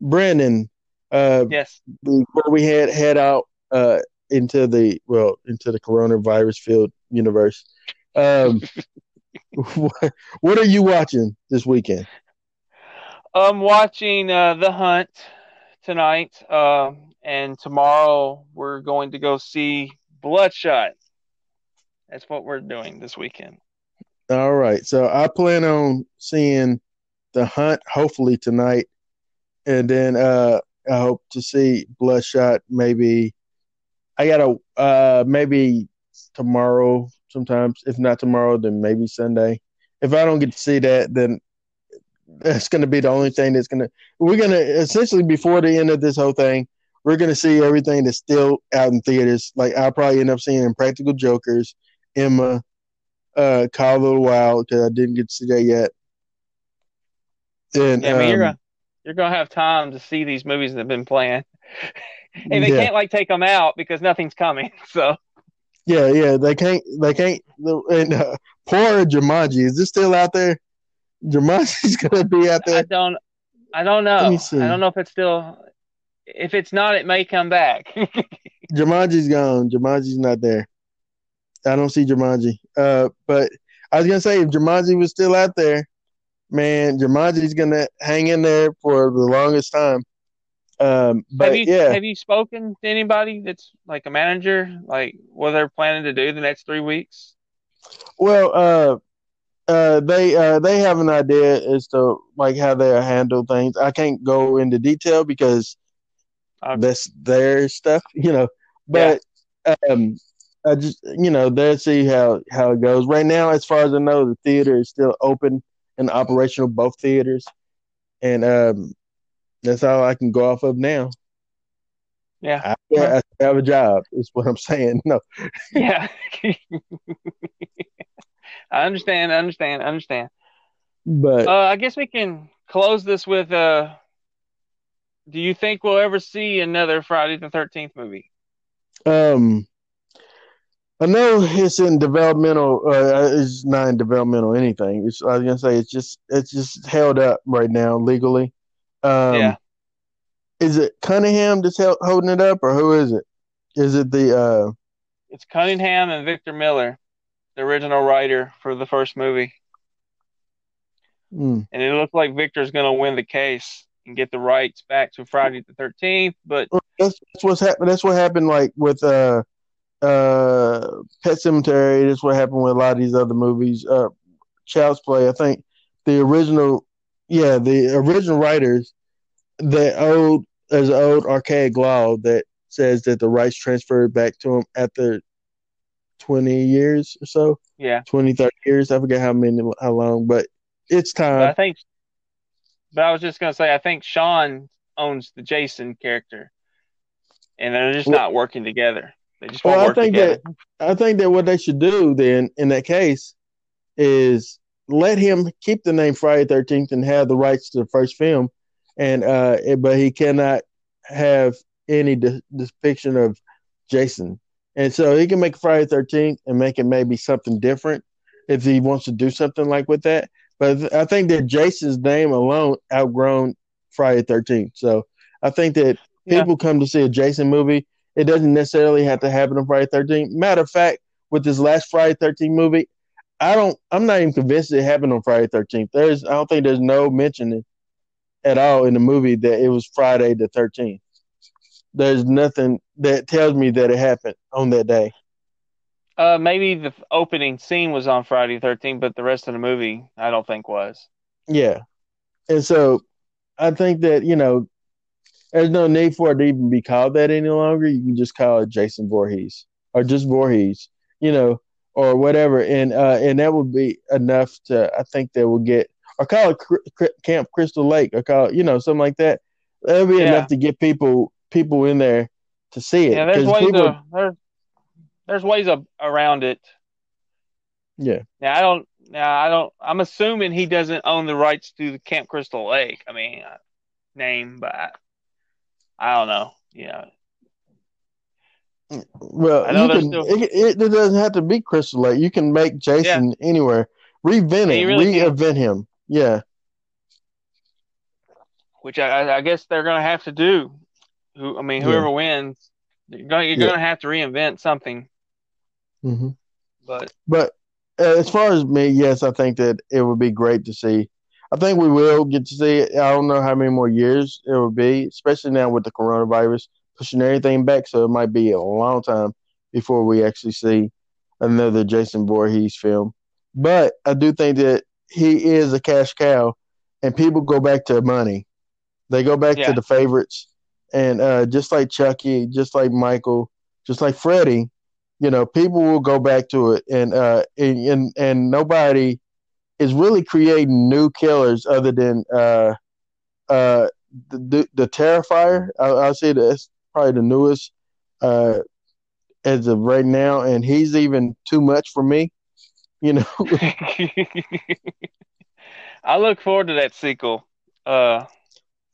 Brandon, uh, yes, before we head head out uh, into the well into the coronavirus field universe, um, what, what are you watching this weekend? I'm watching uh, The Hunt tonight, uh, and tomorrow we're going to go see Bloodshot. That's what we're doing this weekend. All right, so I plan on seeing the Hunt hopefully tonight, and then uh, I hope to see Bloodshot maybe. I gotta uh, maybe tomorrow sometimes. If not tomorrow, then maybe Sunday. If I don't get to see that, then that's going to be the only thing that's going to. We're going to essentially before the end of this whole thing, we're going to see everything that's still out in theaters. Like I'll probably end up seeing Impractical Jokers, Emma, uh, Call of the Wild because I didn't get to see that yet. And Yeah, I mean, you're um, gonna you're gonna have time to see these movies that have been playing, and they yeah. can't like take them out because nothing's coming. So Yeah, yeah, they can't, they can't. And uh, poor Jumanji, is this still out there? Jumanji's gonna be out there. I don't I don't know. Let me see. I don't know if it's still. If it's not, it may come back. Jumanji's gone. Jumanji's not there. I don't see Jumanji. Uh, but I was gonna say if Jumanji was still out there, man, Jumanji's gonna hang in there for the longest time. Um, but have you yeah, have you spoken to anybody that's like a manager, like what they're planning to do the next three weeks? well, uh, uh, they uh, they have an idea as to like how they handle things. I can't go into detail because Okay. that's their stuff, you know. But um, I just you know they'll see how how it goes. Right now, as far as I know, the theater is still open and operational, both theaters, and um, that's all I can go off of now. Yeah, I, yeah, I have a job. Is what I'm saying. No, yeah. I understand. I understand. I understand. but Uh, I guess we can close this with uh. Do you think we'll ever see another Friday the Thirteenth movie? Um, I know it's in developmental. Uh, it's not in developmental anything. It's, I was gonna say it's just it's just held up right now legally. Um, Yeah. Is it Cunningham that's held, holding it up, or who is it? Is it the? uh It's Cunningham and Victor Miller, the original writer for the first movie, hmm, and it looks like Victor's going to win the case and get the rights back to Friday the Thirteenth. But That's, that's what's happened. That's what happened. Like with uh uh Pet Sematary. That's what happened with a lot of these other movies. Uh, Child's Play. I think the original, yeah, the original writers, the old there's an old archaic law that says that the rights transferred back to them after 20 years or so, yeah, 20, 30 years. I forget how many, how long, but it's time. but I think. But I was just going to say, I think Sean owns the Jason character, and they're just Well- not working together. They just Well, I work think together. I think that what they should do then in that case is let him keep the name Friday Thirteenth and have the rights to the first film, and uh, it- but he cannot have any de- depiction of Jason, and so he can make Friday Thirteenth and make it maybe something different if he wants to do something like with that. But th- I think that Jason's name alone outgrown Friday Thirteenth, so I think that Yeah. people come to see a Jason movie. It doesn't necessarily have to happen on Friday Thirteenth. Matter of fact, with this last Friday Thirteenth movie, I don't. I'm not even convinced it happened on Friday Thirteenth. There's. I don't think there's no mention at all in the movie that it was Friday the Thirteenth. There's nothing that tells me that it happened on that day. Uh, maybe the opening scene was on Friday the Thirteenth, but the rest of the movie, I don't think was. Yeah, and so I think that you know, there's no need for it to even be called that any longer. You can just call it Jason Voorhees or just Voorhees, you know, or whatever, and uh, and that would be enough to. I think that will get or call it Cr- Camp Crystal Lake or call it, you know something like that. That'll be Yeah. enough to get people people in there to see it. Yeah, there's ways people, of there's there's ways of around it. yeah. Now I don't. Now I don't. I'm assuming he doesn't own the rights to the Camp Crystal Lake. I mean, uh, name, but I, I don't know. Yeah, Well, I know you can. still- It, it, doesn't have to be Crystal Lake. You can make Jason anywhere. Reinvent Yeah, it. you really can. reinvent him. Yeah. which I, I- guess they're gonna have to do. Who I mean, Yeah. whoever wins, you're gonna you're Yeah. gonna have to reinvent something. hmm But But uh, as far as me, yes, I think that it would be great to see. I think we will get to see it. I don't know how many more years it will be, especially now with the coronavirus pushing everything back. So it might be a long time before we actually see another Jason Voorhees film. But I do think that he is a cash cow, and people go back to money. They go back Yeah. to the favorites, and uh, just like Chucky, just like Michael, just like Freddy, you know, people will go back to it, and uh, and and, and nobody is really creating new killers other than uh, uh, the the, the Terrifier. I, I'll say that's probably the newest uh, as of right now, and he's even too much for me. You know, I look forward to that sequel. Uh,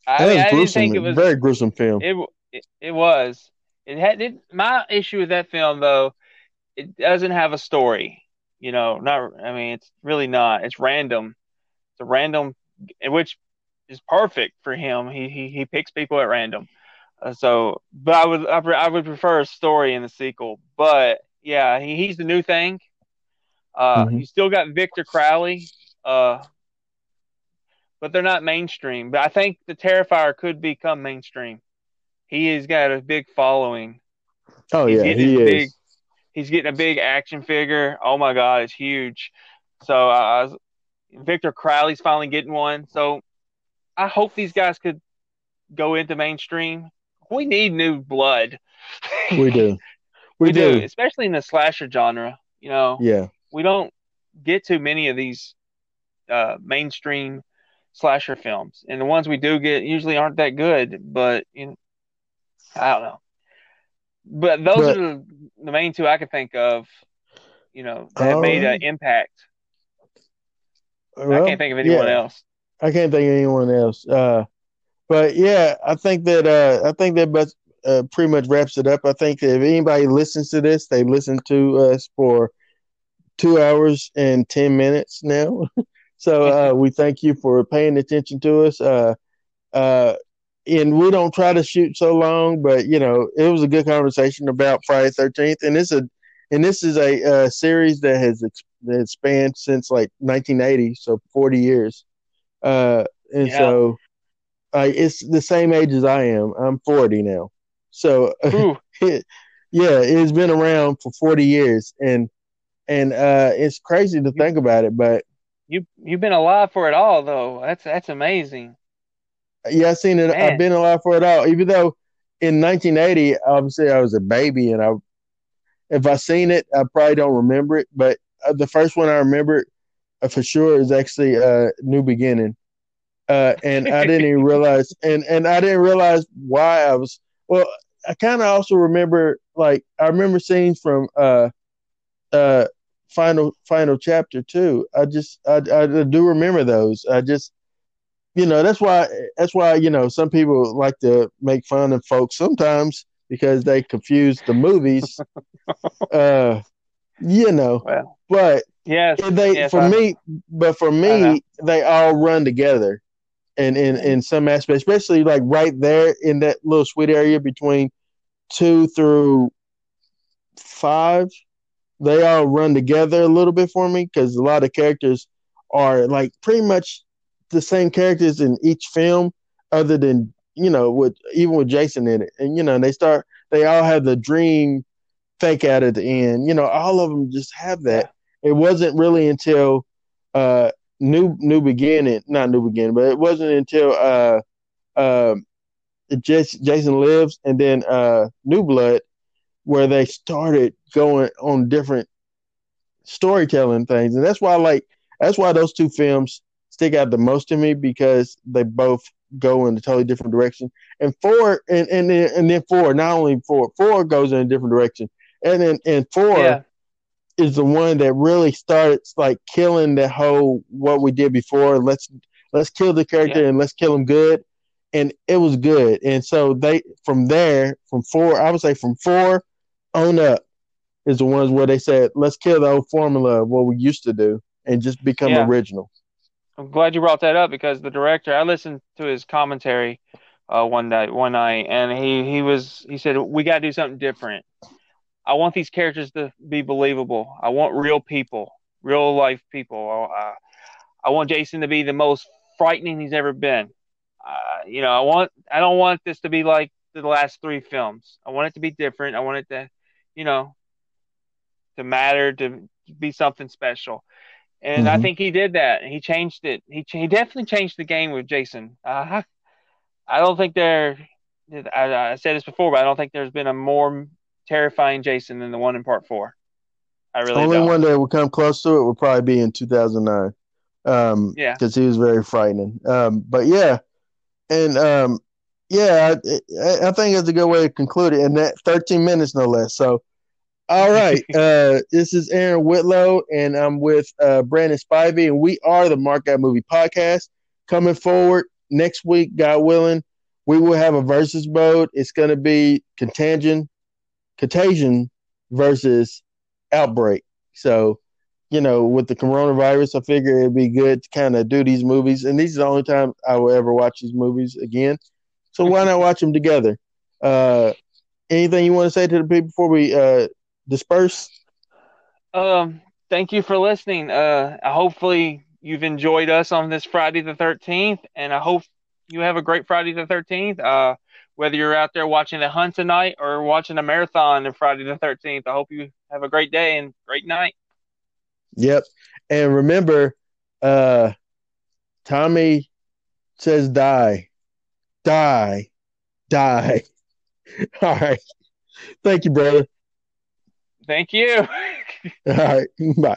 I, mean, I didn't think it was. very gruesome film. It, it it was. It had it, my issue with that film though. It doesn't have a story. You know, not. I mean, it's really not. It's random. It's a random, which is perfect for him. He he he picks people at random. Uh, so, but I would I, would prefer a story in the sequel. But yeah, he, he's the new thing. Uh, mm-hmm. You still got Victor Crowley, uh, but they're not mainstream. But I think the Terrifier could become mainstream. He has got a big following. Oh he's yeah, he is. Big, he's getting a big action figure. Oh my god, it's huge. So uh, Victor Crowley's finally getting one. So I hope these guys could go into mainstream. We need new blood. We do. We, we do. do, especially in the slasher genre. You know, yeah, we don't get too many of these uh, mainstream slasher films, and the ones we do get usually aren't that good. But you know, I don't know. But those but, are the, the, main two I can think of. You know, that um, made an impact. Well, I can't think of anyone yeah, else. I can't think of anyone else. Uh, but yeah, I think that uh, I think that but uh, pretty much wraps it up. I think that if anybody listens to this, they listen to us for two hours and ten minutes now. so uh, we thank you for paying attention to us. Uh, uh, and we don't try to shoot so long, but you know, it was a good conversation about Friday Thirteenth, and it's a and this is a, a series that has that spanned since like 1980, so 40 years. Uh, and yeah. so, uh, it's the same age as I am. I'm 40 now, so it, yeah, it's been around for 40 years, and and uh, it's crazy to think about it, but you you've been alive for it all, though. That's that's amazing. Yeah, I've seen it. Man. I've been alive for it all. Even though in 1980, obviously I was a baby, and I, if I seen it, I probably don't remember it. But uh, the first one I remember uh, for sure is actually uh, New Beginning, uh, and I didn't even realize, and and I didn't realize why I was. Well, I kind of also remember, like I remember scenes from uh, uh, final final chapter too. I just I, I do remember those. I just you know that's why that's why you know some people like to make fun of folks sometimes because they confuse the movies. uh, you know, well, but yes, they yes, for I, me, but for me, they all run together, and in in some aspects, especially like right there in that little sweet area between two through five, they all run together a little bit for me because a lot of characters are like pretty much the same characters in each film, other than you know with even with Jason in it, and you know they start they all have the dream fake out at the end. You know, all of them just have that. It wasn't really until uh new new beginning, not new beginning, but it wasn't until uh uh Jason lives and then uh New Blood where they started going on different storytelling things, and that's why like that's why those two films stick out the most to me because they both go in a totally different direction. And four, and and then, and then four, not only four, four goes in a different direction, and then and four yeah. Is the one that really starts like killing the whole what we did before. Let's let's kill the character yeah. and let's kill him good, and it was good. And so they from there from four, I would say from four on up is the ones where they said let's kill the old formula of what we used to do and just become yeah. original. I'm glad you brought that up because the director, I listened to his commentary uh, one night, one night, and he he was he said we got to do something different. I want these characters to be believable. I want real people, real life people. Uh, I want Jason to be the most frightening he's ever been. Uh, you know, I want I don't want this to be like the last three films. I want it to be different. I want it to, you know, to matter, to be something special. And mm-hmm. I think he did that. He changed it. He he definitely changed the game with Jason. Uh, I don't think there. I, I said this before, but I don't think there's been a more terrifying Jason than the one in Part Four. I really only don't. one that would come close to it would probably be in 2009. Um, yeah, because he was very frightening. Um, but yeah, and um, yeah, I, I think it's a good way to conclude it. And that 13 minutes, no less. So, all right, uh, this is Aaron Whitlow, and I'm with uh, Brandon Spivey, and we are the Mark Out Movie Podcast. Coming forward next week, God willing, we will have a versus mode. It's going to be Contagion Contagion versus Outbreak. So you know, with the coronavirus, I figure it'd be good to kind of do these movies. And these are the only time I will ever watch these movies again. So why not watch them together? Uh, anything you want to say to the people before we uh, disperse? Um, thank you for listening. Uh, hopefully you've enjoyed us on this Friday the 13th, and I hope you have a great Friday the 13th. Uh, whether you're out there watching the hunt tonight or watching a marathon on Friday the 13th, I hope you have a great day and great night. Yep. And remember, uh, Tommy says die, die, die. All right. Thank you, brother. Thank you. All right. Bye.